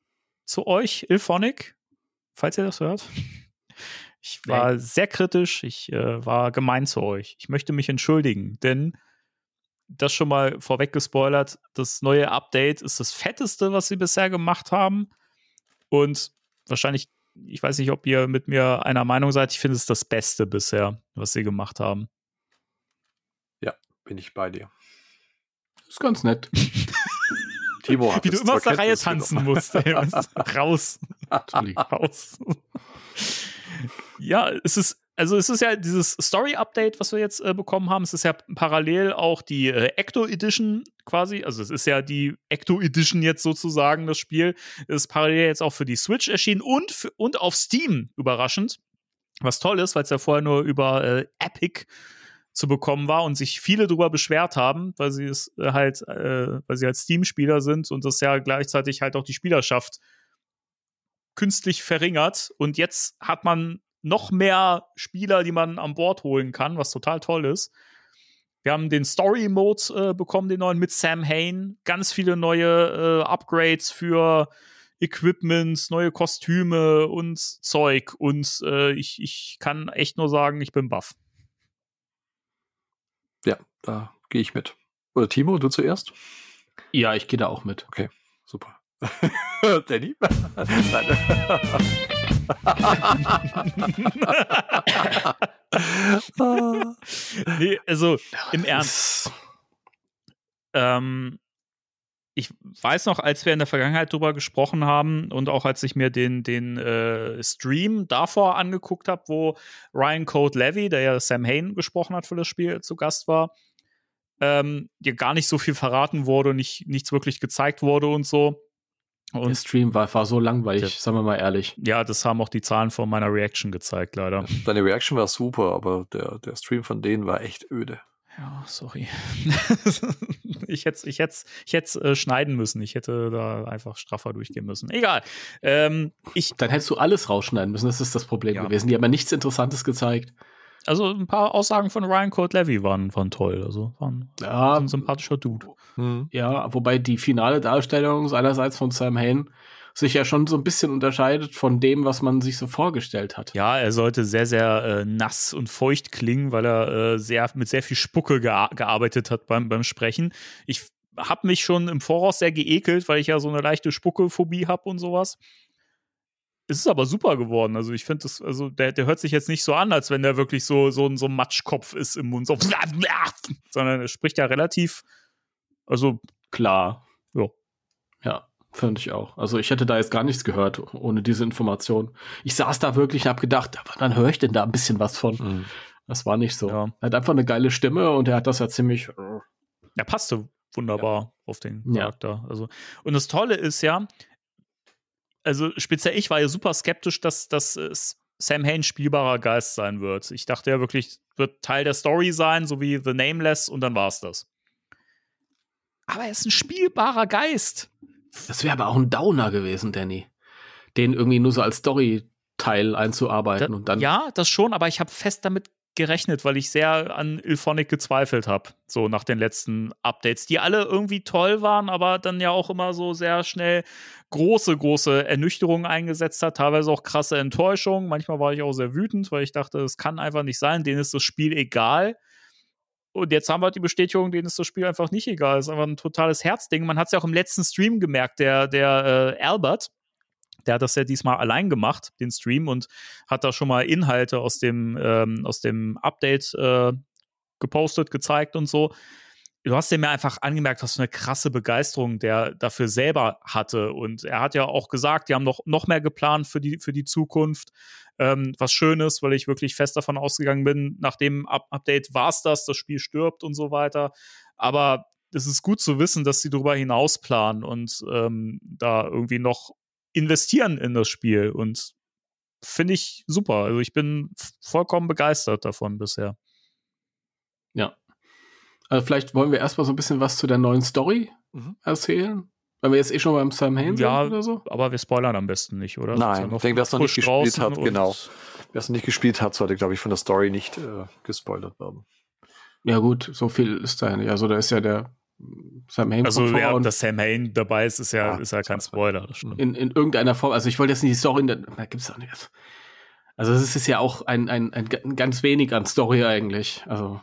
S6: zu euch, Ilphonic, falls ihr das hört. (laughs) Ich war sehr kritisch, ich äh, war gemein zu euch. Ich möchte mich entschuldigen, denn das schon mal vorweg gespoilert. Das neue Update ist das fetteste, was sie bisher gemacht haben. Und wahrscheinlich, ich weiß nicht, ob ihr mit mir einer Meinung seid, ich finde es das Beste bisher, was sie gemacht haben.
S8: Ja, bin ich bei dir.
S7: Ist ganz nett. (laughs)
S8: Timo hat
S6: Wie du immer aus der Reihe tanzen
S8: genommen.
S6: musst. Ey. (laughs) Raus. Raus. ja, es ist, also es ist ja dieses Story-Update, was wir jetzt äh, bekommen haben. Es ist ja parallel auch die äh, Ecto Edition quasi. Also es ist ja die Ecto Edition jetzt sozusagen, das Spiel. Es ist parallel jetzt auch für die Switch erschienen und, für, und auf Steam, überraschend. Was toll ist, weil es ja vorher nur über äh, Epic zu bekommen war und sich viele darüber beschwert haben, weil sie es äh, halt, äh, weil sie halt Steam-Spieler sind und das ja gleichzeitig halt auch die Spielerschaft künstlich verringert. Und jetzt hat man noch mehr Spieler, die man an Bord holen kann, was total toll ist. Wir haben den Story-Mode äh, bekommen, den neuen mit Sam Hain. Ganz viele neue äh, Upgrades für Equipment, neue Kostüme und Zeug. Und äh, ich, ich kann echt nur sagen, ich bin baff.
S8: Da gehe ich mit. Oder Timo, du zuerst?
S7: Ja, ich gehe da auch mit.
S8: Super. (laughs) Danny? Nein.
S6: Nee, also im Ernst. Ähm, ich weiß noch, als wir in der Vergangenheit drüber gesprochen haben und auch als ich mir den, den äh, Stream davor angeguckt habe, wo Ryan Code Levy, der ja Sam Hain gesprochen hat für das Spiel, zu Gast war, ähm, dir gar nicht so viel verraten wurde, nicht, nichts wirklich gezeigt wurde und so.
S7: Der
S6: Und
S7: Stream war, war so langweilig,
S6: Der-
S7: sagen wir mal ehrlich.
S6: ja, das haben auch die Zahlen von meiner Reaction gezeigt, leider.
S8: Deine Reaction war super, aber der, der Stream von denen war echt öde.
S6: Ja, sorry. (laughs) ich hätte ich hätt's, ich hätt's, äh, schneiden müssen. Ich hätte da einfach straffer durchgehen müssen. Egal. Ähm, ich,
S7: Dann hättest du alles rausschneiden müssen, das ist das Problem
S6: Ja.
S7: gewesen. Die haben ja nichts Interessantes gezeigt.
S6: Also ein paar Aussagen von Ryan Code Levy waren, waren toll. Also waren
S7: Ja,
S6: ein sympathischer Dude.
S8: Hm.
S7: ja, wobei die finale Darstellung seinerseits von Sam Hain sich ja schon so ein bisschen unterscheidet von dem, was man sich so vorgestellt hat.
S6: Ja, er sollte sehr, sehr äh, nass und feucht klingen, weil er äh, sehr, mit sehr viel Spucke gea gearbeitet hat beim, beim Sprechen. Ich habe mich schon im Voraus sehr geekelt, weil ich ja so eine leichte Spuckephobie habe und sowas. Es ist aber super geworden. Also ich finde das, also der, der hört sich jetzt nicht so an, als wenn der wirklich so, so, ein- so ein Matschkopf ist im Mund. So, (laughs) sondern er spricht ja relativ, also
S7: Klar.
S6: Ja.
S7: Ja, finde ich auch. Also ich hätte da jetzt gar nichts gehört ohne diese Information. Ich saß da wirklich und habe gedacht, wann höre ich denn da ein bisschen was von?
S8: Hm.
S7: Das war nicht so.
S6: Ja.
S7: Er hat einfach eine geile Stimme und er hat das ja ziemlich. äh,
S6: er passte wunderbar auf den
S7: Ja.
S6: Charakter. Also, und das Tolle ist ja, also speziell ich war ja super skeptisch, dass, dass äh, Sam Hain spielbarer Geist sein wird. Ich dachte ja wirklich, wird Teil der Story sein, so wie The Nameless, und dann war es das. Aber er ist ein spielbarer Geist.
S7: Das wäre aber auch ein Downer gewesen, Danny. Den irgendwie nur so als Story-Teil einzuarbeiten
S6: Da,
S7: und dann.
S6: ja, das schon, aber ich habe fest damit gerechnet, weil ich sehr an Ilphonic gezweifelt habe, so nach den letzten Updates, die alle irgendwie toll waren, aber dann ja auch immer so sehr schnell große, große Ernüchterungen eingesetzt hat, teilweise auch krasse Enttäuschungen. Manchmal war ich auch sehr wütend, weil ich dachte, es kann einfach nicht sein, denen ist das Spiel egal. Und jetzt haben wir die Bestätigung, denen ist das Spiel einfach nicht egal. Es ist einfach ein totales Herzding. Man hat es ja auch im letzten Stream gemerkt, der, der äh, Albert, der hat das ja diesmal allein gemacht, den Stream, und hat da schon mal Inhalte aus dem, ähm, aus dem Update äh, gepostet, gezeigt und so. Du hast dem ja einfach angemerkt, was für eine krasse Begeisterung der dafür selber hatte. Und er hat ja auch gesagt, die haben noch, noch mehr geplant für die, für die Zukunft. Ähm, was Schönes, weil ich wirklich fest davon ausgegangen bin, nach dem Up Update war es das, das Spiel stirbt und so weiter. Aber es ist gut zu wissen, dass sie darüber hinaus planen und ähm, da irgendwie noch investieren in das Spiel und finde ich super. Also ich bin vollkommen begeistert davon bisher.
S7: Ja. Also vielleicht wollen wir erstmal so ein bisschen was zu der neuen Story
S8: Mhm.
S7: erzählen. Wenn wir jetzt eh schon beim Sam Hain
S6: Ja,
S7: sind oder so.
S6: Aber wir spoilern am besten nicht, oder?
S8: Nein,
S6: ja
S8: ich denke, wer es noch nicht gespielt hat, genau. Wer es noch nicht gespielt hat, sollte, glaube ich, von der Story nicht äh, gespoilert werden.
S7: Ja, gut, so viel ist da ja nicht. Also da ist ja der Sam Hain
S6: Also, ja,
S7: und
S6: dass Sam Hain dabei ist, ist ja,
S8: Ja,
S6: ist ja kein Spoiler.
S7: In, in irgendeiner Form. Also ich wollte jetzt nicht die Story, in der, da gibt's auch nicht. Also es ist ja auch ein, ein, ein, ein ganz wenig an Story eigentlich. Also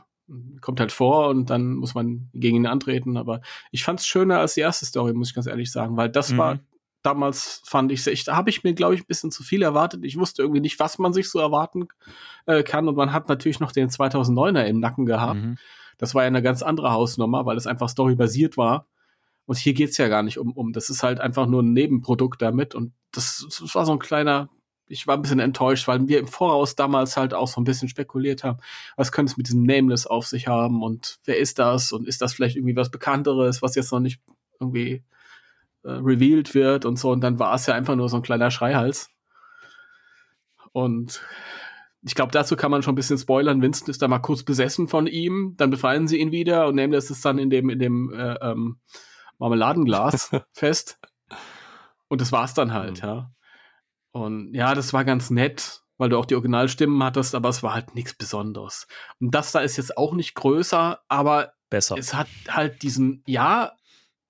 S7: kommt halt vor und dann muss man gegen ihn antreten. Aber ich fand es schöner als die erste Story, muss ich ganz ehrlich sagen, weil das
S6: Mhm.
S7: war damals fand ich echt, da habe ich mir glaube ich ein bisschen zu viel erwartet. Ich wusste irgendwie nicht, was man sich so erwarten äh, kann und man hat natürlich noch den 2009er im Nacken gehabt.
S6: Mhm.
S7: Das war ja eine ganz andere Hausnummer, weil es einfach storybasiert war. Und hier geht's ja gar nicht um, um. Das ist halt einfach nur ein Nebenprodukt damit. Und das, das war so ein kleiner, ich war ein bisschen enttäuscht, weil wir im Voraus damals halt auch so ein bisschen spekuliert haben, was könnte es mit diesem Nameless auf sich haben und wer ist das und ist das vielleicht irgendwie was Bekannteres, was jetzt noch nicht irgendwie äh, revealed wird und so. Und dann war es ja einfach nur so ein kleiner Schreihals. Und ich glaube, dazu kann man schon ein bisschen spoilern. Winston ist da mal kurz besessen von ihm, dann befreien sie ihn wieder und nehmen das dann in dem, in dem äh, ähm, Marmeladenglas (laughs) fest. Und das war's dann halt,
S8: Mhm.
S7: ja. Und ja, das war ganz nett, weil du auch die Originalstimmen hattest, aber es war halt nichts Besonderes. Und das da ist jetzt auch nicht größer, aber
S6: Besser.
S7: es hat halt diesen, ja,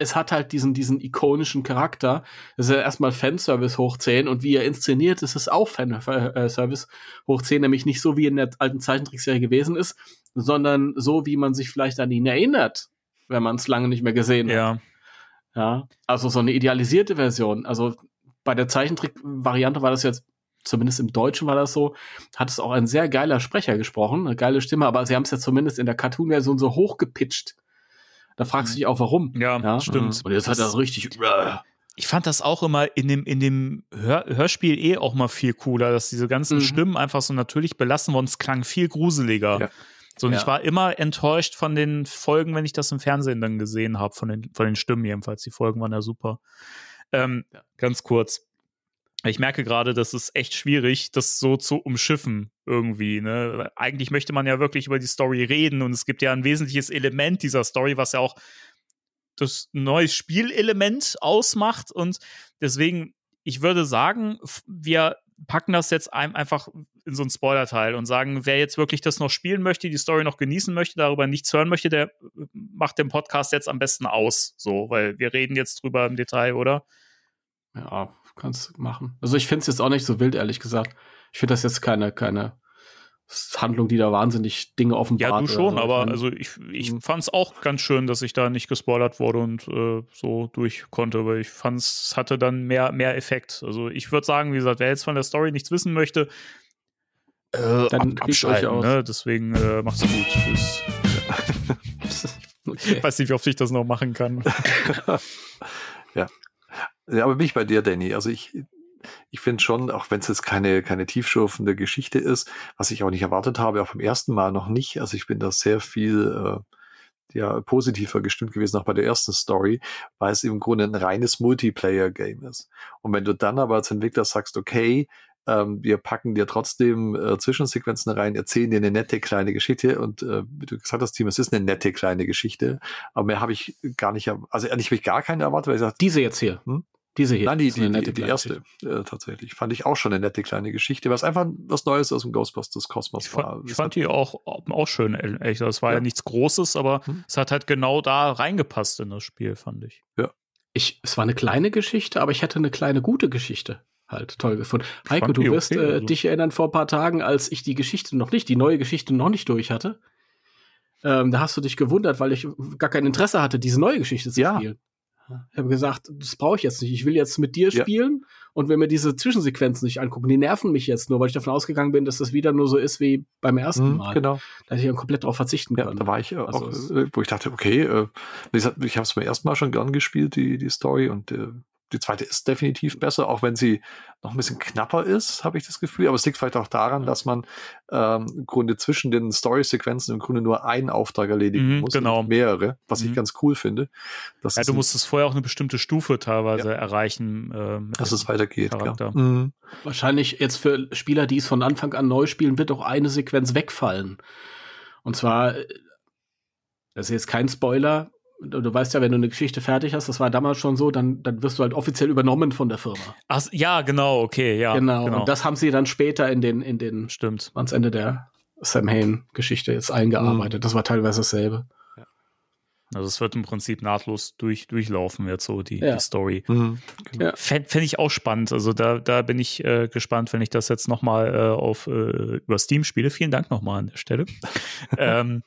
S7: es hat halt diesen, diesen ikonischen Charakter. Das ist ja erstmal Fanservice hoch 10 und wie er inszeniert ist, ist auch Fanservice hoch 10, nämlich nicht so wie in der alten Zeichentrickserie gewesen ist, sondern so, wie man sich vielleicht an ihn erinnert, wenn man es lange nicht mehr gesehen hat.
S6: ja.
S7: Ja, also so eine idealisierte Version. Also bei der Zeichentrick-Variante war das jetzt, zumindest im Deutschen war das so, hat es auch ein sehr geiler Sprecher gesprochen, eine geile Stimme, aber sie haben es ja zumindest in der Cartoon-Version so hochgepitcht. Da fragst du dich auch, warum.
S6: Ja,
S7: Ja,
S6: stimmt.
S7: Und jetzt hat er das richtig.
S6: Ich fand das auch immer in dem, in dem Hör Hörspiel eh auch mal viel cooler, dass diese ganzen
S7: Mhm.
S6: Stimmen einfach so natürlich belassen wurden. Es klang viel gruseliger.
S8: Ja.
S6: So, und
S7: Ja.
S6: ich war immer enttäuscht von den Folgen, wenn ich das im Fernsehen dann gesehen habe, von den, von den Stimmen jedenfalls. Die Folgen waren ja super. Ähm, Ganz kurz. Ich merke gerade, das ist echt schwierig, das so zu umschiffen irgendwie. Ne? Eigentlich möchte man ja wirklich über die Story reden und es gibt ja ein wesentliches Element dieser Story, was ja auch das neue Spielelement ausmacht und deswegen, ich würde sagen, wir packen das jetzt ein, einfach in so einen Spoiler-Teil und sagen, wer jetzt wirklich das noch spielen möchte, die Story noch genießen möchte, darüber nichts hören möchte, der äh, macht den Podcast jetzt am besten aus, so, weil wir reden jetzt drüber im Detail, oder?
S7: Ja, kannst du machen. Also ich finde es jetzt auch nicht so wild, ehrlich gesagt. Ich finde das jetzt keine, keine Handlung, die da wahnsinnig Dinge offenbart.
S6: Ja, du schon,
S7: so.
S6: aber
S7: Ich mein,
S6: also ich, ich
S7: Mhm.
S6: fand es auch ganz schön, dass ich da nicht gespoilert wurde und äh, so durch konnte, weil ich fand es hatte dann mehr, mehr Effekt. Also ich würde sagen, wie gesagt, wer jetzt von der Story nichts wissen möchte, äh,
S7: Dann
S6: ab, abschalten,
S7: aus.
S6: ne? Deswegen äh, macht's gut. Tschüss. (laughs) (laughs)
S7: okay.
S6: Ich weiß nicht, wie oft ich das noch machen kann. (laughs)
S8: Ja, aber bin ich bei dir, Danny. Also ich, ich finde schon, auch wenn es jetzt keine, keine tiefschürfende Geschichte ist, was ich auch nicht erwartet habe, auch beim ersten Mal noch nicht. Also ich bin da sehr viel äh, ja, positiver gestimmt gewesen, auch bei der ersten Story, weil es im Grunde ein reines Multiplayer-Game ist. Und wenn du dann aber als Entwickler sagst, okay, ähm, wir packen dir trotzdem äh, Zwischensequenzen rein, erzählen dir eine nette kleine Geschichte und äh, wie du gesagt hast, Team, es ist eine nette kleine Geschichte, aber mehr habe ich gar nicht, also ehrlich habe ich gar keine erwartet, weil ich sagte,
S7: Diese jetzt hier.
S8: Hm?
S7: Diese hier.
S8: Nein, die,
S7: ist eine
S8: die,
S7: nette
S8: die, die erste äh, tatsächlich. Fand ich auch schon eine nette kleine Geschichte, was einfach was Neues aus dem Ghostbusters-Kosmos
S6: Ich
S8: war.
S6: ich fand die auch, auch schön, ehrlich. Das war ja,
S8: Ja.
S6: nichts Großes, aber
S8: Hm.
S6: es hat halt genau da reingepasst in das Spiel, fand ich.
S7: Ich, es war eine kleine Geschichte, aber ich hätte eine kleine gute Geschichte halt toll gefunden. Heiko,
S6: fand
S7: du wirst
S6: okay,
S7: äh,
S6: also.
S7: dich erinnern vor ein paar Tagen, als ich die Geschichte noch nicht, die neue Geschichte noch nicht durch hatte. Ähm, da hast du dich gewundert, weil ich gar kein Interesse hatte, diese neue Geschichte zu
S8: Ja.
S7: spielen. Ich habe gesagt, das brauche ich jetzt nicht. Ich will jetzt mit dir
S8: Ja.
S7: spielen und will mir diese Zwischensequenzen nicht angucken. Die nerven mich jetzt nur, weil ich davon ausgegangen bin, dass das wieder nur so ist wie beim ersten
S8: Hm,
S7: Mal.
S8: genau.
S7: Da hätte ich dann komplett drauf verzichten
S8: Ja,
S7: können.
S8: da war ich
S7: Also
S8: auch, äh, wo ich dachte, okay, äh, ich habe es beim ersten Mal schon gern gespielt, die, die Story, und äh, die zweite ist definitiv besser, auch wenn sie noch ein bisschen knapper ist, habe ich das Gefühl. Aber es liegt vielleicht auch daran, dass man ähm, im Grunde zwischen den Story-Sequenzen im Grunde nur einen Auftrag erledigen
S6: Mhm,
S8: muss,
S6: genau.
S8: mehrere, was
S6: Mhm.
S8: ich ganz cool finde.
S6: Ja,
S8: es
S6: du musstest vorher auch eine bestimmte Stufe teilweise erreichen. äh,
S8: dass es weitergeht. Klar. Mhm.
S7: Wahrscheinlich jetzt für Spieler, die es von Anfang an neu spielen, wird auch eine Sequenz wegfallen. Und zwar, äh, das ist jetzt kein Spoiler. Du, weißt ja, wenn du eine Geschichte fertig hast, das war damals schon so, dann, dann wirst du halt offiziell übernommen von der Firma.
S6: Ach, ja, genau, okay, ja.
S7: genau. Und das haben sie dann später in den, in den,
S6: stimmt.
S7: ans Ende der Sam Hain-Geschichte jetzt eingearbeitet. Das war teilweise dasselbe.
S6: Also es wird im Prinzip nahtlos durch, durchlaufen, jetzt so die,
S7: Ja.
S6: die Story.
S8: Mhm.
S7: Ja.
S6: Fände fänd ich auch spannend. Also da, da bin ich äh, gespannt, wenn ich das jetzt nochmal äh, auf äh, über Steam spiele. Vielen Dank nochmal an der Stelle. (laughs) ähm,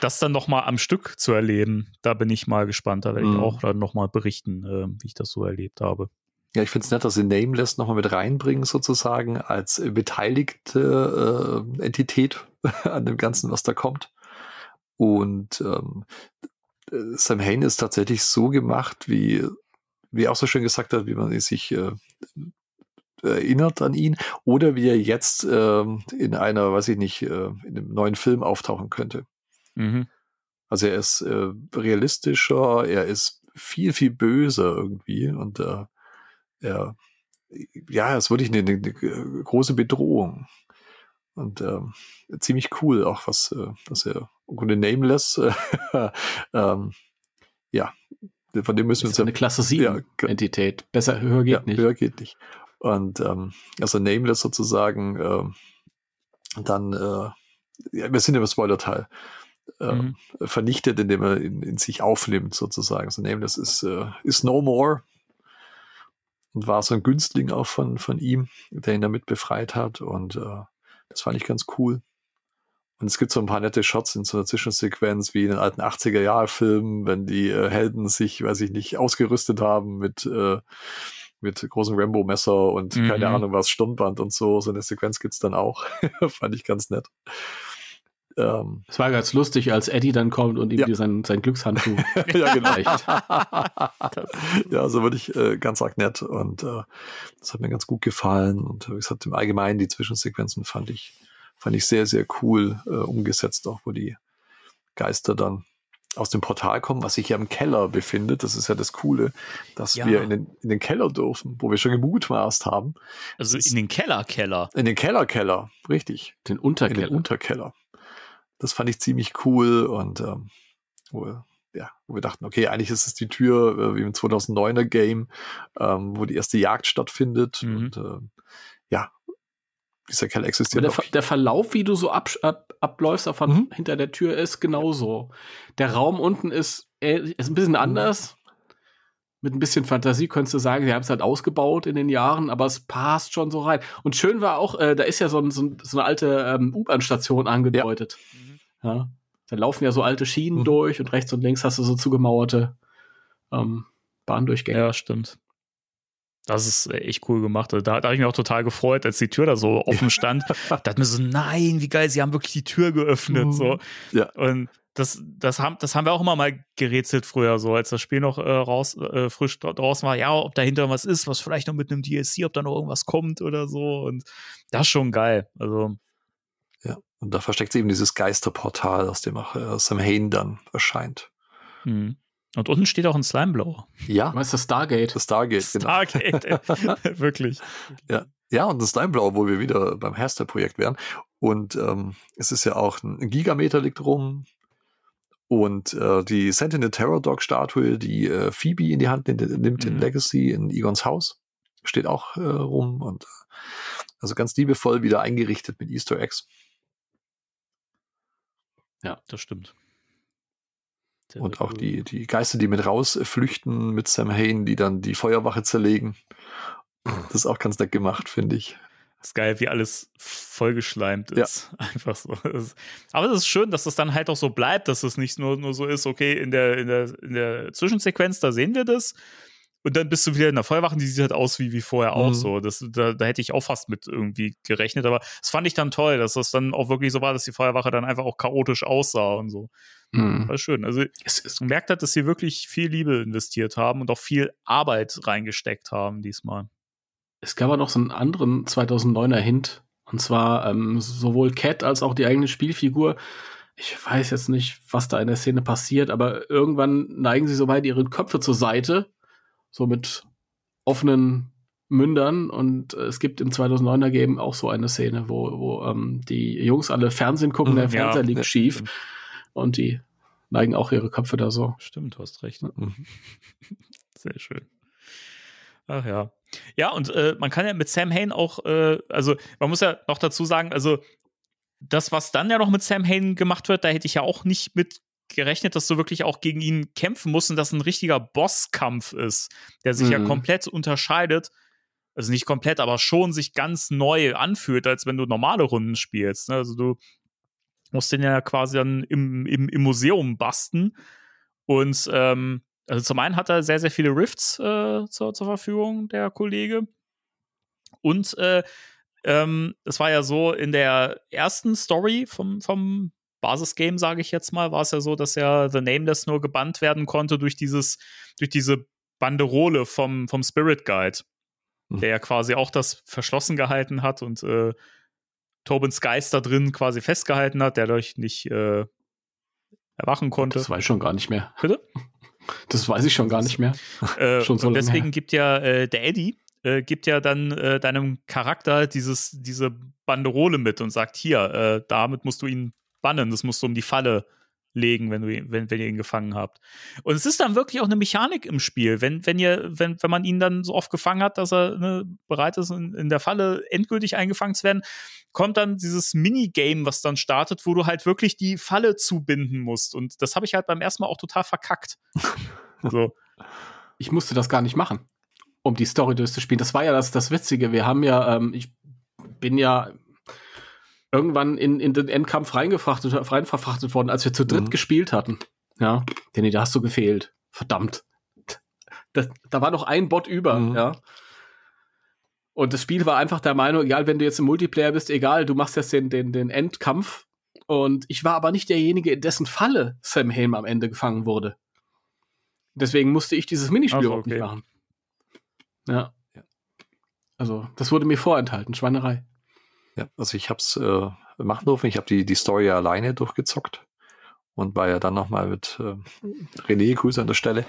S6: das dann nochmal am Stück zu erleben, da bin ich mal gespannt. Da werde ich
S8: Mhm.
S6: auch dann nochmal berichten, äh, wie ich das so erlebt habe.
S8: Ja, ich finde es nett, dass sie Nameless nochmal mit reinbringen, sozusagen, als beteiligte äh, Entität (laughs) an dem Ganzen, was da kommt. Und ähm, äh, Sam Hain ist tatsächlich so gemacht, wie, wie er auch so schön gesagt hat, wie man sich äh, erinnert an ihn, oder wie er jetzt ähm, in einer, weiß ich nicht, äh, in einem neuen Film auftauchen könnte.
S6: Mhm.
S8: Also er ist äh, realistischer, er ist viel, viel böser irgendwie und äh, er, ja, er ist wirklich eine, eine, große Bedrohung. Und ähm, ziemlich cool auch, was, äh, dass er Grunde Nameless, äh, (laughs) ähm, ja, von dem müssen wir uns
S7: eine Klasse 7
S8: Ja,
S7: Entität. Besser, höher geht
S8: ja,
S7: nicht.
S8: Höher geht nicht. Und ähm, also Nameless sozusagen, ähm, dann, äh, ja, wir sind im Spoiler-Teil, äh,
S6: Mhm.
S8: vernichtet, indem er in, in sich aufnimmt sozusagen. Also Nameless ist, äh, ist no more und war so ein Günstling auch von, von ihm, der ihn damit befreit hat und äh, das fand ich ganz cool. Und es gibt so ein paar nette Shots in so einer Zwischensequenz, wie in den alten 80er-Jahre-Filmen, wenn die äh, Helden sich, weiß ich nicht, ausgerüstet haben mit, äh, mit großem Rambo-Messer und
S6: Mhm.
S8: keine Ahnung was, Stirnband und so. So eine Sequenz gibt's dann auch. (laughs) Fand ich ganz nett. Ähm,
S7: Es war ganz lustig, als Eddie dann kommt und ihm
S8: Ja.
S7: die sein, sein Glückshandtuch (laughs)
S8: ja, genau. (laughs) ja, also wirklich äh, ganz arg nett und äh, das hat mir ganz gut gefallen und wie gesagt, im Allgemeinen die Zwischensequenzen fand ich, fand ich sehr, sehr cool äh, umgesetzt, auch wo die Geister dann aus dem Portal kommen, was sich ja im Keller befindet. Das ist ja das Coole, dass
S6: Ja.
S8: wir in den, in den Keller dürfen, wo wir schon gemutmaßt haben.
S6: Also in den Keller, Keller.
S8: In den Keller-Keller, richtig.
S7: Den
S8: In den
S7: Unterkeller.
S8: Unterkeller. Das fand ich ziemlich cool und ähm, wo, wir- ja, wo wir dachten, okay, eigentlich ist es die Tür äh, wie im 2009er Game, ähm, wo die erste Jagd stattfindet
S6: Mhm.
S8: und ähm, ja, dieser
S7: Aber
S8: existiert
S7: der, der Verlauf, wie du so ab, ab, abläufst von
S8: Mhm.
S7: hinter der Tür, ist genauso. Der Raum unten ist, ist ein bisschen anders. Mit ein bisschen Fantasie könntest du sagen, sie haben es halt ausgebaut in den Jahren, aber es passt schon so rein. Und schön war auch, äh, da ist ja so, ein, so, ein, so eine alte ähm, U-Bahn-Station angedeutet. Ja. Da laufen ja so alte Schienen
S8: Mhm.
S7: durch und rechts und links hast du so zugemauerte ähm, Bahndurchgänge.
S6: Ja, stimmt. Das ist echt cool gemacht. Da, da habe ich mich auch total gefreut, als die Tür da so offen stand. (laughs) da dachte mir so, nein, wie geil, sie haben wirklich die Tür geöffnet.
S8: Mhm.
S6: So.
S8: Ja.
S6: Und das, das, haben, das haben wir auch immer mal gerätselt früher, so als das Spiel noch äh, raus, äh, frisch dra- draußen war. Ja, ob dahinter was ist, was vielleicht noch mit einem DLC, ob da noch irgendwas kommt oder so. Und das ist schon geil. Also,
S8: Ja, und da versteckt sich eben dieses Geisterportal, aus dem auch äh, Sam Hain dann erscheint.
S6: hm. Und unten steht auch ein Slimeblower.
S8: Ja,
S7: Was ist das Stargate?
S8: das Stargate, genau.
S6: Stargate, (laughs) wirklich.
S8: Ja, und das Steinblau, wo wir wieder beim Hairstyle-Projekt wären. Und ähm, es ist ja auch ein Gigameter liegt rum. Und äh, die Sentinel Terror Dog Statue, die äh, Phoebe in die Hand nimmt, nimmt in
S6: Mhm.
S8: Legacy in Egons Haus, steht auch äh, rum und äh, also ganz liebevoll wieder eingerichtet mit Easter Eggs.
S6: Ja, das stimmt.
S8: Und auch die, die Geister, die mit rausflüchten mit Sam Hain, die dann die Feuerwache zerlegen. Das ist auch ganz nett gemacht, finde ich.
S6: ist geil, wie alles vollgeschleimt
S8: Ja.
S6: ist. (laughs) Einfach so. Das Aber es ist schön, dass das dann halt auch so bleibt, dass es nicht nur, nur so ist, okay, in der, in, der, in der Zwischensequenz, da sehen wir das. Und dann bist du wieder in der Vollwache, die sieht halt aus wie, wie vorher auch
S8: Mhm.
S6: so. Das, da, da hätte ich auch fast mit irgendwie gerechnet. Aber das fand ich dann toll, dass das dann auch wirklich so war, dass die Feuerwache dann einfach auch chaotisch aussah und so.
S7: Hm.
S6: War schön. Also man merkt halt, dass sie wirklich viel Liebe investiert haben und auch viel Arbeit reingesteckt haben diesmal.
S7: Es gab aber noch so einen anderen 2009er Hint. Und zwar ähm, sowohl Cat als auch die eigene Spielfigur. Ich weiß jetzt nicht, was da in der Szene passiert, aber irgendwann neigen sie so weit ihre Köpfe zur Seite. So mit offenen Mündern. Und äh, es gibt im 2009er Game auch so eine Szene, wo, wo ähm, die Jungs alle Fernsehen gucken,
S8: Mhm,
S7: der
S6: ja.
S7: Fernseher liegt
S8: Ja,
S7: schief.
S8: stimmt.
S7: Und die neigen auch ihre Köpfe da so.
S6: Stimmt, du hast recht. (laughs) Sehr schön. Ach ja. Ja, und äh, man kann ja mit Sam Hain auch, äh, also man muss ja noch dazu sagen, also das, was dann ja noch mit Sam Hain gemacht wird, da hätte ich ja auch nicht mit gerechnet, dass du wirklich auch gegen ihn kämpfen musst und das ein richtiger Bosskampf ist, der sich ja
S7: Mhm.
S6: komplett unterscheidet. Also nicht komplett, aber schon sich ganz neu anfühlt, als wenn du normale Runden spielst. Ne? Also du musst den ja quasi dann im, im, im Museum basten. Und ähm, also zum einen hat er sehr, sehr viele Rifts äh, zur, zur Verfügung, der Kollege. Und äh, ähm, es war ja so, in der ersten Story vom, vom Basisgame, sage ich jetzt mal, war es ja so, dass ja The Nameless nur gebannt werden konnte durch dieses, durch diese Banderole vom, vom Spirit Guide,
S8: Mhm.
S6: der ja quasi auch das verschlossen gehalten hat und äh, Tobins Geist da drin quasi festgehalten hat, der dadurch nicht äh, erwachen konnte.
S7: Das weiß ich schon gar nicht mehr.
S6: Bitte? (laughs)
S7: Das weiß ich schon gar nicht mehr. (laughs)
S6: Äh,
S7: Schon so
S6: und deswegen
S7: her.
S6: gibt ja äh, der Eddie äh, gibt ja dann äh, deinem Charakter dieses diese Banderole mit und sagt hier, äh, damit musst du ihn bannen, das musst du um die Falle legen, wenn du ihn, wenn, wenn ihr ihn gefangen habt. Und es ist dann wirklich auch eine Mechanik im Spiel, wenn wenn ihr wenn wenn man ihn dann so oft gefangen hat, dass er ne, bereit ist in, in der Falle endgültig eingefangen zu werden, kommt dann dieses Minigame, was dann startet, wo du halt wirklich die Falle zubinden musst und das habe ich halt beim ersten Mal auch total verkackt. (laughs) so.
S7: Ich musste das gar nicht machen, um die Story durchzuspielen. Das war ja das, das Witzige. Wir haben ja, ähm, ich bin ja irgendwann in, in den Endkampf reingefrachtet, rein verfrachtet worden, als wir zu dritt
S8: Mhm.
S7: gespielt hatten. Ja, Danny, da hast du gefehlt. Verdammt. Da, da war noch ein Bot über,
S8: Mhm.
S7: ja. Und das Spiel war einfach der Meinung, egal, wenn du jetzt im Multiplayer bist, egal, du machst jetzt den, den, den Endkampf. Und ich war aber nicht derjenige, in dessen Falle Sam Helm am Ende gefangen wurde. Deswegen musste ich dieses Minispiel
S6: Also,
S7: überhaupt
S6: okay.
S7: nicht machen. Ja. Also, das wurde mir vorenthalten, Schweinerei.
S8: Ja, also ich habe es äh, machen dürfen. Ich habe die, die Story ja alleine durchgezockt und war ja dann nochmal mit äh, René, Grüße an der Stelle,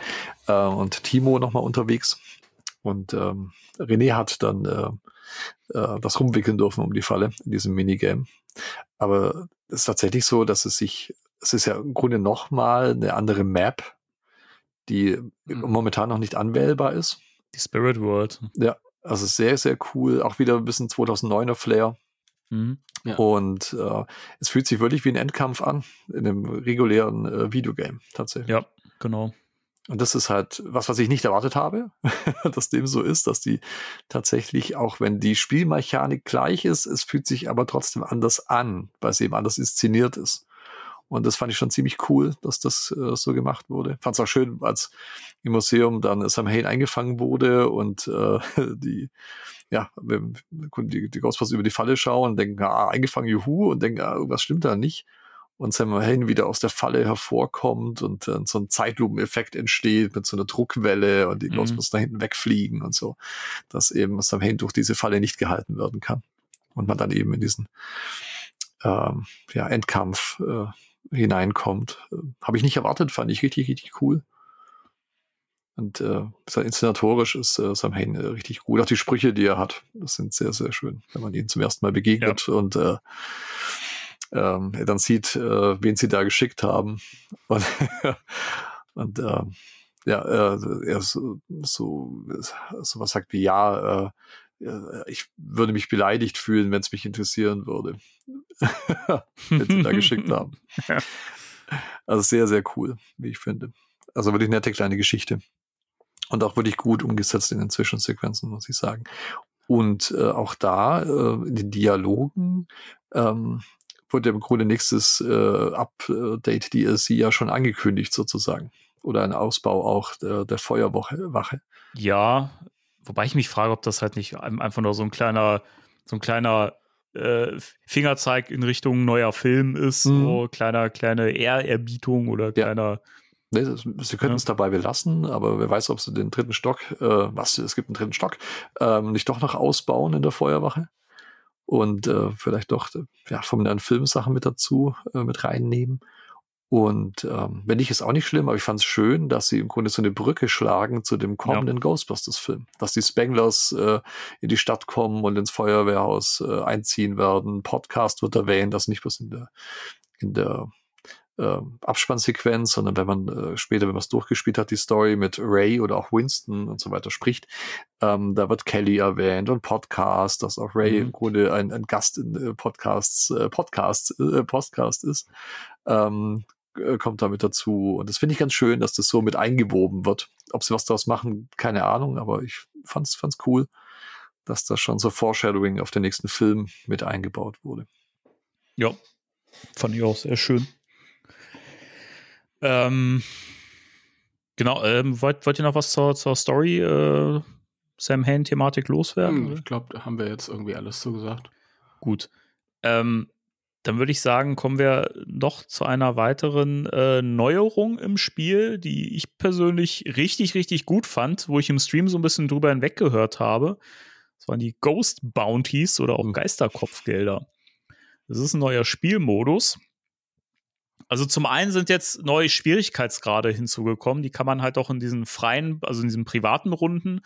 S8: äh, und Timo nochmal unterwegs. Und ähm, René hat dann äh, äh, das rumwickeln dürfen um die Falle in diesem Minigame. Aber es ist tatsächlich so, dass es sich, es ist ja im Grunde nochmal eine andere Map, die momentan noch nicht anwählbar ist.
S6: Die Spirit World.
S8: Also sehr, sehr cool. Auch wieder ein bisschen 2009er Flair.
S6: Mhm.
S7: Ja.
S8: Und äh, es fühlt sich wirklich wie ein Endkampf an in einem regulären äh, Videogame tatsächlich.
S6: Ja, genau.
S8: Und das ist halt was, was ich nicht erwartet habe, (laughs) dass dem so ist, dass die tatsächlich, auch wenn die Spielmechanik gleich ist, es fühlt sich aber trotzdem anders an, weil es eben anders inszeniert ist. Und das fand ich schon ziemlich cool, dass das äh, so gemacht wurde. Fand es auch schön, als im Museum dann Sam Hain eingefangen wurde und äh, (laughs) die, ja, die, die Ghostbusters über die Falle schauen und denken, ah, eingefangen, juhu, und denken, ah, irgendwas stimmt da nicht. Und Sam Hain wieder aus der Falle hervorkommt und dann so ein Zeitlupeneffekt entsteht mit so einer Druckwelle und die
S6: Mhm.
S8: Ghostbusters da hinten wegfliegen und so, dass eben Sam Hain durch diese Falle nicht gehalten werden kann. Und man dann eben in diesen ähm, ja, Endkampf äh, hineinkommt. Habe ich nicht erwartet, fand ich richtig, richtig cool. Und äh, so inszenatorisch ist äh, Sam Hain äh, richtig gut. Auch die Sprüche, die er hat, das sind sehr, sehr schön, wenn man ihn zum ersten Mal begegnet und äh, ähm, er dann sieht, äh, wen sie da geschickt haben. Und, (laughs) und äh, ja, äh, er so, so, so was sagt wie, ja, äh, ich würde mich beleidigt fühlen, wenn es mich interessieren würde. (laughs) wenn sie da geschickt (laughs) haben.
S6: Ja.
S8: Also sehr, sehr cool, wie ich finde. Also wirklich nette kleine Geschichte. Und auch wirklich gut umgesetzt in den Zwischensequenzen, muss ich sagen. Und äh, auch da, äh, in den Dialogen, ähm, wurde im Grunde nächstes äh, Update DLC ja schon angekündigt, sozusagen. Oder ein Ausbau auch der, der Feuerwache. Wache.
S6: Ja, wobei ich mich frage, ob das halt nicht ein- einfach nur so ein kleiner, so ein kleiner äh, Fingerzeig in Richtung neuer Film ist,
S8: Mhm.
S6: so kleiner, kleine Ehrerbietung oder kleiner.
S8: Nee, sie könnten
S6: Ja.
S8: es dabei belassen, aber wer weiß, ob sie den dritten Stock, äh, was, es gibt einen dritten Stock, ähm, nicht doch noch ausbauen in der Feuerwache und äh, vielleicht doch äh, ja, von den Filmsachen mit dazu äh, mit reinnehmen. Und ähm, wenn nicht, ist auch nicht schlimm, aber ich fand es schön, dass sie im Grunde so eine Brücke schlagen zu dem kommenden Ghostbusters-Film. Dass die Spanglers äh, in die Stadt kommen und ins Feuerwehrhaus äh, einziehen werden. Podcast wird erwähnt, das nicht bloß in der, in der äh, Abspannsequenz, sondern wenn man äh, später, wenn man es durchgespielt hat, die Story mit Ray oder auch Winston und so weiter spricht, ähm, da wird Kelly erwähnt und Podcast, dass auch Ray
S6: Mhm.
S8: im Grunde ein, ein Gast in äh, Podcasts, äh, Podcasts, äh, Podcast ist. Ähm, äh, kommt damit dazu. Und das finde ich ganz schön, dass das so mit eingewoben wird. Ob sie was daraus machen, keine Ahnung, aber ich fand's, fand's cool, dass das schon so Foreshadowing auf den nächsten Film mit eingebaut wurde.
S6: Ja, fand ich auch sehr schön. Ähm, genau, ähm, wollt, wollt ihr noch was zur, zur Story äh, Sam Hain-Thematik loswerden?
S7: Hm, ich glaube, da haben wir jetzt irgendwie alles so gesagt.
S6: Gut. Ähm, dann würde ich sagen, kommen wir noch zu einer weiteren äh, Neuerung im Spiel, die ich persönlich richtig, richtig gut fand, wo ich im Stream so ein bisschen drüber hinweggehört habe. Das waren die Ghost Bounties oder auch Geisterkopfgelder. Das ist ein neuer Spielmodus. Also zum einen sind jetzt neue Schwierigkeitsgrade hinzugekommen. Die kann man halt auch in diesen freien, also in diesen privaten Runden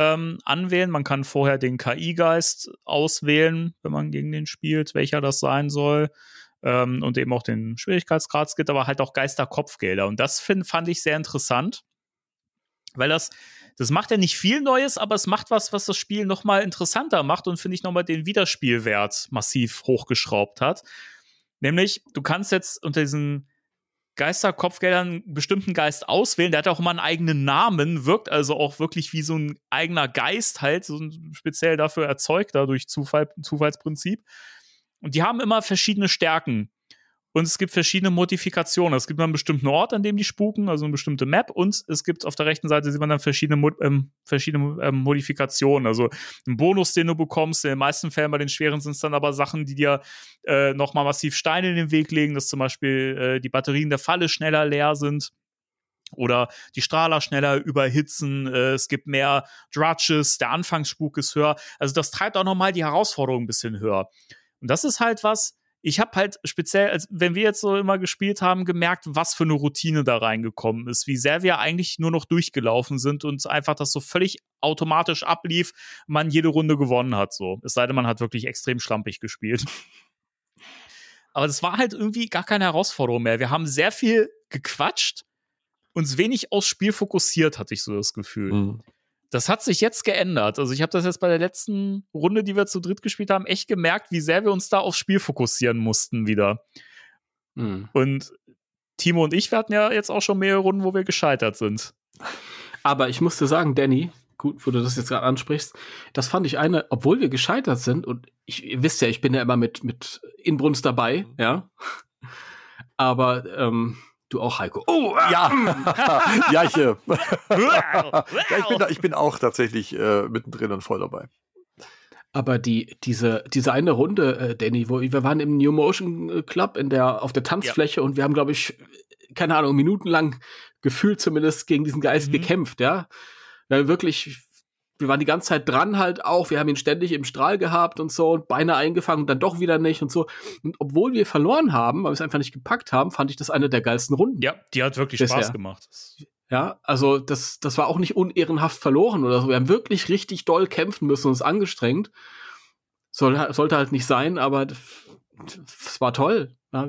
S6: ähm, anwählen. Man kann vorher den KI-Geist auswählen, wenn man gegen den spielt, welcher das sein soll. Ähm, und eben auch den Schwierigkeitsgrad. Es gibt aber halt auch Geisterkopfgelder. Und das find, fand ich sehr interessant, weil das, das macht ja nicht viel Neues, aber es macht was, was das Spiel nochmal interessanter macht und finde ich nochmal den Wiederspielwert massiv hochgeschraubt hat. Nämlich, du kannst jetzt unter diesen Geisterkopfgeldern einen bestimmten Geist auswählen. Der hat auch immer einen eigenen Namen, wirkt also auch wirklich wie so ein eigener Geist halt, so ein speziell dafür erzeugter durch Zufall, Zufallsprinzip. Und die haben immer verschiedene Stärken. Und es gibt verschiedene Modifikationen. Es gibt einen bestimmten Ort, an dem die spuken, also eine bestimmte Map. Und es gibt auf der rechten Seite sieht man dann verschiedene, Mo ähm, verschiedene ähm, Modifikationen. Also ein Bonus, den du bekommst. In den meisten Fällen bei den schweren sind es dann aber Sachen, die dir äh, nochmal massiv Steine in den Weg legen, dass zum Beispiel äh, die Batterien der Falle schneller leer sind oder die Strahler schneller überhitzen, äh, es gibt mehr Drudges, der Anfangsspuk ist höher. Also das treibt auch nochmal die Herausforderung ein bisschen höher. Und das ist halt was, ich habe halt speziell, als wenn wir jetzt so immer gespielt haben, gemerkt, was für eine Routine da reingekommen ist, wie sehr wir eigentlich nur noch durchgelaufen sind und einfach das so völlig automatisch ablief, man jede Runde gewonnen hat. So, es sei denn, man hat wirklich extrem schlampig gespielt. (laughs) Aber das war halt irgendwie gar keine Herausforderung mehr. Wir haben sehr viel gequatscht, uns wenig aufs Spiel fokussiert, hatte ich so das Gefühl.
S8: Mhm.
S6: Das hat sich jetzt geändert. Also ich habe das jetzt bei der letzten Runde, die wir zu dritt gespielt haben, echt gemerkt, wie sehr wir uns da aufs Spiel fokussieren mussten wieder.
S7: Hm.
S6: Und Timo und ich, wir hatten ja jetzt auch schon mehrere Runden, wo wir gescheitert sind.
S7: Aber ich musste sagen, Danny, gut, wo du das jetzt gerade ansprichst, das fand ich eine, obwohl wir gescheitert sind, und ich, ihr wisst ja, ich bin ja immer mit, mit Inbrunst dabei, ja. Aber ähm, du auch, Heiko. Oh, ah,
S8: Ja, (laughs) ja, ich, äh, (laughs) ja, ich, bin, da, ich bin auch tatsächlich äh, mittendrin und voll dabei.
S7: Aber die, diese, diese eine Runde, äh, Danny, wo wir waren im New Motion äh, Club in der, auf der Tanzfläche und wir haben, glaube ich, keine Ahnung, minutenlang gefühlt zumindest gegen diesen Geist
S6: Mhm.
S7: gekämpft, ja. Wir haben wirklich, wir waren die ganze Zeit dran halt auch, wir haben ihn ständig im Strahl gehabt und so und Beine eingefangen und dann doch wieder nicht und so. Und obwohl wir verloren haben, weil wir es einfach nicht gepackt haben, fand ich das eine der geilsten Runden.
S6: Ja, die hat wirklich
S7: Bisher.
S6: Spaß gemacht.
S7: Ja, also das, das war auch nicht unehrenhaft verloren oder so. Wir haben wirklich richtig doll kämpfen müssen, uns angestrengt. Soll, sollte halt nicht sein, aber es war toll. Ja,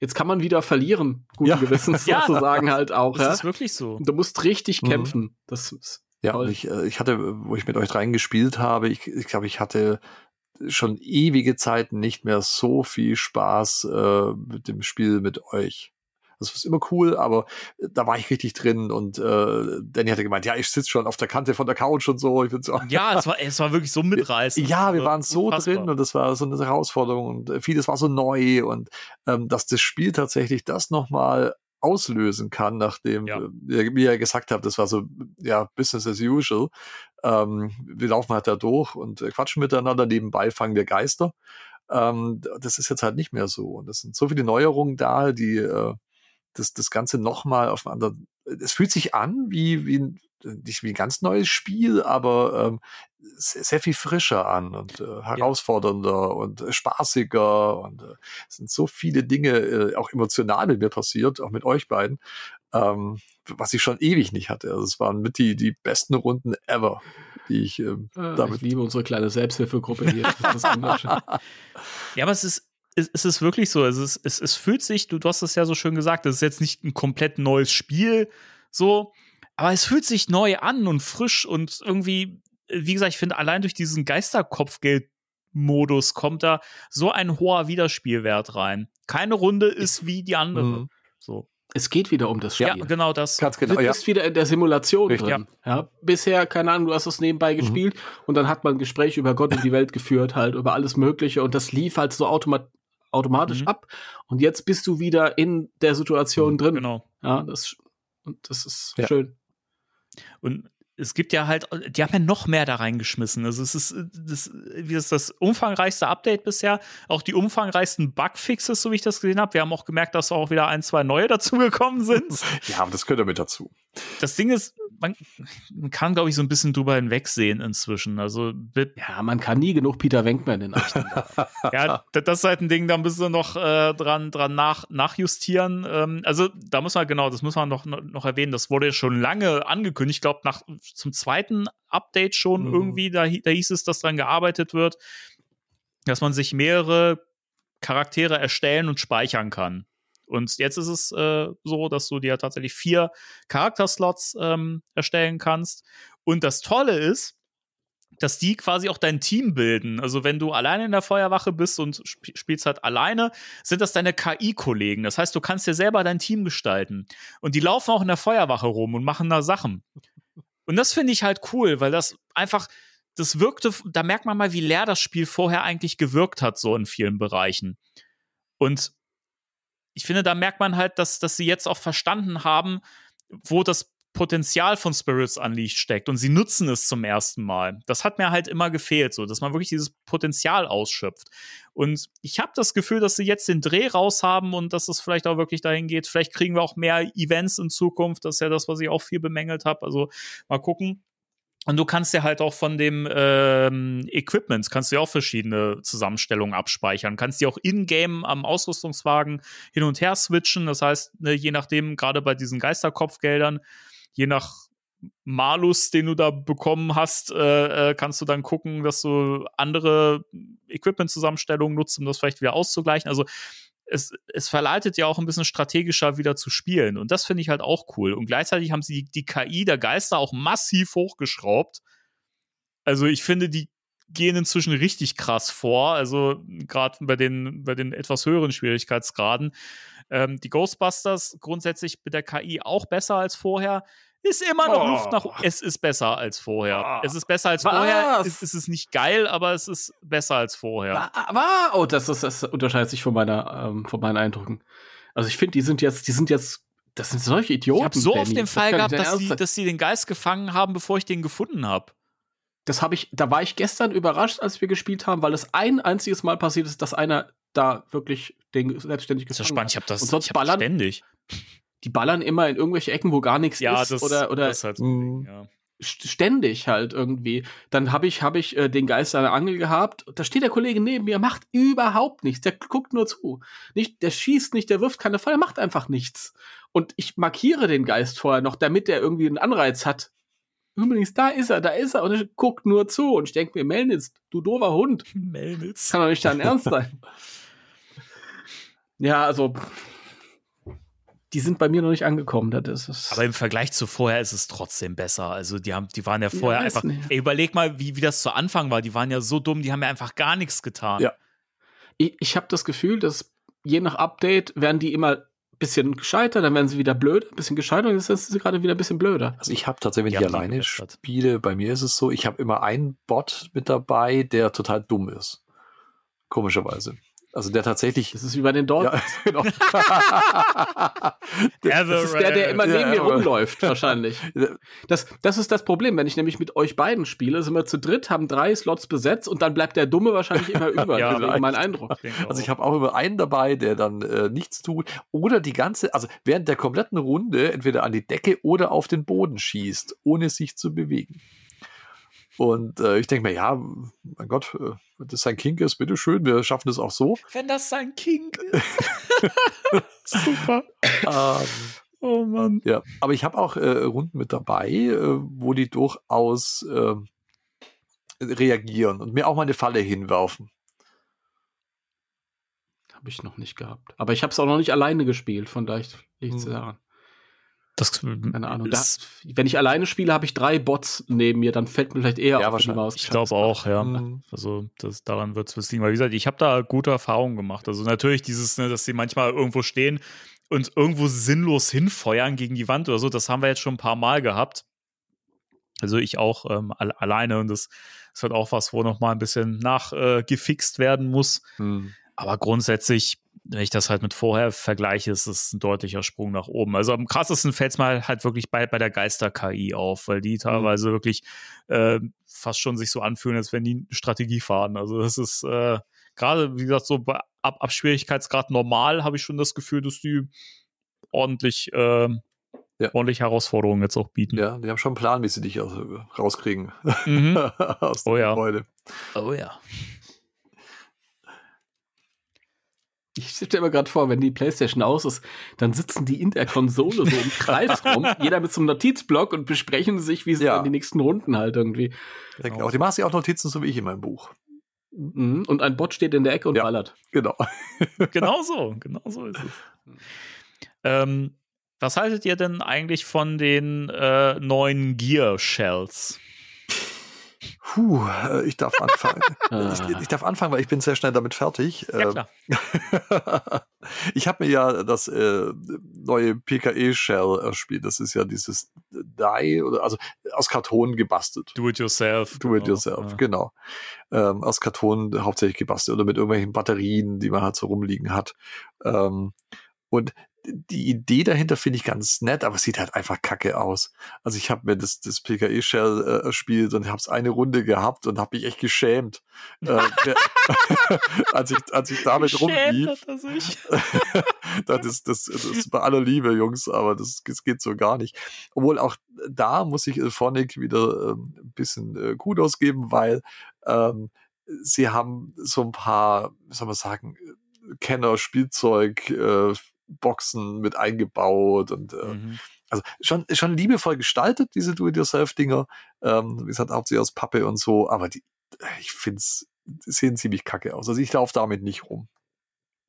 S7: jetzt kann man wieder verlieren, guten
S8: Ja.
S7: Gewissens (laughs)
S6: Ja.
S7: sozusagen halt auch.
S6: Das
S7: Ja?
S6: ist wirklich so.
S7: Du musst richtig
S8: Mhm.
S7: kämpfen. Das ist
S8: Ja,
S7: Toll.
S8: und ich, äh, ich hatte, wo ich mit euch reingespielt habe, ich, ich glaube, ich hatte schon ewige Zeiten nicht mehr so viel Spaß äh, mit dem Spiel mit euch. Das ist immer cool, aber äh, da war ich richtig drin und äh, Danny hatte gemeint, ja, ich sitze schon auf der Kante von der Couch und so. Ich bin so
S6: Ja, es war, es war wirklich so (laughs) mitreißend.
S8: ja, wir waren so
S6: unfassbar.
S8: drin und das war so eine Herausforderung und äh, vieles war so neu und ähm, dass das Spiel tatsächlich das nochmal auslösen kann, nachdem,
S6: Ja.
S8: äh, wie ihr gesagt habt, das war so, ja, Business as usual. Ähm, wir laufen halt da durch und äh, quatschen miteinander, nebenbei fangen wir Geister. Ähm, das ist jetzt halt nicht mehr so. Und es sind so viele Neuerungen da, die äh, das, das Ganze nochmal auf einen anderen. Es fühlt sich an wie, wie ein, nicht wie ein ganz neues Spiel, aber ähm, sehr, sehr viel frischer an und äh, herausfordernder und äh, spaßiger und äh, es sind so viele Dinge, äh, auch emotional mit mir passiert, auch mit euch beiden, ähm, was ich schon ewig nicht hatte. Also es waren mit die, die besten Runden ever, die ich ähm,
S7: Äh,
S8: damit
S7: ich liebe unsere kleine Selbsthilfegruppe hier. Das ist wunderschön. (laughs)
S6: Ja, aber es ist, es, es ist wirklich so. Es, ist, es, es fühlt sich, du, du hast es ja so schön gesagt, es ist jetzt nicht ein komplett neues Spiel, so, aber es fühlt sich neu an und frisch und irgendwie, wie gesagt, ich finde, allein durch diesen Geisterkopfgeld-Modus kommt da so ein hoher Wiederspielwert rein. Keine Runde ist wie die andere.
S8: Mhm.
S6: So.
S7: Es geht wieder um das Spiel.
S6: Ja, genau das.
S8: Ganz
S7: Du
S8: genau, ja.
S7: bist wieder in der Simulation
S8: Richtig.
S7: drin. Ja. Bisher, keine Ahnung, du hast es nebenbei gespielt und dann hat man ein Gespräch über Gott und die Welt geführt, halt über alles Mögliche und das lief halt so automat automatisch
S6: Mhm.
S7: ab. Und jetzt bist du wieder in der Situation drin.
S6: Genau.
S7: Ja, das, und das ist
S8: Ja.
S7: schön.
S6: Und es gibt ja halt, die haben ja noch mehr da reingeschmissen. Also es ist äh, das, wie ist das umfangreichste Update bisher, auch die umfangreichsten Bugfixes, so wie ich das gesehen habe. Wir haben auch gemerkt, dass auch wieder ein, zwei neue (laughs) dazugekommen sind.
S8: Ja, das gehört ja mit dazu.
S6: Das Ding ist, man, man kann, glaube ich, so ein bisschen drüber hinwegsehen inzwischen. Also,
S7: Ja, man kann nie genug Peter Wenkman in Achten. (laughs)
S6: ja, da- das ist halt ein Ding, da müssen wir noch äh, dran, dran nach, nachjustieren. Ähm, also, da muss man, genau, das muss man noch, noch erwähnen. Das wurde schon lange angekündigt. Ich glaube, nach zum zweiten Update schon
S8: Mhm.
S6: irgendwie, da, da hieß es, dass dran gearbeitet wird, dass man sich mehrere Charaktere erstellen und speichern kann. Und jetzt ist es äh, so, dass du dir tatsächlich vier Charakterslots ähm, erstellen kannst. Und das Tolle ist, dass die quasi auch dein Team bilden. Also wenn du alleine in der Feuerwache bist und sp spielst halt alleine, sind das deine KI-Kollegen. Das heißt, du kannst dir selber dein Team gestalten. Und die laufen auch in der Feuerwache rum und machen da Sachen. Und das finde ich halt cool, weil das einfach, das wirkte, da merkt man mal, wie leer das Spiel vorher eigentlich gewirkt hat, so in vielen Bereichen. Und ich finde, da merkt man halt, dass, dass sie jetzt auch verstanden haben, wo das Potenzial von Spirits Unleashed steckt und sie nutzen es zum ersten Mal. Das hat mir halt immer gefehlt, so, dass man wirklich dieses Potenzial ausschöpft. Und ich habe das Gefühl, dass sie jetzt den Dreh raus haben und dass es vielleicht auch wirklich dahin geht. Vielleicht kriegen wir auch mehr Events in Zukunft. Das ist ja das, was ich auch viel bemängelt habe. Also mal gucken. Und du kannst ja halt auch von dem ähm, Equipment, kannst du ja auch verschiedene Zusammenstellungen abspeichern. Kannst die auch in-game am Ausrüstungswagen hin und her switchen. Das heißt, ne, je nachdem, gerade bei diesen Geisterkopfgeldern, je nach Malus, den du da bekommen hast, äh, äh, kannst du dann gucken, dass du andere Equipment-Zusammenstellungen nutzt, um das vielleicht wieder auszugleichen. Also es, es verleitet ja auch ein bisschen strategischer wieder zu spielen. Und das finde ich halt auch cool. Und gleichzeitig haben sie die, die KI der Geister auch massiv hochgeschraubt. Also ich finde, die gehen inzwischen richtig krass vor. Also gerade bei den, bei den etwas höheren Schwierigkeitsgraden. Ähm, die Ghostbusters grundsätzlich mit der KI auch besser als vorher. Ist immer noch
S8: Oh.
S6: Luft nach Es ist besser als vorher.
S8: Oh.
S6: Es ist besser als
S7: Was?
S6: vorher. Es, es ist nicht geil, aber es ist besser als vorher.
S7: Aber, oh, das, das, das unterscheidet sich von meiner, ähm, von meinen Eindrücken. Also ich finde, die sind jetzt, die sind jetzt, das sind solche Idioten.
S6: Ich habe so oft
S7: Benny.
S6: den
S7: Das
S6: Fall
S7: kann
S6: gehabt, dass sie, dass sie den Geist gefangen haben, bevor ich den gefunden habe.
S7: Das habe ich, da war ich gestern überrascht, als wir gespielt haben, weil es ein einziges Mal passiert ist, dass einer da wirklich den selbstständig
S6: Das ist
S7: gefangen
S6: spannend. Ich habe das
S7: Und sonst
S6: ich
S7: ballern-
S6: ständig.
S7: Die ballern immer in irgendwelche Ecken, wo gar nichts
S6: Ja,
S7: ist.
S6: das,
S7: oder oder
S6: das ist halt so ein. Ding, ja.
S7: st- ständig halt irgendwie. Dann habe ich, hab ich äh, den Geist an der Angel gehabt. Da steht der Kollege neben mir, macht überhaupt nichts. Der guckt nur zu. Nicht, der schießt nicht, der wirft keine Feuer, macht einfach nichts. Und ich markiere den Geist vorher noch, damit er irgendwie einen Anreiz hat. Übrigens, da ist er, da ist er. Und er guckt nur zu. Und ich denke mir, Melnitz, du doofer Hund. (laughs)
S6: Melnitz.
S7: kann doch nicht dein Ernst sein. (laughs) Ja, also. Die sind bei mir noch nicht angekommen. Das ist
S6: Aber im Vergleich zu vorher ist es trotzdem besser. Also die haben, die waren ja vorher
S7: weiß
S6: einfach. Ey, überleg mal, wie, wie das zu Anfang war. Die waren ja so dumm, die haben ja einfach gar nichts getan.
S8: Ja.
S7: ich, ich habe das Gefühl, dass je nach Update werden die immer ein bisschen gescheiter, dann werden sie wieder blöd, ein bisschen gescheiter und jetzt sind sie gerade wieder ein bisschen blöder.
S8: Also ich habe tatsächlich,
S6: Die
S8: wenn ich alleine spiele, bei mir ist es so, ich habe immer einen Bot mit dabei, der total dumm ist. Komischerweise. Also der tatsächlich.
S7: Das ist wie bei den Dort.
S8: Ja, (laughs) genau. (laughs)
S7: Das ist der, der immer
S8: Ja,
S7: neben mir rumläuft, (laughs) wahrscheinlich. Das, das ist das Problem, wenn ich nämlich mit euch beiden spiele, sind wir zu dritt, haben drei Slots besetzt und dann bleibt der Dumme wahrscheinlich immer über.
S6: Ja,
S7: das mein Eindruck.
S8: Also ich habe auch immer einen dabei, der dann äh, nichts tut oder die ganze, also während der kompletten Runde entweder an die Decke oder auf den Boden schießt, ohne sich zu bewegen. Und äh, ich denke mir, ja, mein Gott, äh, wenn das sein Kink ist, bitteschön, wir schaffen das auch so.
S6: Wenn das sein King ist. (laughs) Super.
S8: Ähm,
S6: Oh Mann.
S8: ja, aber ich habe auch äh, Runden mit dabei, äh, wo die durchaus äh, reagieren und mir auch mal eine Falle hinwerfen.
S7: Habe ich noch nicht gehabt. Aber ich habe es auch noch nicht alleine gespielt, von daher liegt es
S8: Hm.
S7: daran.
S6: Das,
S7: Keine Ahnung. Da, wenn ich alleine spiele, habe ich drei Bots neben mir, dann fällt mir vielleicht eher
S8: Ja,
S7: auf die. Maus.
S6: ich glaube auch, ja.
S8: Mhm.
S6: Also das, daran wird es liegen. Weil wie gesagt, ich habe da gute Erfahrungen gemacht. Also natürlich dieses, ne, dass sie manchmal irgendwo stehen uns irgendwo sinnlos hinfeuern gegen die Wand oder so. Das haben wir jetzt schon ein paar Mal gehabt. Also ich auch ähm, alle, alleine und das ist halt auch was, wo noch mal ein bisschen nachgefixt äh, werden muss.
S8: Hm.
S6: Aber grundsätzlich, wenn ich das halt mit vorher vergleiche, ist es ein deutlicher Sprung nach oben. Also am krassesten fällt es mal halt wirklich bei, bei der Geister-KI auf, weil die teilweise wirklich äh, fast schon sich so anfühlen, als wenn die Strategie fahren. Also das ist äh, gerade, wie gesagt, so bei, ab, ab Schwierigkeitsgrad normal habe ich schon das Gefühl, dass die ordentlich, äh,
S8: Ja.
S6: ordentlich Herausforderungen jetzt auch bieten.
S8: Ja, die haben schon einen Plan, wie sie dich aus, rauskriegen
S6: Mhm. (laughs)
S8: aus dem
S6: Oh ja.
S8: Gebäude.
S6: Oh ja.
S7: Ich stelle mir gerade vor, wenn die Playstation aus ist, dann sitzen die in der Konsole so im (laughs) Kreis rum, jeder mit so einem Notizblock und besprechen sich, wie sie
S8: Ja.
S7: dann die nächsten Runden halt irgendwie.
S8: Ja, genau. Die machen sich auch Notizen, so wie ich in meinem Buch.
S7: Mhm. Und ein Bot steht in der Ecke und
S8: Ja.
S7: ballert.
S8: Genau. (laughs)
S6: genau so, genau so ist es. Ähm, was haltet ihr denn eigentlich von den äh, neuen Gear Shells?
S8: Puh, äh, ich darf anfangen. (laughs)
S7: Ah.
S8: ich, ich darf anfangen, weil ich bin sehr schnell damit fertig.
S6: Ja,
S8: Ähm,
S6: klar. (laughs)
S8: ich habe mir ja das äh, neue PKE-Shell erspielt. Das ist ja dieses Die, oder also aus Karton gebastelt.
S6: Do it yourself.
S8: Do it yourself,
S6: Ja.
S8: genau. Ähm, aus Karton hauptsächlich gebastelt oder mit irgendwelchen Batterien, die man halt so rumliegen hat. Ähm, und die Idee dahinter finde ich ganz nett, aber es sieht halt einfach kacke aus. Also ich habe mir das, das PKE-Shell äh, erspielt und habe es eine Runde gehabt und habe mich echt geschämt, äh, (laughs) als, ich, als ich damit rumlief.
S6: hat er sich. (laughs)
S8: das, ist, das, das ist bei aller Liebe, Jungs, aber das, das geht so gar nicht. Obwohl auch da muss ich Phonic wieder ähm, ein bisschen äh, gut ausgeben, weil ähm, sie haben so ein paar, wie soll man sagen, Kenner, Spielzeug, äh, Boxen mit eingebaut und äh,
S6: Mhm.
S8: also schon, schon liebevoll gestaltet, diese Do-it-yourself-Dinger. Ähm, wie gesagt, hauptsächlich aus Pappe und so, aber die, ich finde es, sehen ziemlich kacke aus. Also ich laufe damit nicht rum.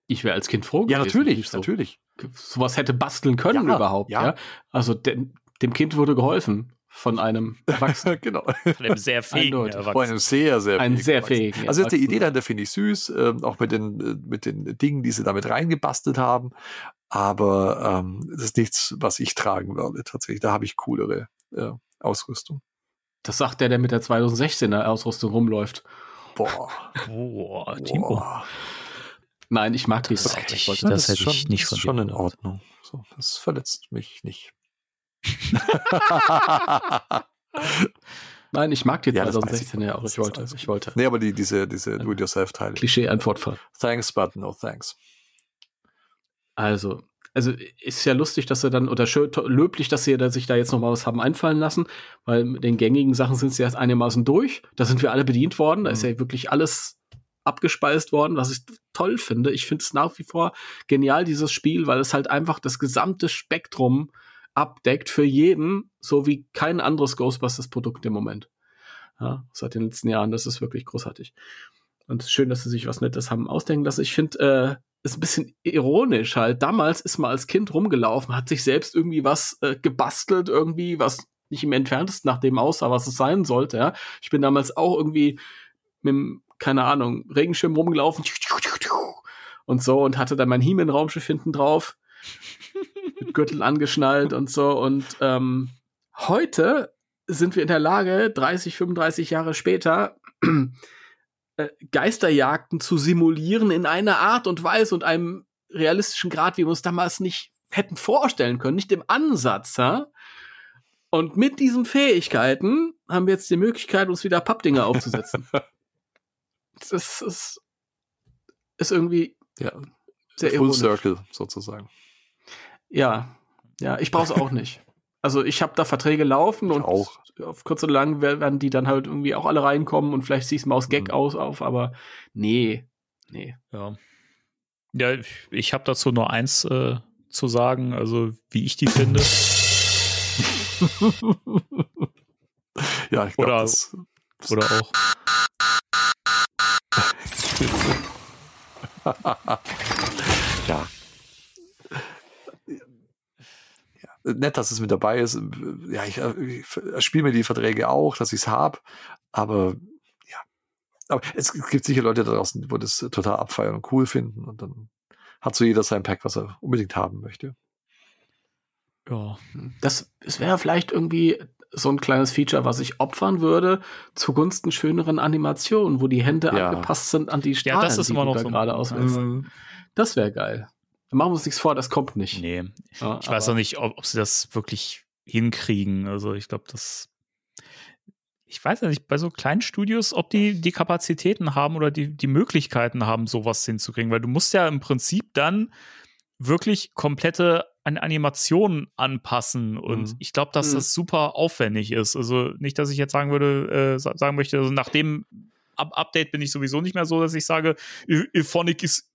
S7: Ich wäre als Kind froh
S8: Ja,
S7: gewesen,
S8: natürlich,
S7: wenn ich so,
S8: natürlich.
S7: sowas hätte basteln können
S8: Ja,
S7: überhaupt. Ja.
S8: ja.
S7: Also dem, dem Kind wurde geholfen von einem Erwachsenen. (laughs)
S8: genau.
S6: Von einem sehr fähigen
S7: Eindeutig.
S8: Von
S6: Erwachsenen.
S8: einem sehr, sehr
S7: Ein
S8: fähigen
S7: sehr
S8: Erwachsenen.
S7: fähigen
S8: Also die. Idee dahinter finde ich süß, ähm, auch mit den, äh, mit den Dingen, die sie damit reingebastelt haben. Aber ähm, das ist nichts, was ich tragen werde. Tatsächlich, da habe ich coolere äh, Ausrüstung.
S7: Das sagt der, der mit der 2016er Ausrüstung rumläuft.
S8: Boah.
S6: Boah, Timo.
S8: Boah.
S7: Nein, ich mag
S6: Das
S7: diese.
S6: hätte ich- das
S8: ist
S6: hätte ich
S8: schon,
S6: nicht
S8: das
S6: von
S8: ist schon in. Ordnung. So, das verletzt mich nicht. (laughs)
S7: Nein, ich mag die
S8: Ja, das weiß ich.
S7: 2016er auch. Ich wollte, ich wollte.
S8: nee, aber die, diese, diese Do-it-yourself-Teile.
S7: Klischee-Antwort ver.
S8: Thanks, but no thanks.
S7: Also, also ist ja lustig, dass sie dann, oder schön, löblich, dass sie sich da jetzt noch mal was haben einfallen lassen, weil mit den gängigen Sachen sind sie erst einigermaßen durch. Da sind wir alle bedient worden. Da ist
S8: Mhm.
S7: ja wirklich alles abgespeist worden, was ich toll finde. Ich finde es nach wie vor genial, dieses Spiel, weil es halt einfach das gesamte Spektrum abdeckt für jeden, so wie kein anderes Ghostbusters-Produkt im Moment. Ja, seit den letzten Jahren. Das ist wirklich großartig. Und schön, dass sie sich was Nettes haben ausdenken lassen. Ich finde, äh, ist ein bisschen ironisch halt. Damals ist man als Kind rumgelaufen, hat sich selbst irgendwie was äh, gebastelt, irgendwie, was nicht im entferntesten nach dem aussah, was es sein sollte. Ja? Ich bin damals auch irgendwie mit keine Ahnung, Regenschirm rumgelaufen und so und hatte dann mein He-Man-Raumschiff hinten drauf, Gürtel angeschnallt und so. Und ähm, heute sind wir in der Lage, 30, 35 Jahre später, äh, Geisterjagden zu simulieren in einer Art und Weise und einem realistischen Grad, wie wir uns damals nicht hätten vorstellen können, nicht im Ansatz. Ja? Und mit diesen Fähigkeiten haben wir jetzt die Möglichkeit, uns wieder Pappdinger aufzusetzen. (laughs) das ist, ist irgendwie
S8: Ja,
S7: sehr
S8: Full
S7: ironisch.
S8: Circle sozusagen.
S7: Ja, ja, ich brauche es auch (laughs) nicht. Also ich habe da Verträge laufen und
S8: auch.
S7: auf kurz oder lang wer- werden die dann halt irgendwie auch alle reinkommen und vielleicht siehst du mal aus Gag
S8: Mhm.
S7: aus auf, aber nee, nee.
S6: Ja. Ja, ich, ich habe dazu nur eins äh, zu sagen, also wie ich die finde. (laughs)
S8: Ja, ich glaube,
S6: Oder-
S8: das,
S6: Oder auch. (laughs)
S8: ja. ja. Nett, dass es mit dabei ist. Ja, ich, ich spiele mir die Verträge auch, dass ich es habe, aber ja. Aber es gibt sicher Leute da draußen, wo das total abfeiern und cool finden und dann hat so jeder sein Pack, was er unbedingt haben möchte.
S6: Ja.
S7: Das, das wäre vielleicht irgendwie so ein kleines Feature, was ich opfern würde, zugunsten schöneren Animationen, wo die Hände
S8: Ja.
S7: angepasst sind an die Strahlen,
S6: Ja, das ist
S7: die
S6: immer
S7: du
S6: noch
S7: da
S6: so ein
S7: gerade auswählst. Das wäre geil. Machen wir uns nichts vor, das kommt nicht.
S6: Nee.
S7: Ja,
S6: Ich weiß auch nicht, ob, ob sie das wirklich hinkriegen. Also ich glaube, das. Ich weiß ja nicht, bei so kleinen Studios, ob die die Kapazitäten haben oder die, die Möglichkeiten haben, sowas hinzukriegen. Weil du musst ja im Prinzip dann wirklich komplette an Animationen anpassen. Und
S8: Mhm.
S6: ich glaube, dass
S7: Mhm.
S6: das super aufwendig ist. Also nicht, dass ich jetzt sagen würde, äh, sa- sagen möchte, also nach dem Up Update bin ich sowieso nicht mehr so, dass ich sage, Iphonic ist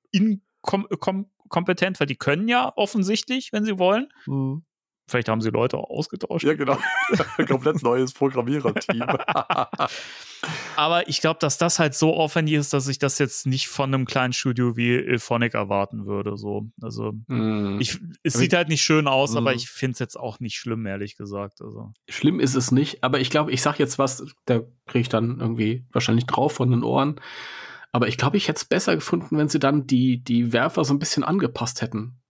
S6: inkompetent, weil die können ja offensichtlich, wenn sie wollen.
S8: Mhm.
S6: Vielleicht haben sie Leute ausgetauscht.
S8: Ja, genau. (laughs) Komplett neues Programmiererteam. (laughs) (laughs)
S6: Aber ich glaube, dass das halt so aufwendig ist, dass ich das jetzt nicht von einem kleinen Studio wie Ilphonic erwarten würde. So. Also
S7: Mhm.
S6: ich, es
S7: Aber
S6: sieht halt nicht schön aus, aber
S8: Mhm.
S6: ich finde es jetzt auch nicht schlimm, ehrlich gesagt. Also.
S7: Schlimm ist es nicht, aber ich glaube, ich sag jetzt was, da kriege ich dann irgendwie wahrscheinlich drauf von den Ohren. Aber ich glaube, ich hätte es besser gefunden, wenn sie dann die, die Werfer so ein bisschen angepasst hätten.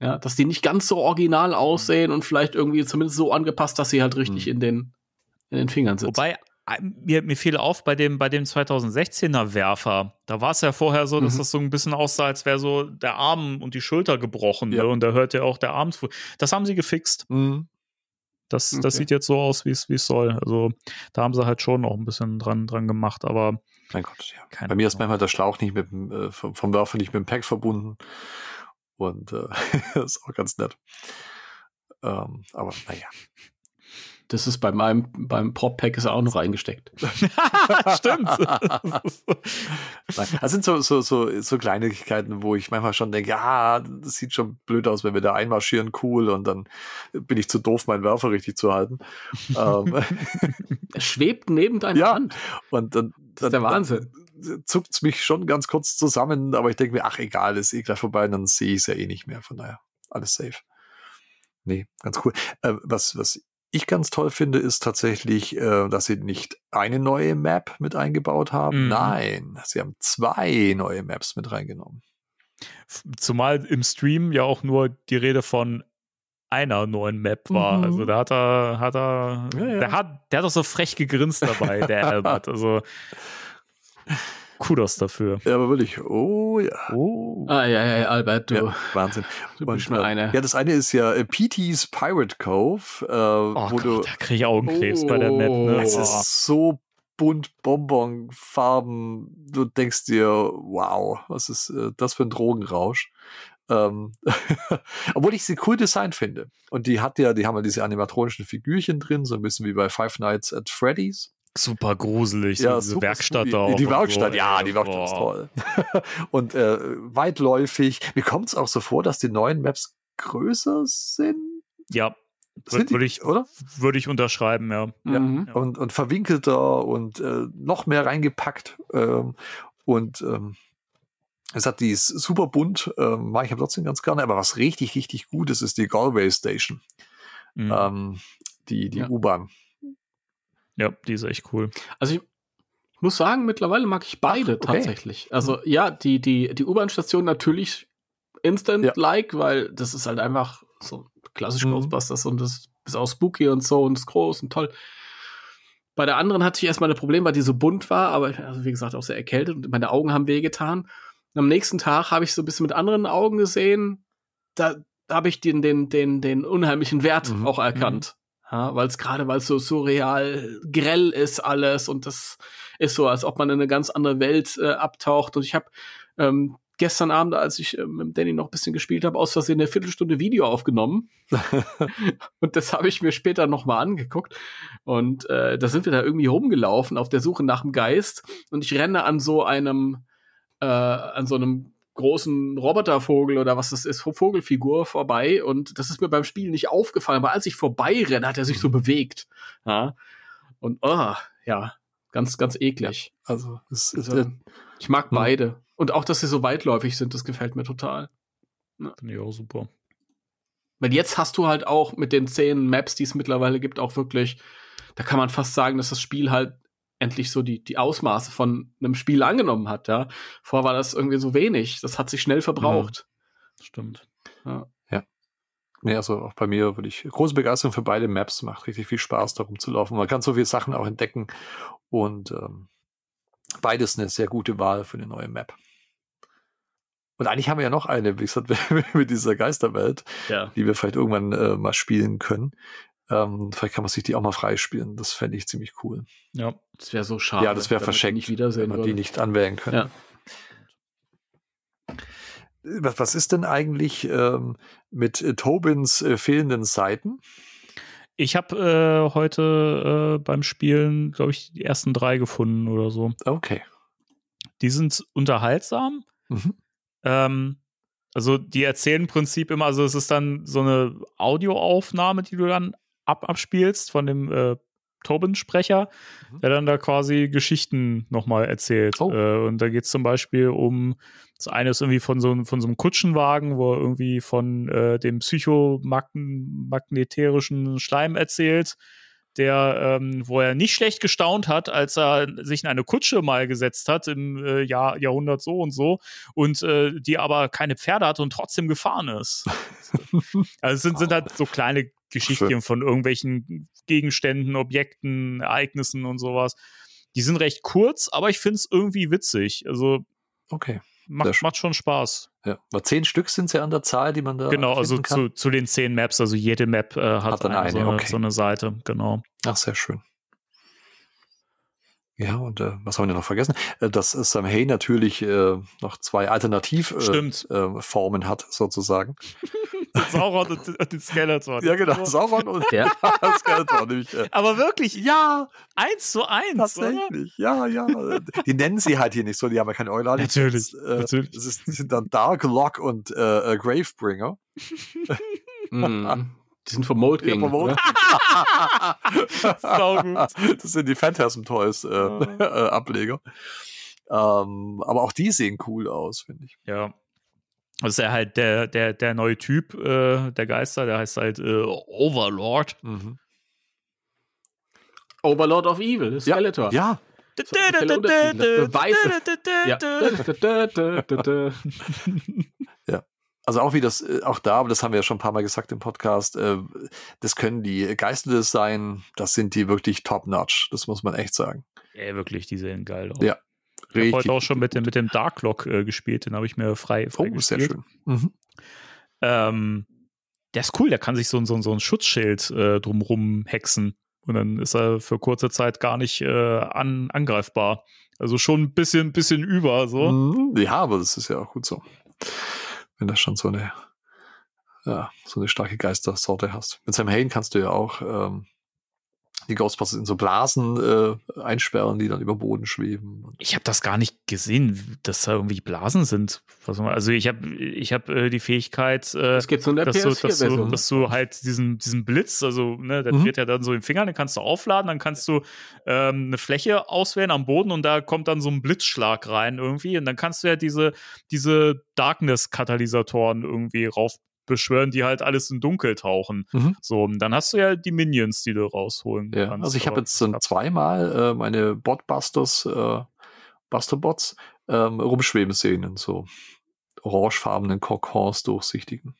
S7: Ja, dass die nicht ganz so original aussehen und vielleicht irgendwie zumindest so angepasst, dass sie halt richtig
S8: Mhm.
S7: in den, in den Fingern sitzen.
S6: Wobei, äh, mir, mir fiel auf, bei dem, bei dem 2016er Werfer, da war es ja vorher so, dass
S7: Mhm.
S6: das so ein bisschen aussah, als wäre so der Arm und die Schulter gebrochen.
S8: Ja.
S6: Ne? Und da hört ja auch der Arm zu. Das haben sie gefixt.
S8: Mhm.
S6: Das, das
S7: Okay.
S6: sieht jetzt so aus, wie es wie es soll. Also da haben sie halt schon auch ein bisschen dran, dran gemacht, aber
S8: Mein Gott, ja.
S6: Keine
S8: Bei mir ist
S6: Ahnung.
S8: manchmal der Schlauch nicht mit dem, äh, vom, vom Werfer nicht mit dem Pack verbunden. Und äh, (laughs) das ist auch ganz nett. Ähm, aber naja.
S7: Das ist bei meinem, beim Prop-Pack ist er auch noch eingesteckt. (laughs)
S6: stimmt. (laughs)
S8: Das sind so, so, so, so Kleinigkeiten, wo ich manchmal schon denke, ja, das sieht schon blöd aus, wenn wir da einmarschieren, cool, und dann bin ich zu doof, meinen Werfer richtig zu halten. (laughs) ähm,
S7: Er schwebt neben deiner
S8: Ja.
S7: Hand.
S8: und dann,
S7: Das ist der Wahnsinn.
S8: dann zuckt's mich schon ganz kurz zusammen, aber ich denke mir, ach egal, ist eh gleich vorbei, dann sehe ich es ja eh nicht mehr, von daher, alles safe. Nee, ganz cool. Äh, was, was ich ganz toll finde, ist tatsächlich, äh, dass sie nicht eine neue Map mit eingebaut haben.
S6: Mhm.
S8: Nein, sie haben zwei neue Maps mit reingenommen.
S6: Zumal im Stream ja auch nur die Rede von einer neuen Map war.
S8: Mhm.
S6: Also da hat er, hat er,
S8: Ja, ja.
S6: Der, hat, der hat doch so frech gegrinst dabei, der (laughs) Albert. Also Kudos dafür.
S8: Ja, aber wirklich, oh ja.
S6: Oh.
S7: Ah, ja, ja, Albert, du.
S8: Ja, Wahnsinn.
S7: Du bist mir
S8: äh,
S7: eine.
S8: Ja, das eine ist ja äh, PT's Pirate Cove, äh,
S6: Oh
S8: wo
S6: Gott,
S8: du.
S6: da kriege ich Augenkrebs bei der Map. Ne?
S7: Oh.
S8: Es
S6: Boah.
S8: ist so bunt, Bonbonfarben. Du denkst dir, wow, was ist äh, das für ein Drogenrausch? Ähm, (laughs) obwohl ich sie cool designt finde. Und die hat ja, die haben ja diese animatronischen Figürchen drin, so ein bisschen wie bei Five Nights at Freddy's.
S6: Super gruselig. so diese
S8: super
S6: Werkstatt da auch.
S8: Die
S6: und
S8: Werkstatt,
S6: so,
S8: ja, die Werkstatt ist toll. (laughs) und äh, weitläufig. Mir kommt es auch so vor, dass die neuen Maps größer sind.
S6: Ja,
S8: Sind die,
S6: würde ich,
S8: oder?
S6: würd ich unterschreiben, ja.
S8: Ja.
S7: Mhm.
S8: Und, und verwinkelter und äh, noch mehr reingepackt. Ähm, und ähm, es hat die ist super bunt, ähm, mag ich aber trotzdem ganz gerne. Aber was richtig, richtig gut ist, ist die Galway Station.
S6: Mhm.
S8: Ähm, die die
S7: Ja.
S8: U-Bahn.
S6: Ja, die ist echt cool.
S7: Also ich, muss sagen, mittlerweile mag ich beide
S8: Ach, okay.
S7: tatsächlich. Also ja, die, die, die U-Bahn-Station natürlich instant-like, weil das ist halt einfach so klassisch
S8: Mhm.
S7: Ghostbusters und das ist auch spooky und so und ist groß und toll. Bei der anderen hatte ich erstmal ein Problem, weil die so bunt war, aber also wie gesagt auch sehr erkältet und meine Augen haben wehgetan. Und am nächsten Tag habe ich so ein bisschen mit anderen Augen gesehen. Da, habe ich den, den, den, den unheimlichen Wert
S8: Mhm.
S7: auch erkannt. Ja, weil es gerade, weil es so surreal grell ist alles und das ist so, als ob man in eine ganz andere Welt äh, abtaucht. Und ich habe ähm, gestern Abend, als ich ähm, mit Danny noch ein bisschen gespielt habe, aus Versehen eine Viertelstunde Video aufgenommen. (laughs) und das habe ich mir später noch mal angeguckt. Und äh, da sind wir da irgendwie rumgelaufen auf der Suche nach dem Geist. Und ich renne an so einem, äh, an so einem großen Robotervogel oder was das ist, Vogelfigur vorbei. Und das ist mir beim Spiel nicht aufgefallen. Aber als ich vorbei renne, hat er sich so bewegt. Ja. Und oh, ja, ganz, ganz eklig.
S8: Also, es,
S7: Also, ich mag
S8: Hm.
S7: beide. Und auch, dass sie so weitläufig sind, das gefällt mir total.
S6: Finde ich auch super.
S7: Weil jetzt hast du halt auch mit den zehn Maps, die es mittlerweile gibt, auch wirklich, da kann man fast sagen, dass das Spiel halt endlich so die, die Ausmaße von einem Spiel angenommen hat, ja. Vorher war das irgendwie so wenig. Das hat sich schnell verbraucht. Stimmt. Ja.
S8: Nee, also auch bei mir würde ich große Begeisterung für beide Maps, macht richtig viel Spaß, darum zu laufen. Man kann so viele Sachen auch entdecken und ähm, beides eine sehr gute Wahl für eine neue Map. Und eigentlich haben wir ja noch eine, wie gesagt, (laughs) mit dieser Geisterwelt,
S7: ja.
S8: die wir vielleicht irgendwann äh, mal spielen können. Ähm, vielleicht kann man sich die auch mal freispielen. Das fände ich ziemlich cool.
S6: Ja.
S7: Das wäre so schade.
S8: ja, das wäre
S7: die
S8: verschenkt,
S7: Nicht wiedersehen
S8: wenn man die
S7: würde.
S8: nicht anwählen können.
S7: Ja.
S8: Was, was ist denn eigentlich ähm, mit äh, Tobins äh, fehlenden Seiten?
S6: Ich habe äh, heute äh, beim Spielen, glaube ich, die ersten drei gefunden oder so.
S8: Okay.
S6: Die sind unterhaltsam.
S8: Mhm.
S6: Ähm, also die erzählen im Prinzip immer, also es ist dann so eine Audioaufnahme, die du dann ab abspielst von dem äh, Tobin-Sprecher,
S8: Mhm.
S6: der dann da quasi Geschichten nochmal erzählt.
S8: Oh.
S6: Äh, und da geht es zum Beispiel um, das eine ist irgendwie von so, einem- von so einem Kutschenwagen, wo er irgendwie von äh, dem psychomagneterischen Schleim erzählt, der, ähm, wo er nicht schlecht gestaunt hat, als er sich in eine Kutsche mal gesetzt hat im äh, Jahr, Jahrhundert so und so und äh, die aber keine Pferde hatte und trotzdem gefahren ist. (laughs) also es sind, sind halt so kleine Geschichten von irgendwelchen Gegenständen, Objekten, Ereignissen und sowas. Die sind recht kurz, aber ich finde es irgendwie witzig. Also
S8: Okay.
S6: Macht,
S8: schön.
S6: macht schon Spaß.
S8: Ja. Zehn Stück sind ja an der Zahl, die man da.
S6: genau, also zu, zu den zehn Maps, also jede Map äh, hat,
S8: Hat dann
S6: eine, so,
S8: eine,
S6: eine,
S8: okay.
S6: so eine Seite, genau.
S8: Ach, sehr schön. Ja, und äh, was haben wir denn noch vergessen? Äh, dass Sam Hay natürlich äh, noch zwei Alternativformen äh, äh, Formen hat, sozusagen. (laughs)
S6: Sauron und, und den Skeleton.
S8: Ja, genau. Sauron und (laughs) (laughs)
S7: Der,
S8: Skeletor. Nämlich, äh,
S6: Aber wirklich,
S8: ja,
S6: eins zu eins, oder?
S8: tatsächlich. Ja, ja. Die nennen sie halt hier nicht so, die haben ja keine Eulali.
S6: Natürlich,
S8: Das, äh,
S6: natürlich.
S8: Das, ist, sind dann Darklock und äh, äh, Gravebringer.
S7: mm, die sind vom Mold King.
S8: Ja, vom Mold
S7: ne? (laughs)
S8: Das sind die Phantasm Toys äh, äh, Ableger. Ähm, aber auch die sehen cool aus, finde ich.
S6: Ja. Das ist ja halt der, der, der neue Typ äh, der Geister, der heißt halt äh, Overlord.
S8: Mhm.
S7: Overlord of Evil,
S8: Ja,
S7: Skeletor.
S8: Ja,
S7: Ja.
S8: Also auch wie das, äh, auch da, aber das haben wir ja schon ein paar Mal gesagt im Podcast, äh, das können die Geister sein, das sind die wirklich top-notch, das muss man echt sagen.
S6: Ey, wirklich, die sehen geil aus.
S8: Ja,
S6: Ich habe heute auch schon mit dem, mit dem Darklock äh, gespielt, den habe ich mir frei, frei
S8: Oh, sehr
S6: gespielt.
S8: schön. Mhm.
S6: Ähm, der ist cool, der kann sich so, ein- so, so ein Schutzschild äh, drumrum hexen. Und dann ist er für kurze Zeit gar nicht äh, an, angreifbar. Also schon ein bisschen, bisschen über so.
S8: Mhm. Ja, aber das ist ja auch gut so. Wenn du schon so eine, ja, so eine starke Geistersorte hast. Mit Sam Hain kannst du ja auch ähm, die Ghostbusters in so Blasen äh, einsperren, die dann über Boden schweben.
S6: Ich habe das gar nicht gesehen, dass da irgendwie Blasen sind. Also ich habe ich hab, äh, die Fähigkeit, äh,
S7: Das gibt's in der
S6: dass, du, dass, du,
S7: PS4-Version.
S6: dass du halt diesen, diesen Blitz, also ne, der
S8: Mhm.
S6: dreht ja dann so den Finger, den kannst du aufladen, dann kannst du ähm, eine Fläche auswählen am Boden und da kommt dann so ein Blitzschlag rein irgendwie und dann kannst du ja diese, diese Darkness-Katalysatoren irgendwie rauf beschwören, die halt alles in Dunkel tauchen.
S8: Mhm.
S6: So, dann hast du ja die Minions, die du rausholen
S8: Ja,
S6: kannst.
S8: also ich habe jetzt so zweimal äh, meine Botbusters, äh, Busterbots ähm, rumschweben sehen in so orangefarbenen Kokons durchsichtigen.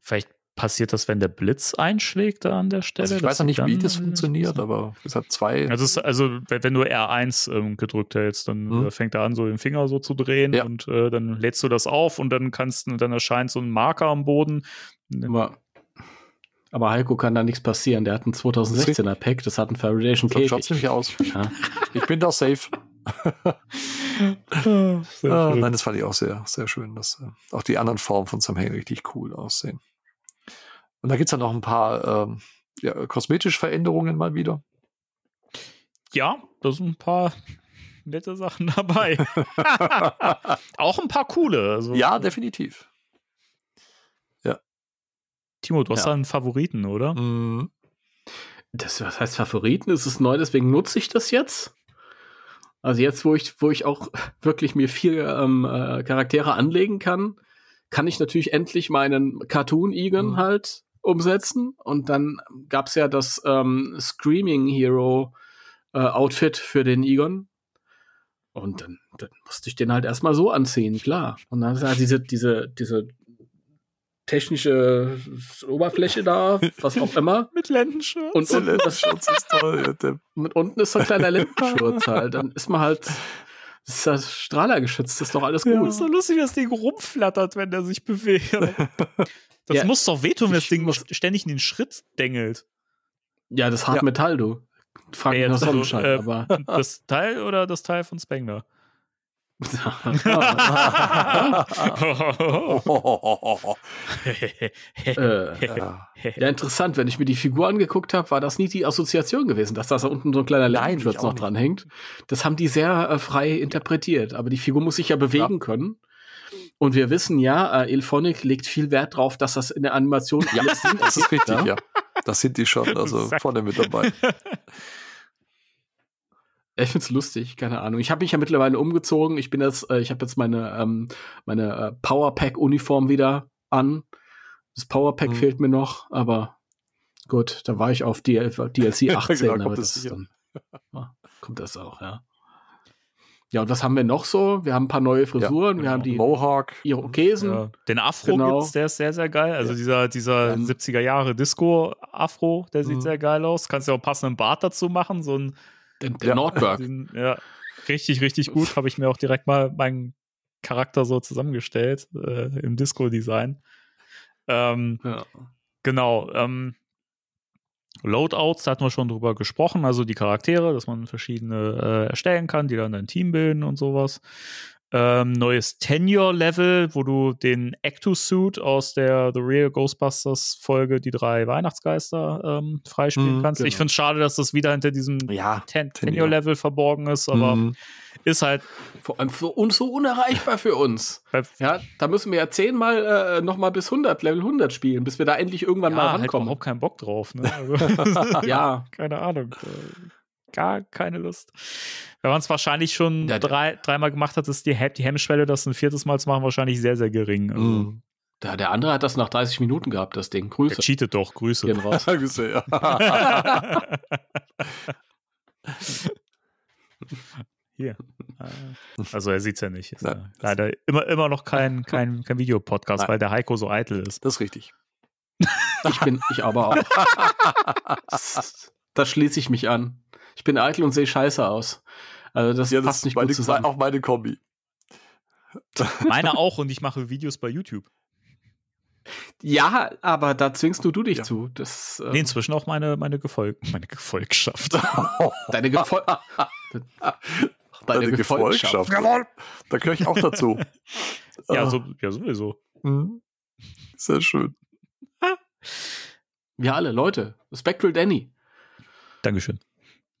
S6: Vielleicht passiert das, wenn der Blitz einschlägt da an der Stelle.
S8: Also ich weiß
S6: du
S8: nicht, wie das funktioniert, aber es hat zwei.
S6: Also, ist, also wenn du R1 ähm, gedrückt hältst, dann äh, fängt er an, so den Finger so zu drehen
S8: Ja.
S6: und äh, dann lädst du das auf und dann kannst du, dann erscheint so ein Marker am Boden.
S7: Aber, aber Heiko kann da nichts passieren. Der hat ein 2016er Pack, das hat einen Faradayschen
S8: so schaut
S7: Käfig.
S8: nämlich aus. (laughs)
S7: Ja.
S8: Ich bin da safe. Ah,
S6: schön.
S8: nein, das fand ich auch sehr, sehr schön, dass äh, auch die anderen Formen von Sam Hain richtig cool aussehen. Und da gibt's dann noch ein paar ähm, ja, kosmetische Veränderungen mal wieder.
S6: Ja, da sind ein paar nette Sachen (laughs) dabei. (laughs) Auch ein paar coole. Also,
S8: ja, definitiv.
S6: Timo, du hast
S7: Ja.
S6: da einen Favoriten, oder?
S8: Mhm.
S7: Das was heißt Favoriten, es ist neu, deswegen nutze ich das jetzt. Also jetzt, wo ich, wo ich auch wirklich mir vier ähm, äh, Charaktere anlegen kann, kann ich natürlich endlich meinen Cartoon Egan
S8: Mhm.
S7: halt umsetzen. Und dann gab's ja das ähm, Screaming Hero äh, Outfit für den Egon. Und dann, dann musste ich den halt erstmal so anziehen, klar. Und dann ist halt diese, diese, diese technische Oberfläche da, was auch immer. (laughs)
S6: Mit Lendenschutz.
S7: Und das,
S8: Lendenschutz ist toll. Ja,
S7: mit unten ist so ein kleiner (laughs) Lendenschurz halt. Dann ist man halt, das ist ja strahlergeschützt, ist doch alles
S6: Ja,
S7: gut.
S6: ist so lustig, wie das Ding rumflattert, wenn der sich bewegt. (laughs) Das
S7: Ja,
S6: muss doch wehtun, wenn das Ding
S7: muss-
S6: ständig in den Schritt dengelt.
S7: Ja, das Hartmetall, du. Frag mich nach Sonnenschein,
S6: äh,
S7: aber. (laughs)
S6: Das Teil oder das Teil von Spengler?
S7: Äh,
S8: ja.
S7: ja, interessant. Wenn ich mir die Figur angeguckt habe, war das nie die Assoziation gewesen, dass da unten so ein kleiner
S8: auch
S7: noch
S8: nicht.
S7: dran hängt. Das haben die sehr äh, frei interpretiert. Aber die Figur muss sich ja bewegen können. Und wir wissen ja, äh, Ilphonic legt viel Wert drauf, dass das in der Animation
S8: Ja,
S7: alles Sinn
S8: das ist richtig, ja. Das sind die schon, also (laughs) vorne mit dabei.
S7: Ich find's lustig, keine Ahnung. Ich habe mich ja mittlerweile umgezogen. Ich bin jetzt, äh, ich habe jetzt meine ähm, meine äh, Powerpack-Uniform wieder an. Das Powerpack
S8: Mhm.
S7: fehlt mir noch, aber gut, da war ich auf DL DLC 18,
S8: Genau, kommt das
S7: das dann, ja, kommt das auch, ja. Ja, und was haben wir noch so? Wir haben ein paar neue Frisuren, wir haben die
S8: Mohawk.
S7: Irokesen.
S6: Ja. Den Afro
S7: Genau.
S6: gibt's, der ist sehr, sehr geil. Also dieser, dieser
S7: Ähm,
S6: 70er Jahre Disco-Afro, der sieht
S8: Mhm.
S6: sehr geil aus. Kannst ja auch einen passenden Bart dazu machen. So ein,
S7: Der, der
S8: Ja.
S7: Nordberg.
S6: den, ja, richtig, richtig gut. Habe ich mir auch direkt mal meinen Charakter so zusammengestellt äh, im Disco-Design. Ähm,
S7: Ja.
S6: Genau. Ähm, Loadouts, da hatten wir schon drüber gesprochen, also die Charaktere, dass man verschiedene äh, erstellen kann, die dann ein Team bilden und sowas. Ähm, neues Tenure-Level, wo du den Ecto-Suit aus der The Real Ghostbusters-Folge, die drei Weihnachtsgeister, ähm, freispielen
S8: Mhm,
S6: kannst. Ich
S7: genau.
S6: finde es schade, dass das wieder hinter diesem
S8: Ja.
S6: Ten
S8: Tenure.
S6: Tenure-Level verborgen ist, aber
S8: Mhm.
S6: ist halt
S7: Vor allem für uns so unerreichbar für uns. Ja, da müssen wir ja zehnmal äh, noch mal bis 100, Level 100 spielen, bis wir da endlich irgendwann mal
S6: ja, halt
S7: rankommen.
S6: überhaupt keinen Bock drauf. Ne? Also, (laughs)
S7: ja, (laughs)
S6: keine Ahnung. Gar keine Lust. Wenn man es wahrscheinlich schon
S7: Ja, der-
S6: drei, dreimal gemacht hat, ist die, die Hemmschwelle, das ein viertes Mal zu machen, wahrscheinlich sehr, sehr gering. Also,
S8: Mhm.
S7: der, der andere hat das nach 30 Minuten gehabt, das Ding.
S6: Der
S7: Grüße.
S6: cheatet doch, Grüße.
S7: Gehen raus. (laughs) (laughs)
S8: Grüße, ja.
S6: Hier. Äh, Also er sieht's ja nicht. Ist
S8: Nein.
S6: ja leider immer, immer noch kein, (laughs) kein, kein Videopodcast,
S8: Nein.
S6: weil der Heiko so eitel ist.
S8: Das ist richtig.
S7: Ich bin, ich aber auch. Das schließe ich mich an. Ich bin eitel und sehe scheiße aus. Also das
S8: Ja, das
S7: passt nicht
S8: meine,
S7: gut zusammen.
S8: auch meine Kombi.
S6: Meine auch und ich mache Videos bei YouTube.
S7: Ja, aber da zwingst du, du dich
S8: Ja.
S7: zu. Das, äh,
S6: Nee, inzwischen auch meine, meine, Gefolg meine Gefolgschaft. (laughs)
S7: deine Gefol (laughs)
S8: Deine Gefolgschaft. Da gehöre ich auch dazu. (laughs)
S6: ja,
S8: Ah.
S6: so, ja, sowieso.
S8: Mhm. Sehr schön.
S7: Wir alle, Leute. Spectral Danny.
S6: Dankeschön.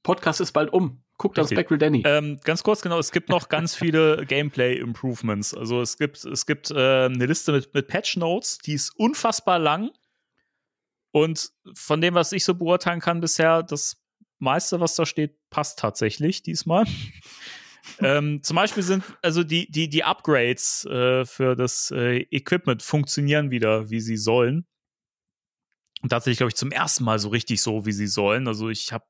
S7: Podcast ist bald um. Guckt
S6: Richtig.
S7: Spectral Danny.
S6: Ähm, ganz kurz, genau, es gibt noch ganz viele (laughs) Gameplay-Improvements. Also es gibt, es gibt äh, eine Liste mit, mit Patch-Notes, die ist unfassbar lang. Und von dem, was ich so beurteilen kann bisher, das meiste, was da steht, passt tatsächlich diesmal. (laughs) ähm, zum Beispiel sind also die, die, die Upgrades äh, für das äh, Equipment funktionieren wieder, wie sie sollen. Und tatsächlich, glaube ich, zum ersten Mal so richtig so, wie sie sollen. Also ich habe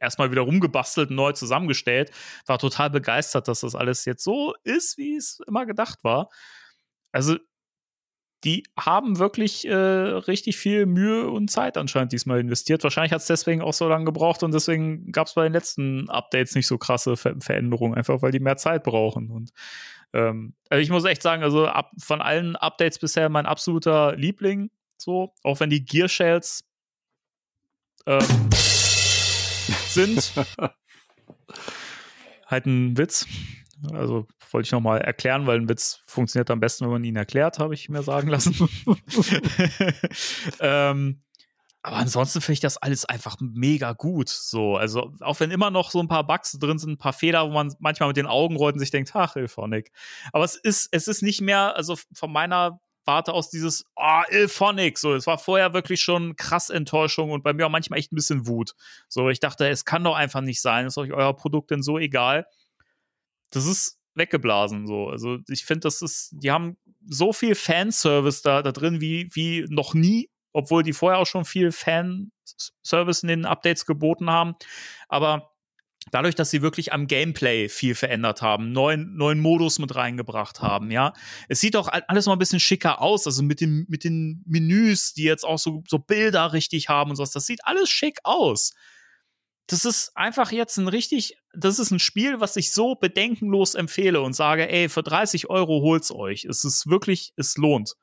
S6: erstmal wieder rumgebastelt, neu zusammengestellt, war total begeistert, dass das alles jetzt so ist, wie es immer gedacht war. Also die haben wirklich äh, richtig viel Mühe und Zeit anscheinend diesmal investiert. Wahrscheinlich hat es deswegen auch so lange gebraucht und deswegen gab es bei den letzten Updates nicht so krasse Ver Veränderungen, einfach weil die mehr Zeit brauchen. Und ähm, also ich muss echt sagen, also ab, von allen Updates bisher mein absoluter Liebling. So, auch wenn die Gear Shells ähm, sind (laughs) halt ein Witz. Also wollte ich nochmal erklären, weil ein Witz funktioniert am besten, wenn man ihn erklärt, habe ich mir sagen lassen. (laughs) (laughs) ähm, aber ansonsten finde ich das alles einfach mega gut. So, also auch wenn immer noch so ein paar Bugs drin sind, ein paar Fehler, wo man manchmal mit den Augen rollt und sich denkt, ach, Ilphonic. Aber es ist, es ist nicht mehr, also von meiner Warte aus dieses, oh, Ilphonic. So, es war vorher wirklich schon krass Enttäuschung und bei mir auch manchmal echt ein bisschen Wut. So, ich dachte, es kann doch einfach nicht sein. Ist euch euer Produkt denn so egal? Das ist weggeblasen so. Also ich finde, das ist, die haben so viel Fanservice da, da drin wie, wie noch nie, obwohl die vorher auch schon viel Fanservice in den Updates geboten haben. Aber dadurch, dass sie wirklich am Gameplay viel verändert haben, neuen, neuen Modus mit reingebracht haben, ja. Es sieht auch alles mal ein bisschen schicker aus, also mit den, mit den Menüs, die jetzt auch so, so Bilder richtig haben und sowas. Das sieht alles schick aus. Das ist einfach jetzt ein richtig, das ist ein Spiel, was ich so bedenkenlos empfehle und sage, ey, für 30 Euro holt's euch. Es ist wirklich, es lohnt.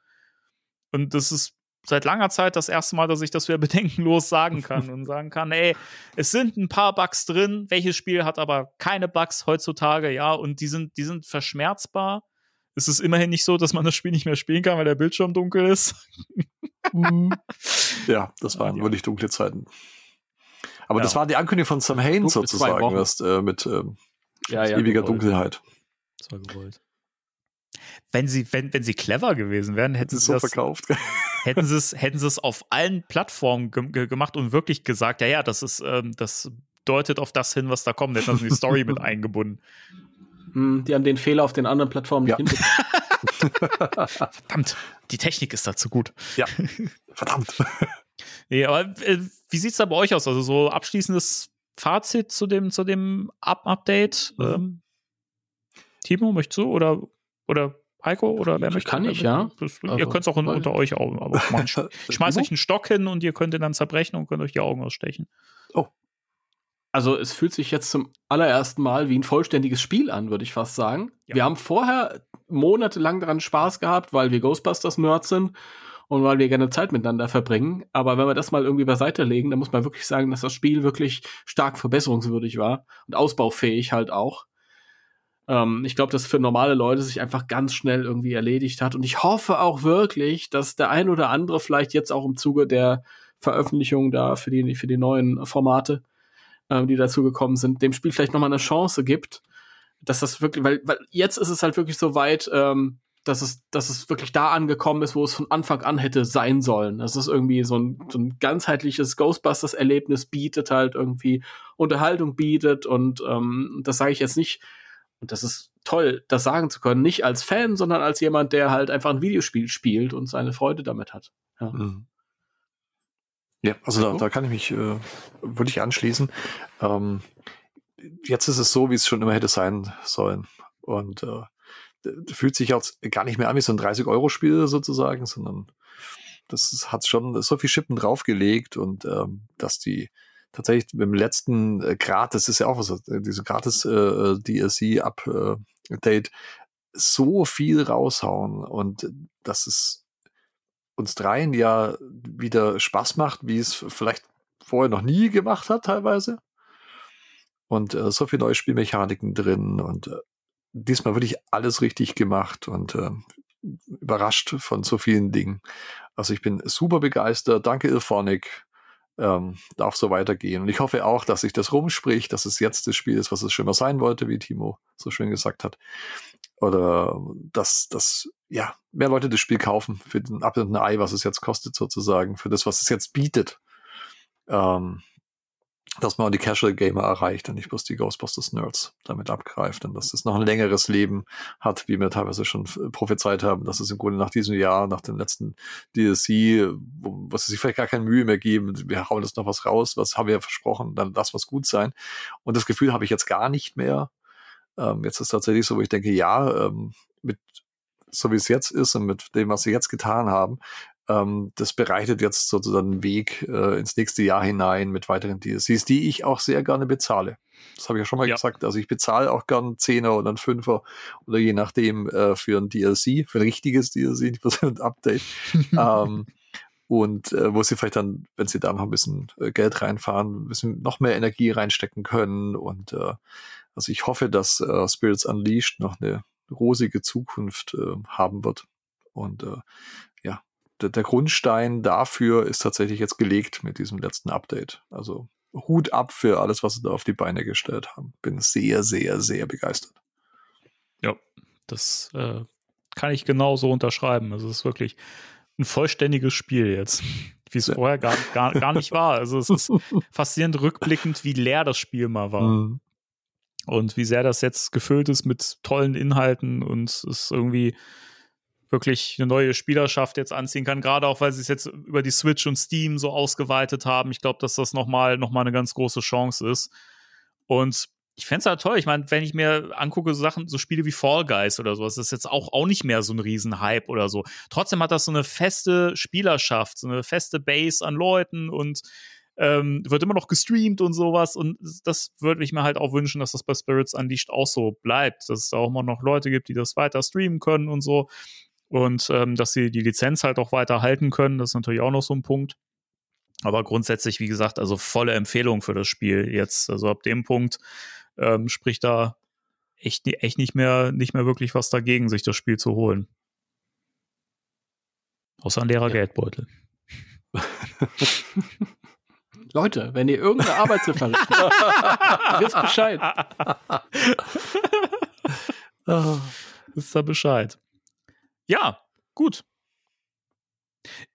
S6: Und das ist seit langer Zeit das erste Mal, dass ich das wieder (laughs) bedenkenlos sagen kann und sagen kann, ey, es sind ein paar Bugs drin, welches Spiel hat aber keine Bugs heutzutage, ja, und die sind, die sind verschmerzbar. Es ist immerhin nicht so, dass man das Spiel nicht mehr spielen kann, weil der Bildschirm dunkel ist.
S8: ja, das waren
S6: Ja.
S8: wirklich dunkle Zeiten. Aber
S6: Ja.
S8: das war die Ankündigung von Sam Haines sozusagen, was, äh, mit ähm,
S7: Ja, ja.
S8: ewiger
S7: gewollt.
S8: Dunkelheit.
S6: Das war gewollt. Wenn sie, wenn, wenn sie clever gewesen wären, hätten
S8: ist
S6: sie
S8: so
S6: das,
S8: verkauft. (laughs)
S6: hätten sie es, hätten sie es auf allen Plattformen ge ge gemacht und wirklich gesagt, ja, ja, das ist, ähm, das deutet auf das hin, was da kommt. Hätten sie die Story mit (laughs) eingebunden.
S7: Hm, die haben den Fehler auf den anderen Plattformen
S8: Ja.
S7: nicht hinbekommen. (laughs)
S6: Verdammt, die Technik ist dazu gut.
S8: ja, verdammt.
S6: Nee, aber äh, wie sieht's da bei euch aus? Also so abschließendes Fazit zu dem, zu dem Up Update?
S8: Mhm.
S6: Ähm, Timo, möchtest du? Oder, oder Heiko? Oder wer möchte?
S7: Kann ich, ja.
S6: Das, ihr
S7: Also,
S6: könnt es auch in, unter euch auch machen. (laughs) Ich schmeiß euch einen Stock hin und ihr könnt ihn dann zerbrechen und könnt euch die Augen ausstechen.
S7: Also es fühlt sich jetzt zum allerersten Mal wie ein vollständiges Spiel an, würde ich fast sagen.
S6: Ja.
S7: Wir haben vorher monatelang daran Spaß gehabt, weil wir Ghostbusters-Nerds sind und weil wir gerne Zeit miteinander verbringen. Aber wenn wir das mal irgendwie beiseite legen, dann muss man wirklich sagen, dass das Spiel wirklich stark verbesserungswürdig war und ausbaufähig halt auch. Ähm, ich glaube, dass für normale Leute sich einfach ganz schnell irgendwie erledigt hat. Und ich hoffe auch wirklich, dass der ein oder andere vielleicht jetzt auch im Zuge der Veröffentlichung da für die, für die neuen Formate ähm, die dazu gekommen sind, dem Spiel vielleicht nochmal eine Chance gibt, dass das wirklich, weil, weil jetzt ist es halt wirklich so weit, ähm, dass es, dass es wirklich da angekommen ist, wo es von Anfang an hätte sein sollen. Dass es irgendwie so ein, so ein ganzheitliches Ghostbusters-Erlebnis bietet, halt irgendwie Unterhaltung bietet und ähm, das sage ich jetzt nicht, und das ist toll, das sagen zu können, nicht als Fan, sondern als jemand, der halt einfach ein Videospiel spielt und seine Freude damit hat. Ja.
S8: Mhm. Ja, also da, da kann ich mich äh, wirklich anschließen. Ähm, jetzt ist es so, wie es schon immer hätte sein sollen. Und äh, fühlt sich jetzt gar nicht mehr an wie so ein 30-Euro-Spiel sozusagen, sondern das hat schon so viel Schippen draufgelegt und ähm, dass die tatsächlich mit dem letzten äh, gratis, das ist ja auch was, äh, diese gratis äh, DLC-Update so viel raushauen und dass es uns dreien ja wieder Spaß macht, wie es vielleicht vorher noch nie gemacht hat, teilweise. Und äh, so viele neue Spielmechaniken drin und äh, diesmal wirklich alles richtig gemacht und äh, überrascht von so vielen Dingen. Also ich bin super begeistert. Danke, Ilphonic. Ähm, darf so weitergehen. Und ich hoffe auch, dass sich das rumspricht, dass es jetzt das Spiel ist, was es schon mal sein wollte, wie Timo so schön gesagt hat. Oder dass, dass ja, mehr Leute das Spiel kaufen für den Apfel und ein Ei, was es jetzt kostet, sozusagen, für das, was es jetzt bietet. Ähm, dass man auch die Casual Gamer erreicht und nicht bloß die Ghostbusters Nerds damit abgreift und dass es noch ein längeres Leben hat, wie wir teilweise schon prophezeit haben, dass es im Grunde nach diesem Jahr, nach dem letzten DLC, wo, was sie sich vielleicht gar keine Mühe mehr geben, wir hauen jetzt noch was raus, was haben wir versprochen, dann lass was gut sein. Und das Gefühl habe ich jetzt gar nicht mehr. Ähm, jetzt ist tatsächlich so, wo ich denke, ja, ähm, mit so wie es jetzt ist und mit dem, was sie jetzt getan haben, ähm, das bereitet jetzt sozusagen den Weg äh, ins nächste Jahr hinein mit weiteren DLCs, die ich auch sehr gerne bezahle. Das habe ich ja schon mal
S6: Ja.
S8: gesagt. Also ich bezahle auch gern einen Zehner oder einen Fünfer oder je nachdem äh, für ein DLC, für ein richtiges DLC, nicht für ein Update. ähm, und äh, wo sie vielleicht dann, wenn sie da noch ein bisschen äh, Geld reinfahren, ein bisschen noch mehr Energie reinstecken können. Und äh, also ich hoffe, dass äh, Spirits Unleashed noch eine rosige Zukunft äh, haben wird. Und äh, der, Grundstein dafür ist tatsächlich jetzt gelegt mit diesem letzten Update. Also Hut ab für alles, was sie da auf die Beine gestellt haben. Bin sehr, sehr, sehr begeistert.
S6: Ja, das äh, kann ich genauso unterschreiben. Also es ist wirklich ein vollständiges Spiel jetzt, wie es
S8: Ja.
S6: vorher gar, gar, gar nicht war. Also es ist (laughs) faszinierend rückblickend, wie leer das Spiel mal war.
S8: Mhm.
S6: Und wie sehr das jetzt gefüllt ist mit tollen Inhalten und es irgendwie wirklich eine neue Spielerschaft jetzt anziehen kann, gerade auch weil sie es jetzt über die Switch und Steam so ausgeweitet haben. Ich glaube, dass das nochmal noch mal eine ganz große Chance ist. Und ich fände es halt toll. Ich meine, wenn ich mir angucke, so Sachen, so Spiele wie Fall Guys oder sowas, das ist jetzt auch, auch nicht mehr so ein Riesenhype oder so. Trotzdem hat das so eine feste Spielerschaft, so eine feste Base an Leuten und ähm, wird immer noch gestreamt und sowas. Und das würde ich mir halt auch wünschen, dass das bei Spirits Unleashed auch so bleibt, dass es da auch immer noch Leute gibt, die das weiter streamen können und so. Und ähm, dass sie die Lizenz halt auch weiter halten können, das ist natürlich auch noch so ein Punkt. Aber grundsätzlich, wie gesagt, also volle Empfehlung für das Spiel jetzt. Also ab dem Punkt ähm, spricht da echt, echt nicht mehr, nicht mehr wirklich was dagegen, sich das Spiel zu holen. Außer ein leerer ja. Geldbeutel. (laughs)
S7: Leute, wenn ihr irgendeine Arbeit zu verrichten wisst Bescheid. (laughs)
S6: wisst ihr Bescheid. Ja, gut.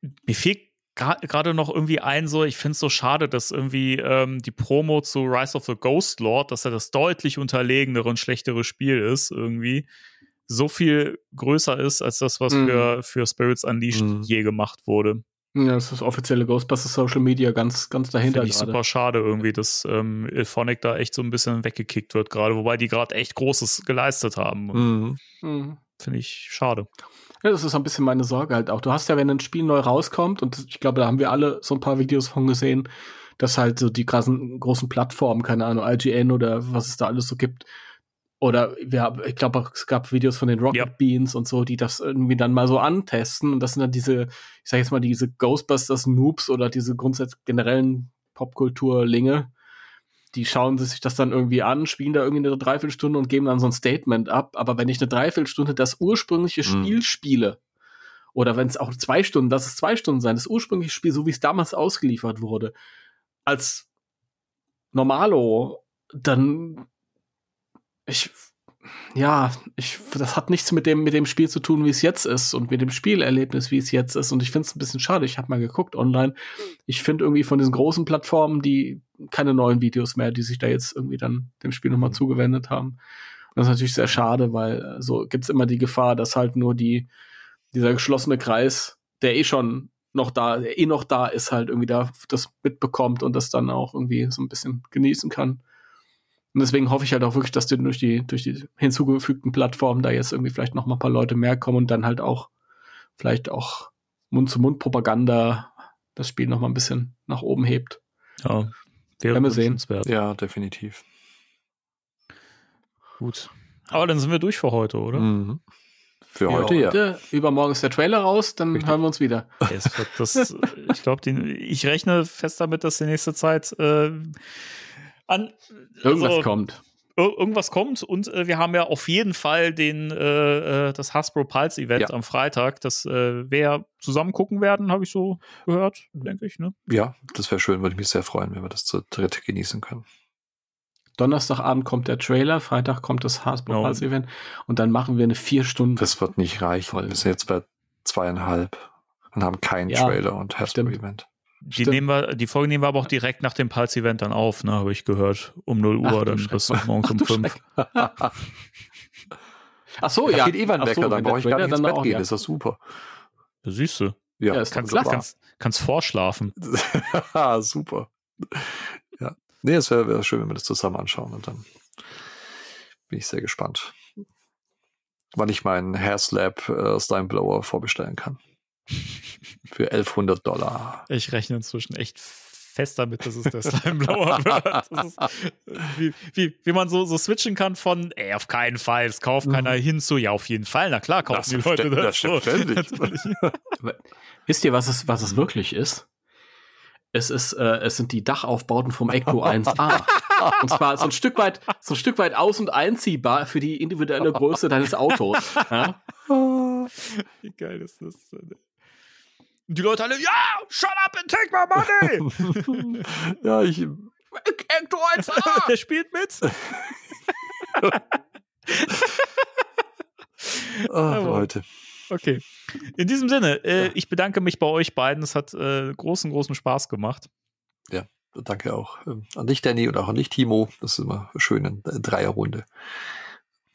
S6: Mir fehlt gerade noch irgendwie ein, so, ich finde es so schade, dass irgendwie ähm, die Promo zu Rise of the Ghost Lord, dass er das deutlich unterlegenere und schlechtere Spiel ist, irgendwie so viel größer ist als das, was mm. für, für Spirits Unleashed mm. je gemacht wurde.
S7: Ja, das ist das offizielle Ghostbusters Social Media ganz, ganz dahinter.
S6: Finde ich grade. super schade irgendwie, dass ähm, Ilphonic da echt so ein bisschen weggekickt wird gerade, wobei die gerade echt Großes geleistet haben. Mhm. Mhm. Finde ich schade.
S7: Ja, das ist ein bisschen meine Sorge halt auch. Du hast ja, wenn ein Spiel neu rauskommt, und ich glaube, da haben wir alle so ein paar Videos von gesehen, dass halt so die großen, großen Plattformen, keine Ahnung, IGN oder was es da alles so gibt, oder wir, ich glaube, es gab Videos von den Rocket ja. Beans und so, die das irgendwie dann mal so antesten. Und das sind dann diese, ich sag jetzt mal, diese Ghostbusters-Noobs oder diese grundsätzlich generellen Popkulturlinge, die schauen sich das dann irgendwie an, spielen da irgendwie eine Dreiviertelstunde und geben dann so ein Statement ab. Aber wenn ich eine Dreiviertelstunde das ursprüngliche mhm. Spiel mhm. spiele, oder wenn es auch zwei Stunden, das ist zwei Stunden sein, das ursprüngliche Spiel, so wie es damals ausgeliefert wurde, als Normalo, dann ich ja, ich, das hat nichts mit dem, mit dem Spiel zu tun, wie es jetzt ist und mit dem Spielerlebnis, wie es jetzt ist. Und ich finde es ein bisschen schade. Ich habe mal geguckt online. Ich finde irgendwie von diesen großen Plattformen, die keine neuen Videos mehr, die sich da jetzt irgendwie dann dem Spiel nochmal mhm. zugewendet haben. Und das ist natürlich sehr schade, weil äh, so gibt's immer die Gefahr, dass halt nur die, dieser geschlossene Kreis, der eh schon noch da, der eh noch da ist, halt irgendwie da das mitbekommt und das dann auch irgendwie so ein bisschen genießen kann. Und deswegen hoffe ich halt auch wirklich, dass durch die, durch die hinzugefügten Plattformen da jetzt irgendwie vielleicht noch mal ein paar Leute mehr kommen und dann halt auch vielleicht auch Mund-zu-Mund-Propaganda das Spiel noch mal ein bisschen nach oben hebt.
S6: Ja,
S7: wäre wir sehen.
S8: Ja, definitiv.
S6: Gut. Aber dann sind wir durch für heute, oder? Mhm.
S8: Für heute, ja.
S7: Heute, Übermorgen ist der Trailer raus, dann Richtig. hören wir uns wieder. (laughs)
S6: Das, das, ich glaube, ich rechne fest damit, dass die nächste Zeit äh, an.
S7: Irgendwas also, kommt.
S6: Irgendwas kommt und äh, wir haben ja auf jeden Fall den äh, äh das Hasbro Pulse Event ja. am Freitag, das äh, wir zusammen gucken werden, habe ich so gehört, denke ich. Ne?
S8: Ja, das wäre schön, würde ich mich sehr freuen, wenn wir das zu dritt genießen können.
S7: Donnerstagabend kommt der Trailer, Freitag kommt das Hasbro genau. Pulse Event und dann machen wir eine vier Stunden.
S8: Das wird nicht reichen. Voll. Wir sind jetzt bei zweieinhalb und haben keinen ja, Trailer und Hasbro Event.
S6: Die, nehmen wir, die Folge nehmen wir aber auch direkt nach dem Pulse-Event dann auf, ne, habe ich gehört. Um 0 Uhr, Ach, dann bis morgens um 5.
S7: Ach so, ja.
S8: Geht Evan Wecker, so, dann brauche ich gar nicht ins Bett auch, gehen, ja. ist das super.
S6: Das siehst du.
S8: Ja,
S6: ja kannst, kannst, kannst vorschlafen. (laughs)
S8: super. Ja. Nee, es wäre wär schön, wenn wir das zusammen anschauen und dann bin ich sehr gespannt, wann ich meinen Hairslab äh, Slime Blower vorbestellen kann. Für 1100 Dollar.
S6: Ich rechne inzwischen echt fest damit, dass es der Slimeblower (laughs) wird. Ist, wie, wie, wie man so, so switchen kann von, ey, auf keinen Fall, es kauft keiner mhm. hin zu, ja, auf jeden Fall, na klar, kaufen die Leute das. das so. (laughs)
S7: Wisst ihr, was es, was es wirklich ist? Es ist, äh, es sind die Dachaufbauten vom Ecto 1A. und zwar so ein Stück weit, so ein Stück weit aus- und einziehbar für die individuelle Größe deines Autos. Ja?
S6: Wie geil ist das denn? Und die Leute alle, ja, shut up and take my
S8: money. (laughs) ja, ich.
S6: Ecto 1A! (laughs) Der spielt mit. (laughs)
S8: oh, Leute.
S6: Okay. In diesem Sinne, äh, ich bedanke mich bei euch beiden. Es hat äh, großen, großen Spaß gemacht.
S8: Ja, danke auch ähm, an dich, Danny, und auch an dich, Timo. Das ist immer schön in Dreierrunde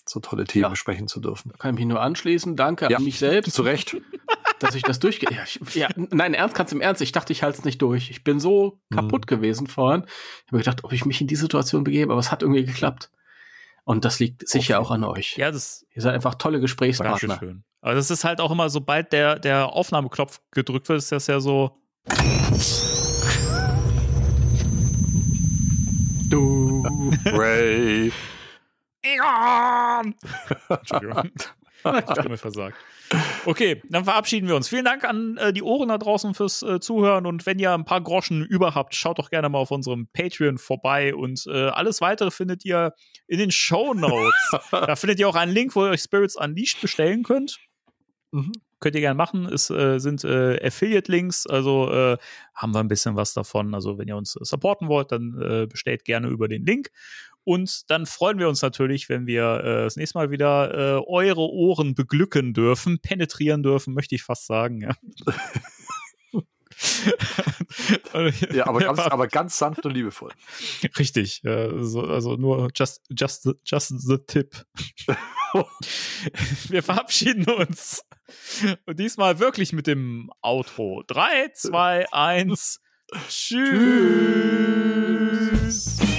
S8: so tolle Themen
S7: Ja.
S8: besprechen zu dürfen.
S7: Kann ich mich nur anschließen. Danke
S8: Ja,
S7: an mich selbst,
S8: Zu Recht. (laughs)
S7: dass ich das durchge... Ja, nein, ernst, ganz im Ernst. Ich dachte, ich halte es nicht durch. Ich bin so kaputt gewesen vorhin. Ich habe gedacht, ob ich mich in die Situation begebe, aber es hat irgendwie geklappt. Und das liegt sicher auch an euch.
S6: Ja, das
S7: Ihr seid einfach tolle Gesprächspartner.
S6: Dankeschön. Aber das ist halt auch immer, sobald der, der Aufnahmeknopf gedrückt wird, ist das ja so.
S7: Du. (laughs)
S8: Ray.
S6: Egon! (laughs) Entschuldigung. (laughs) Stimme versagt. Okay, dann verabschieden wir uns. Vielen Dank an äh, die Ohren da draußen fürs äh, Zuhören und wenn ihr ein paar Groschen über habt, schaut doch gerne mal auf unserem Patreon vorbei und äh, alles weitere findet ihr in den Show Notes. (laughs) da findet ihr auch einen Link, wo ihr euch Spirits Unleashed bestellen könnt.
S8: Mhm.
S6: Könnt ihr gerne machen. Es äh, sind äh, Affiliate-Links, also äh, haben wir ein bisschen was davon. Also wenn ihr uns supporten wollt, dann äh, bestellt gerne über den Link. Und dann freuen wir uns natürlich, wenn wir äh, das nächste Mal wieder äh, eure Ohren beglücken dürfen, penetrieren dürfen, möchte ich fast sagen. Ja, (laughs)
S8: Ja, aber (laughs) ganz, aber ganz sanft und liebevoll.
S6: Richtig. Äh, so, also nur just, just, the, just the tip. (laughs) wir verabschieden uns. Und diesmal wirklich mit dem Outro. 3, 2, 1. Tschüss. So,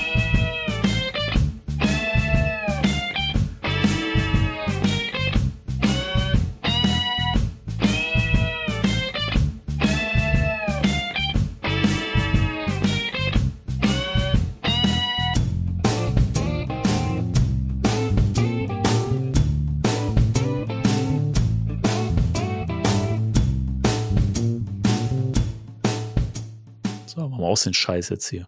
S6: aus den Scheiß jetzt hier.